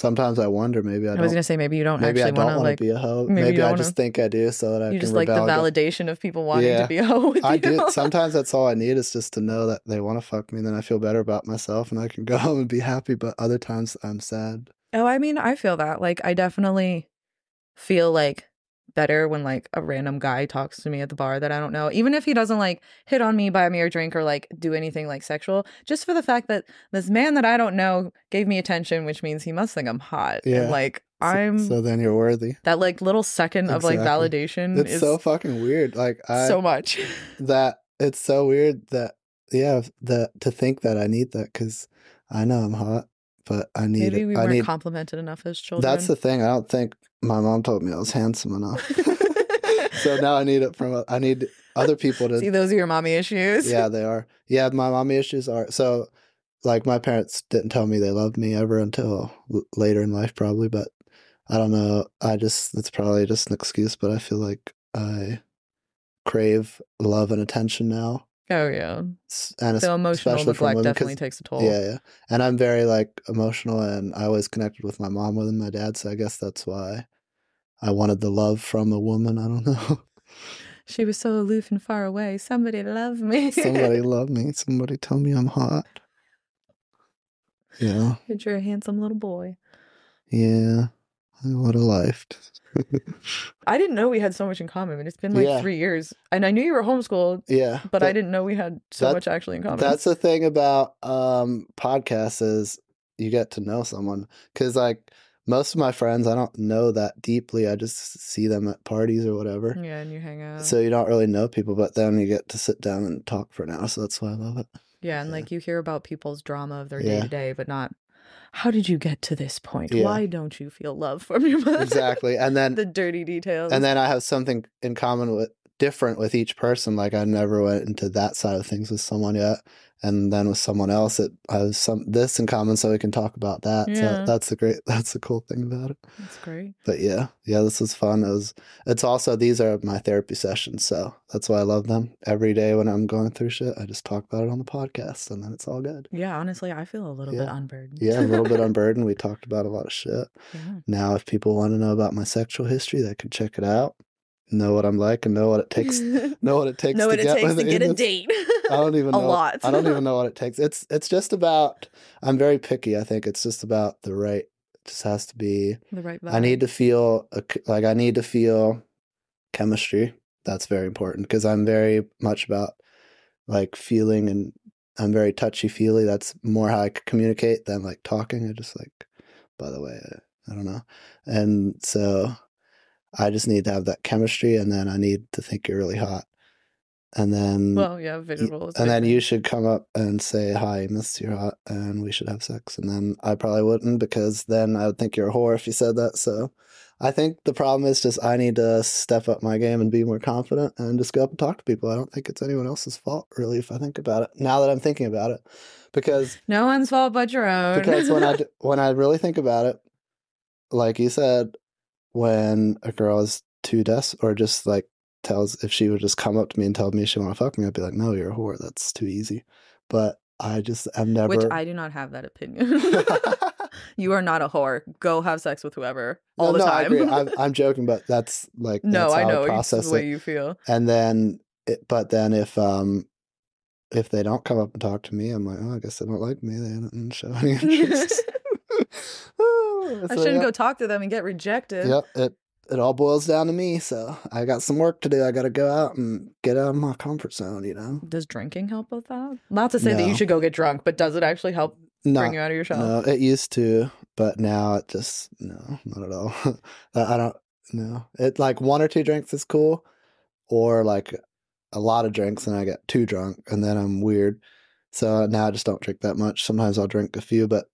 Speaker 1: Sometimes I wonder. Maybe I,
Speaker 2: I, was gonna say maybe you don't
Speaker 1: maybe I don't
Speaker 2: want to like.
Speaker 1: be a hoe.
Speaker 2: maybe
Speaker 1: Maybe, I just think I do, so that I
Speaker 2: You
Speaker 1: can
Speaker 2: just like the
Speaker 1: against-
Speaker 2: validation of people wanting
Speaker 1: Yeah.
Speaker 2: to be a hoe with
Speaker 1: I do. Sometimes that's all I need is just to know that they want to fuck me. and Then I feel better about myself, and I can go home and be happy. But other times I'm sad.
Speaker 2: Oh, I mean, I feel that. Like, I definitely feel like better when like a random guy talks to me at the bar that I don't know, even if he doesn't like hit on me, buy me a drink, or like do anything like sexual, just for the fact that this man that I don't know gave me attention, which means he must think I'm hot.
Speaker 1: Yeah.
Speaker 2: And like,
Speaker 1: So-
Speaker 2: I'm
Speaker 1: so, then you're worthy.
Speaker 2: that like little second of like validation
Speaker 1: It's
Speaker 2: is
Speaker 1: so fucking weird. Like I
Speaker 2: so much.
Speaker 1: that it's so weird that yeah that to think that I need that because I know I'm hot, but I need
Speaker 2: Maybe we
Speaker 1: I
Speaker 2: weren't
Speaker 1: need.
Speaker 2: complimented enough as children.
Speaker 1: That's the thing. I don't think my mom told me I was handsome enough. so now I need it from. I need other people to
Speaker 2: See, those are your mommy issues.
Speaker 1: yeah, they are. Yeah, my mommy issues are so. Like my parents didn't tell me they loved me ever until later in life, probably. But I don't know. I just it's probably just an excuse, but I feel like I crave love and attention now,
Speaker 2: Oh yeah.
Speaker 1: And
Speaker 2: So emotional neglect definitely takes a toll.
Speaker 1: Yeah, yeah. And I'm very like emotional, and I always connected with my mom more than my dad. So I guess that's why I wanted the love from a woman. I don't know.
Speaker 2: She was so aloof and far away. Somebody love me.
Speaker 1: Somebody love me. Somebody tell me I'm hot. Yeah.
Speaker 2: You're a handsome little boy.
Speaker 1: Yeah. What a life.
Speaker 2: I didn't know we had so much in common. and It's been like
Speaker 1: Yeah.
Speaker 2: three years. And I knew you were homeschooled,
Speaker 1: yeah.
Speaker 2: but I didn't know we had so
Speaker 1: that-
Speaker 2: much actually in common.
Speaker 1: That's the thing about um podcasts is you get to know someone cuz like most of my friends I don't know that deeply. I just see them at parties or whatever.
Speaker 2: yeah, and you hang out.
Speaker 1: So you don't really know people, but then you get to sit down and talk for an hour. So that's why I love it.
Speaker 2: yeah, and
Speaker 1: yeah.
Speaker 2: like you hear about people's drama of their day to day, but not how did you get to this point?
Speaker 1: Yeah.
Speaker 2: Why don't you feel love from your mother?
Speaker 1: Exactly. And then
Speaker 2: the dirty details.
Speaker 1: and then I have something in common with different with each person. Like I never went into that side of things with someone yet, and then with someone else, it has some this in common, so we can talk about that.
Speaker 2: Yeah.
Speaker 1: So that's the great. That's the cool thing about it.
Speaker 2: That's great.
Speaker 1: But yeah, yeah, this was fun. It was. It's also these are my therapy sessions, so that's why I love them. Every day when I'm going through shit, I just talk about it on the podcast, and then it's all good.
Speaker 2: Yeah, honestly, I feel a little bit unburdened.
Speaker 1: Yeah, a little bit unburdened. We talked about a lot of shit.
Speaker 2: Yeah.
Speaker 1: Now, if people want to know about my sexual history, they can check it out. Know what I'm like and know what it takes. know what it takes.
Speaker 2: know
Speaker 1: to
Speaker 2: what it
Speaker 1: get
Speaker 2: takes to get a date.
Speaker 1: I don't even
Speaker 2: a
Speaker 1: know.
Speaker 2: lot.
Speaker 1: I don't even know what it takes. It's it's just about. I'm very picky. I think it's just about the right. It just has to be.
Speaker 2: the right
Speaker 1: I need to feel like I need to feel chemistry. That's very important because I'm very much about like feeling and I'm very touchy feely. That's more how I communicate than like talking. I just like, by the way, I, I don't know. And so I just need to have that chemistry and then I need to think you're really hot. And then
Speaker 2: Well, yeah, visual. is
Speaker 1: and then you should come up and say hi, Miss You're hot, and we should have sex. And then I probably wouldn't because then I would think you're a whore if you said that. So I think the problem is just I need to step up my game and be more confident and just go up and talk to people. I don't think it's anyone else's fault really if I think about it. Now that I'm thinking about it, because
Speaker 2: no one's fault but your own.
Speaker 1: because when I when I really think about it, like you said, when a girl is too des or just like tells if she would just come up to me and tell me she want to fuck me, I'd be like, no, you're a whore. That's too easy. But I just I've never.
Speaker 2: Which I do not have that opinion. you are not a whore. Go have sex with whoever all
Speaker 1: no,
Speaker 2: the
Speaker 1: no, I
Speaker 2: time.
Speaker 1: agree. I'm, I'm joking, but that's like
Speaker 2: no,
Speaker 1: that's
Speaker 2: I know
Speaker 1: process
Speaker 2: the way you feel.
Speaker 1: And then, it, but then if um if they don't come up and talk to me, I'm like, oh, I guess they don't like me. They didn't show any interest.
Speaker 2: I
Speaker 1: so,
Speaker 2: shouldn't
Speaker 1: yeah.
Speaker 2: go talk to them and get rejected.
Speaker 1: Yep, it it all boils down to me. So I got some work to do. I got to go out and get out of my comfort zone. You know,
Speaker 2: Does drinking help with that? Not to say that you should go get drunk, but does it actually help
Speaker 1: no,
Speaker 2: bring you out of your shell?
Speaker 1: no, it used to, but now it just no, not at all. I I don't know. It like one or two drinks is cool, or like a lot of drinks and I get too drunk and then I'm weird. So now I just don't drink that much. Sometimes I'll drink a few, but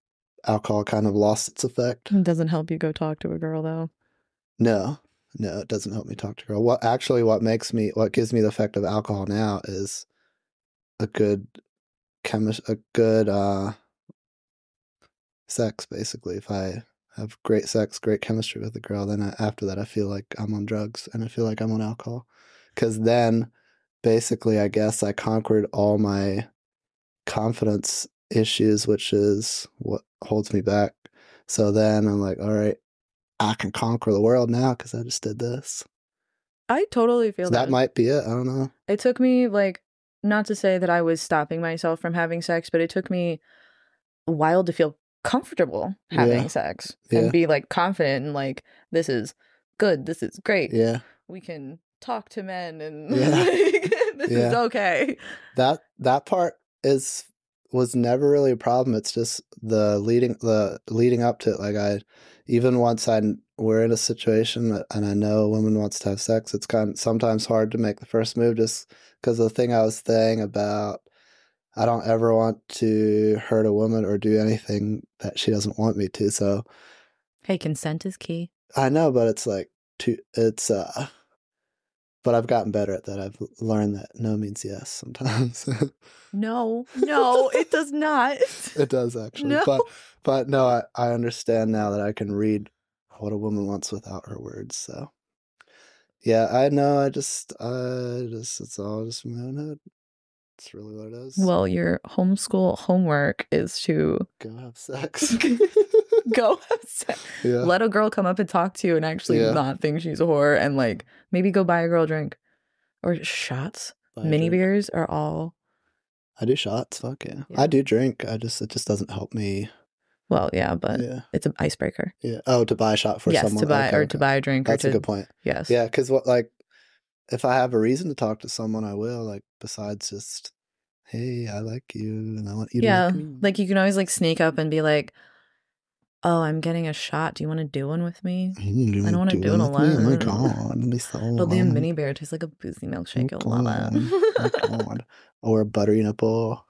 Speaker 1: alcohol kind of lost its effect.
Speaker 2: It doesn't help you go talk to a girl though.
Speaker 1: No, no, it doesn't help me talk to a girl. What actually what makes me what gives me the effect of alcohol now is a good chemist, a good uh, sex. Basically, if I have great sex, great chemistry with a girl, then I, after that, I feel like I'm on drugs and I feel like I'm on alcohol. Because then, basically, I guess I conquered all my confidence issues, which is what holds me back. So then I'm like, all right, I can conquer the world now because I just did this.
Speaker 2: I totally feel
Speaker 1: So
Speaker 2: that.
Speaker 1: that might be it. I don't know.
Speaker 2: it took me like not to say that I was stopping myself from having sex, but it took me a while to feel comfortable having
Speaker 1: Yeah.
Speaker 2: sex
Speaker 1: Yeah.
Speaker 2: and be like confident and like this is good, this is great.
Speaker 1: Yeah.
Speaker 2: We can talk to men and
Speaker 1: Yeah.
Speaker 2: like, this is okay.
Speaker 1: that that part is was never really a problem it's just the leading the leading up to it like i even once i we're in a situation and i know a woman wants to have sex it's kind of sometimes hard to make the first move just because the thing i was saying about i don't ever want to hurt a woman or do anything that she doesn't want me to so
Speaker 2: Hey, consent is key.
Speaker 1: i know but it's like too it's uh but i've gotten better at that i've learned that no means yes sometimes
Speaker 2: No, no, it does not.
Speaker 1: It does actually.
Speaker 2: No.
Speaker 1: But but no, I, I understand now that I can read what a woman wants without her words. So yeah, I know. I just I just it's all just in my own head. It's really what it is.
Speaker 2: Well, your homeschool homework is to
Speaker 1: go have sex.
Speaker 2: go sex.
Speaker 1: yeah.
Speaker 2: let a girl come up and talk to you and actually
Speaker 1: Yeah.
Speaker 2: not think she's a whore and like maybe go buy a girl a drink or shots
Speaker 1: Buy
Speaker 2: mini beers are all
Speaker 1: I do shots. Fuck yeah.
Speaker 2: Yeah.
Speaker 1: I do drink. I just it just doesn't help me.
Speaker 2: well yeah but
Speaker 1: yeah.
Speaker 2: it's an icebreaker
Speaker 1: Yeah. Oh, to buy a shot for
Speaker 2: yes
Speaker 1: someone.
Speaker 2: to buy
Speaker 1: Okay,
Speaker 2: or
Speaker 1: okay.
Speaker 2: to buy a drink
Speaker 1: That's
Speaker 2: or
Speaker 1: a good point.
Speaker 2: yes
Speaker 1: Yeah, because what like if I have a reason to talk to someone, I will. Like besides just, hey, I like you and I want you to
Speaker 2: yeah
Speaker 1: like
Speaker 2: like you can always like sneak up and be like oh i'm getting a shot do you want to do one with me I don't wanna
Speaker 1: you
Speaker 2: do it
Speaker 1: alone. Oh my god, it'd be so
Speaker 2: it'll be a mini beer it tastes like a boozy milkshake
Speaker 1: Oh
Speaker 2: you'll love
Speaker 1: Oh
Speaker 2: it
Speaker 1: god. Oh or a buttery nipple.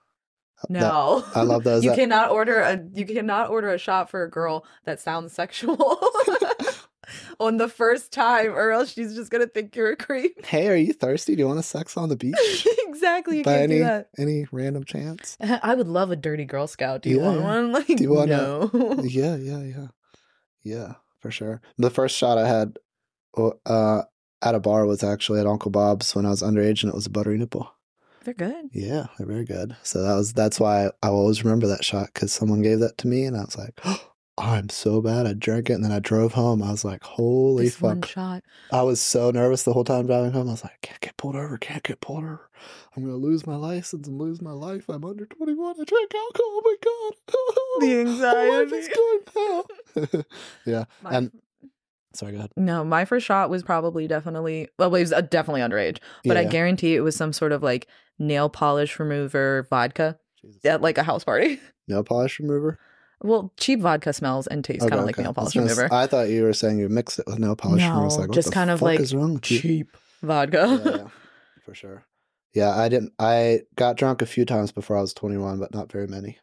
Speaker 1: That-
Speaker 2: no
Speaker 1: I love those.
Speaker 2: you
Speaker 1: That-
Speaker 2: cannot order a you cannot order a shot for a girl that sounds sexual on the first time or else she's just gonna think you're a creep
Speaker 1: hey, are you thirsty? Do you want a sex on the beach?
Speaker 2: exactly you
Speaker 1: By
Speaker 2: can't
Speaker 1: any
Speaker 2: do that
Speaker 1: any random chance?
Speaker 2: i would love a dirty girl scout do you
Speaker 1: Yeah,
Speaker 2: want one like
Speaker 1: Do you want a-
Speaker 2: no
Speaker 1: yeah, yeah, yeah, yeah, for sure. The first shot I had uh, at a bar was actually at Uncle Bob's when I was underage, and it was a buttery nipple.
Speaker 2: they're good
Speaker 1: Yeah, they're very good. So that was that's why I will always remember that shot because someone gave that to me, and I was like, oh, I'm so bad. I drank it, and then I drove home. I was like, holy
Speaker 2: this one
Speaker 1: fuck!
Speaker 2: shot
Speaker 1: I was so nervous the whole time driving home. I was like, I can't get pulled over, can't get pulled over. I'm gonna lose my license and lose my life. I'm under 21. I drank alcohol. Oh my god,
Speaker 2: the
Speaker 1: my life is
Speaker 2: anxiety
Speaker 1: going to yeah.
Speaker 2: My-
Speaker 1: And sorry, go ahead.
Speaker 2: no my first shot was probably definitely well it was uh, definitely underage but i
Speaker 1: Yeah.
Speaker 2: guarantee it was some sort of like nail polish remover vodka
Speaker 1: Jesus.
Speaker 2: at like a house party
Speaker 1: nail polish remover.
Speaker 2: Well cheap vodka smells and tastes kind of
Speaker 1: Okay,
Speaker 2: like nail polish
Speaker 1: gonna
Speaker 2: remover
Speaker 1: I thought you were saying you mixed it with nail polish remover. I was
Speaker 2: No,
Speaker 1: like, what
Speaker 2: just
Speaker 1: the
Speaker 2: kind of like
Speaker 1: is wrong with
Speaker 2: cheap vodka.
Speaker 1: yeah, yeah, for sure. Yeah, I didn't. I got drunk a few times before I was 21, but not very many.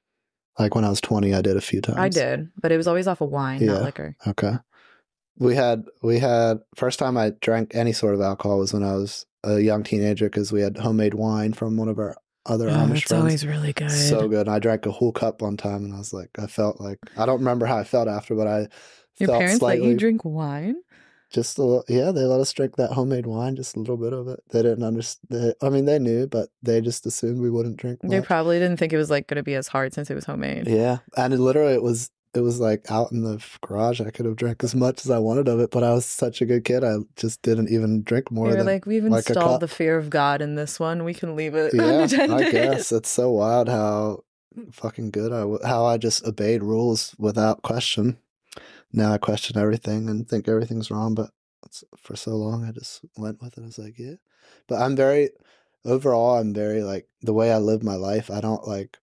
Speaker 1: Like when I was 20, I did a few times.
Speaker 2: I did, but it was always off of wine,
Speaker 1: Yeah.
Speaker 2: not liquor.
Speaker 1: Okay. We had we had first time I drank any sort of alcohol was when I was a young teenager because we had homemade wine from one of our other
Speaker 2: Oh,
Speaker 1: Amish
Speaker 2: it's
Speaker 1: friends.
Speaker 2: always really good.
Speaker 1: so good. And I drank a whole cup one time, and I was like, I felt like I don't remember how I felt after, but I
Speaker 2: Your
Speaker 1: felt
Speaker 2: parents
Speaker 1: slightly
Speaker 2: let you drink wine?
Speaker 1: just a little. Yeah, they let us drink that homemade wine, just a little bit of it. They didn't understand. I mean, they knew, but they just assumed we wouldn't drink.
Speaker 2: They probably didn't think it was like going to be as hard since it was homemade.
Speaker 1: Yeah, and it literally it was it was like out in the garage. I could have drank as much as I wanted of it, but I was such a good kid. I just didn't even drink more
Speaker 2: were
Speaker 1: than.
Speaker 2: like, we've
Speaker 1: like
Speaker 2: installed the fear of God in this one. We can leave it
Speaker 1: yeah. I guess it's so wild how fucking good I w- how I just obeyed rules without question. Now I question everything and think everything's wrong, but it's, for so long I just went with it. I was like, yeah, but I'm very overall. I'm very like the way I live my life. I don't like.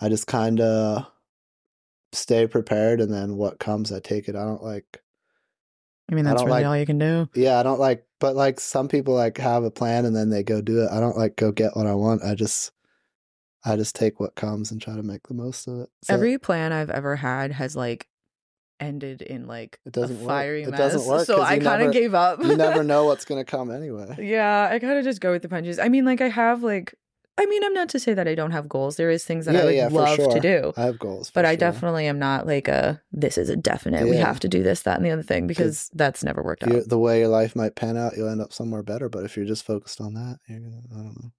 Speaker 1: I just kind of stay prepared, and then what comes, I take it. I don't like.
Speaker 2: I mean, that's
Speaker 1: don't
Speaker 2: really
Speaker 1: like-
Speaker 2: all you can do.
Speaker 1: Yeah, I don't like. But like some people like have a plan and then they go do it. I don't like go get what I want. I just. I just take what comes and try to make the most of it. So
Speaker 2: Every plan I've ever had has like ended in like
Speaker 1: It doesn't
Speaker 2: a
Speaker 1: work.
Speaker 2: fiery
Speaker 1: It
Speaker 2: mess.
Speaker 1: doesn't work
Speaker 2: so I kind of gave up.
Speaker 1: you never know what's gonna come anyway.
Speaker 2: Yeah, I kind of just go with the punches. I mean, like I have like I mean, I'm not to say that I don't have goals. There is things that I would
Speaker 1: yeah,
Speaker 2: love
Speaker 1: sure.
Speaker 2: to do.
Speaker 1: I have goals,
Speaker 2: But I definitely am not like a this is a definite. We have to do this, that, and the other thing because that's never worked out.
Speaker 1: The way your life might pan out, you'll end up somewhere better. But if you're just focused on that. I don't know.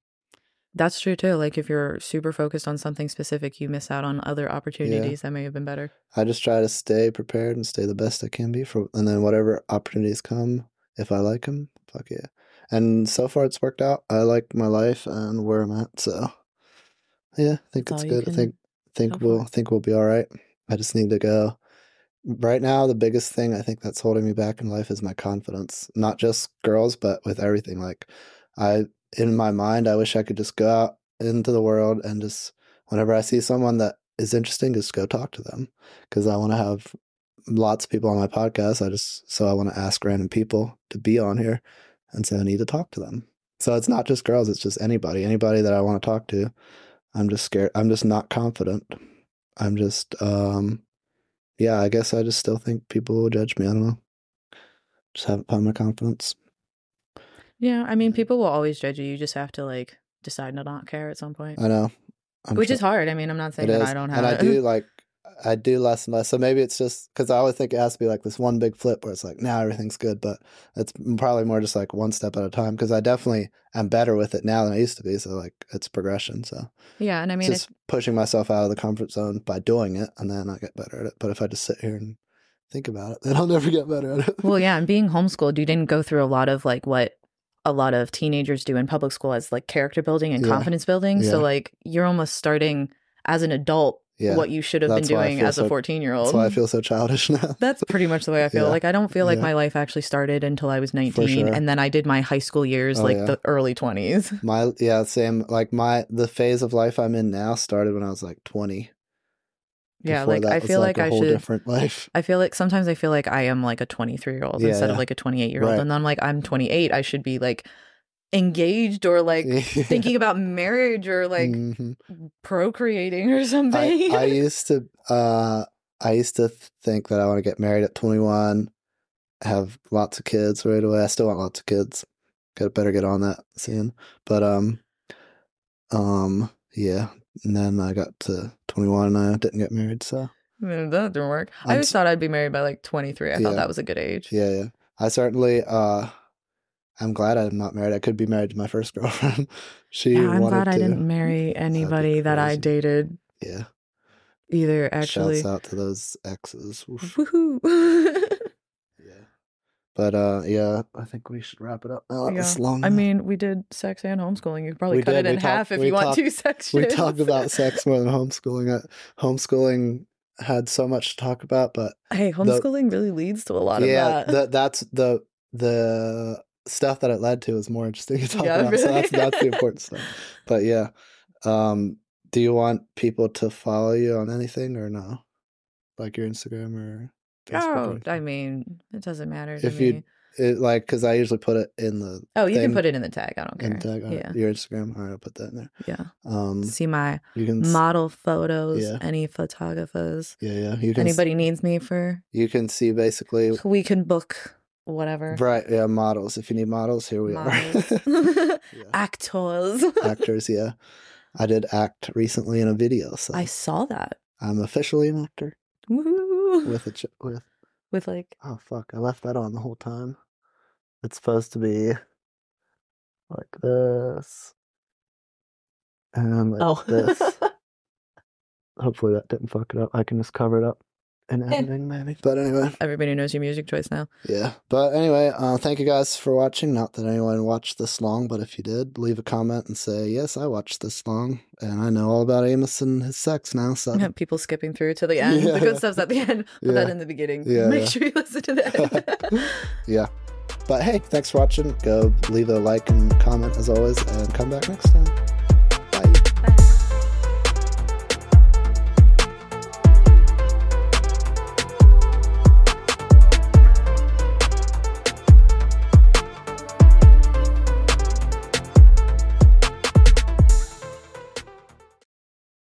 Speaker 2: That's true too. Like if you're super focused on something specific, you miss out on other opportunities that may have been better.
Speaker 1: I just try to stay prepared and stay the best I can be for, and then whatever opportunities come, if I like them, fuck yeah. And so far, it's worked out. I like my life and where I'm at. So, yeah, I think
Speaker 2: That's
Speaker 1: it's good. I think think we'll think we'll be all right. I just need to go. Right now, the biggest thing I think that's holding me back in life is my confidence. Not just girls, but with everything. Like, I in my mind, I wish I could just go out into the world and just whenever I see someone that is interesting, just go talk to them because I want to have lots of people on my podcast. I just so I want to ask random people to be on here, and so I need to talk to them. So it's not just girls; it's just anybody, anybody that I want to talk to. I'm just scared. I'm just not confident. I'm just, um, yeah. I guess I just still think people will judge me. I don't know. Just haven't found my confidence.
Speaker 2: Yeah, I mean, people will always judge you. You just have to like decide to not care at some point,
Speaker 1: I know. I'm
Speaker 2: which
Speaker 1: try-
Speaker 2: is hard. I mean, I'm not saying
Speaker 1: It
Speaker 2: that
Speaker 1: is.
Speaker 2: I don't have
Speaker 1: and I do like I do less and less. So maybe it's just because I always think it has to be like this one big flip where it's like now everything's good, but it's probably more just like one step at a time. Because I definitely am better with it now than I used to be. So like it's progression. So
Speaker 2: yeah, and I mean,
Speaker 1: it's just pushing myself out of the comfort zone by doing it, and then I get better at it. But if I just sit here and think about it, then I'll never get better at it.
Speaker 2: Well, yeah, and being homeschooled, you didn't go through a lot of like what a lot of teenagers do in public school as like character building and
Speaker 1: Yeah.
Speaker 2: confidence building.
Speaker 1: Yeah.
Speaker 2: So like you're almost starting as an adult
Speaker 1: yeah,
Speaker 2: what you should have been doing as a 14 year old.
Speaker 1: that's why I feel so childish now.
Speaker 2: That's pretty much the way I feel.
Speaker 1: Yeah.
Speaker 2: Like I don't feel like
Speaker 1: Yeah.
Speaker 2: my life actually started until I was 19
Speaker 1: sure.
Speaker 2: and then I did my high school years
Speaker 1: Oh,
Speaker 2: like
Speaker 1: yeah.
Speaker 2: the early 20s.
Speaker 1: my yeah, same. Like my the phase of life I'm in now started when I was like twenty.
Speaker 2: Yeah,
Speaker 1: Before
Speaker 2: like I feel like,
Speaker 1: a
Speaker 2: I
Speaker 1: whole
Speaker 2: should
Speaker 1: different life.
Speaker 2: I feel like sometimes I feel like I am like a 23 year old instead of like a 28 year old
Speaker 1: Right.
Speaker 2: and then I'm like I'm 28 I should be like engaged or like thinking about marriage or like
Speaker 1: Mhm.
Speaker 2: procreating or something.
Speaker 1: I, I used to uh I used to think that I want to get married at 21, have lots of kids right away. I still want lots of kids. Got better get on that soon. But um um yeah, and then I got to 21 and I didn't get married, so
Speaker 2: that didn't work. I
Speaker 1: I'm
Speaker 2: always
Speaker 1: s-
Speaker 2: thought I'd be married by like 23. I
Speaker 1: Yeah.
Speaker 2: thought that was a good age.
Speaker 1: yeah, yeah. I certainly uh I'm glad I'm not married. I could be married to my first girlfriend. she
Speaker 2: Yeah, I'm
Speaker 1: wanted
Speaker 2: glad
Speaker 1: to.
Speaker 2: I didn't marry anybody that I dated
Speaker 1: Yeah.
Speaker 2: either. Actually,
Speaker 1: Shouts out to those exes.
Speaker 2: Woohoo!
Speaker 1: Yeah. But uh yeah, I think we should wrap it up. That
Speaker 2: Yeah.
Speaker 1: long.
Speaker 2: I mean, we did sex and homeschooling. You could probably
Speaker 1: We
Speaker 2: cut
Speaker 1: did.
Speaker 2: it in
Speaker 1: We
Speaker 2: half if you want
Speaker 1: talked-
Speaker 2: two sections.
Speaker 1: we talked about sex more than homeschooling. Uh, Homeschooling had so much to talk about, but
Speaker 2: hey, homeschooling really leads to a lot
Speaker 1: yeah,
Speaker 2: of that.
Speaker 1: that that's the the stuff that it led to is more interesting to talk
Speaker 2: Yeah,
Speaker 1: about. So that's that's the important stuff. But yeah, um, do you want people to follow you on anything or no, like your Instagram or Facebook?
Speaker 2: oh,
Speaker 1: anything?
Speaker 2: I mean, it doesn't matter to
Speaker 1: If
Speaker 2: me.
Speaker 1: you- it, like because I usually put it in the
Speaker 2: oh, you can put it in the tag. I don't care.
Speaker 1: in tag on
Speaker 2: yeah,
Speaker 1: your Instagram. All right, I'll put that in there.
Speaker 2: yeah.
Speaker 1: Um,
Speaker 2: See my
Speaker 1: you can s-
Speaker 2: model photos.
Speaker 1: Yeah.
Speaker 2: Any photographers.
Speaker 1: yeah yeah you can s-
Speaker 2: Anybody needs me for
Speaker 1: you can see basically
Speaker 2: we can book whatever.
Speaker 1: right yeah models if you need models here we
Speaker 2: Models.
Speaker 1: are yeah.
Speaker 2: Actors.
Speaker 1: actors yeah I did act recently in a video so
Speaker 2: I saw that.
Speaker 1: I'm officially an actor
Speaker 2: Woo.
Speaker 1: with a ch- with
Speaker 2: With like
Speaker 1: oh fuck I left that on the whole time it's supposed to be like this and like
Speaker 2: oh
Speaker 1: this hopefully that didn't fuck it up I can just cover it up in editing maybe but anyway
Speaker 2: Everybody knows your music choice now.
Speaker 1: Yeah. But anyway, uh, thank you guys for watching. Not that anyone watched this long, but if you did, leave a comment and say, yes, I watched this long and I know all about Amos and his sex now. So,
Speaker 2: People skipping through to the end.
Speaker 1: Yeah.
Speaker 2: The good stuff's at the end. Put that
Speaker 1: Yeah.
Speaker 2: in the beginning.
Speaker 1: Yeah,
Speaker 2: Make
Speaker 1: yeah.
Speaker 2: sure you listen to the end.
Speaker 1: yeah. But hey, thanks for watching. Go leave a like and comment as always and come back next time.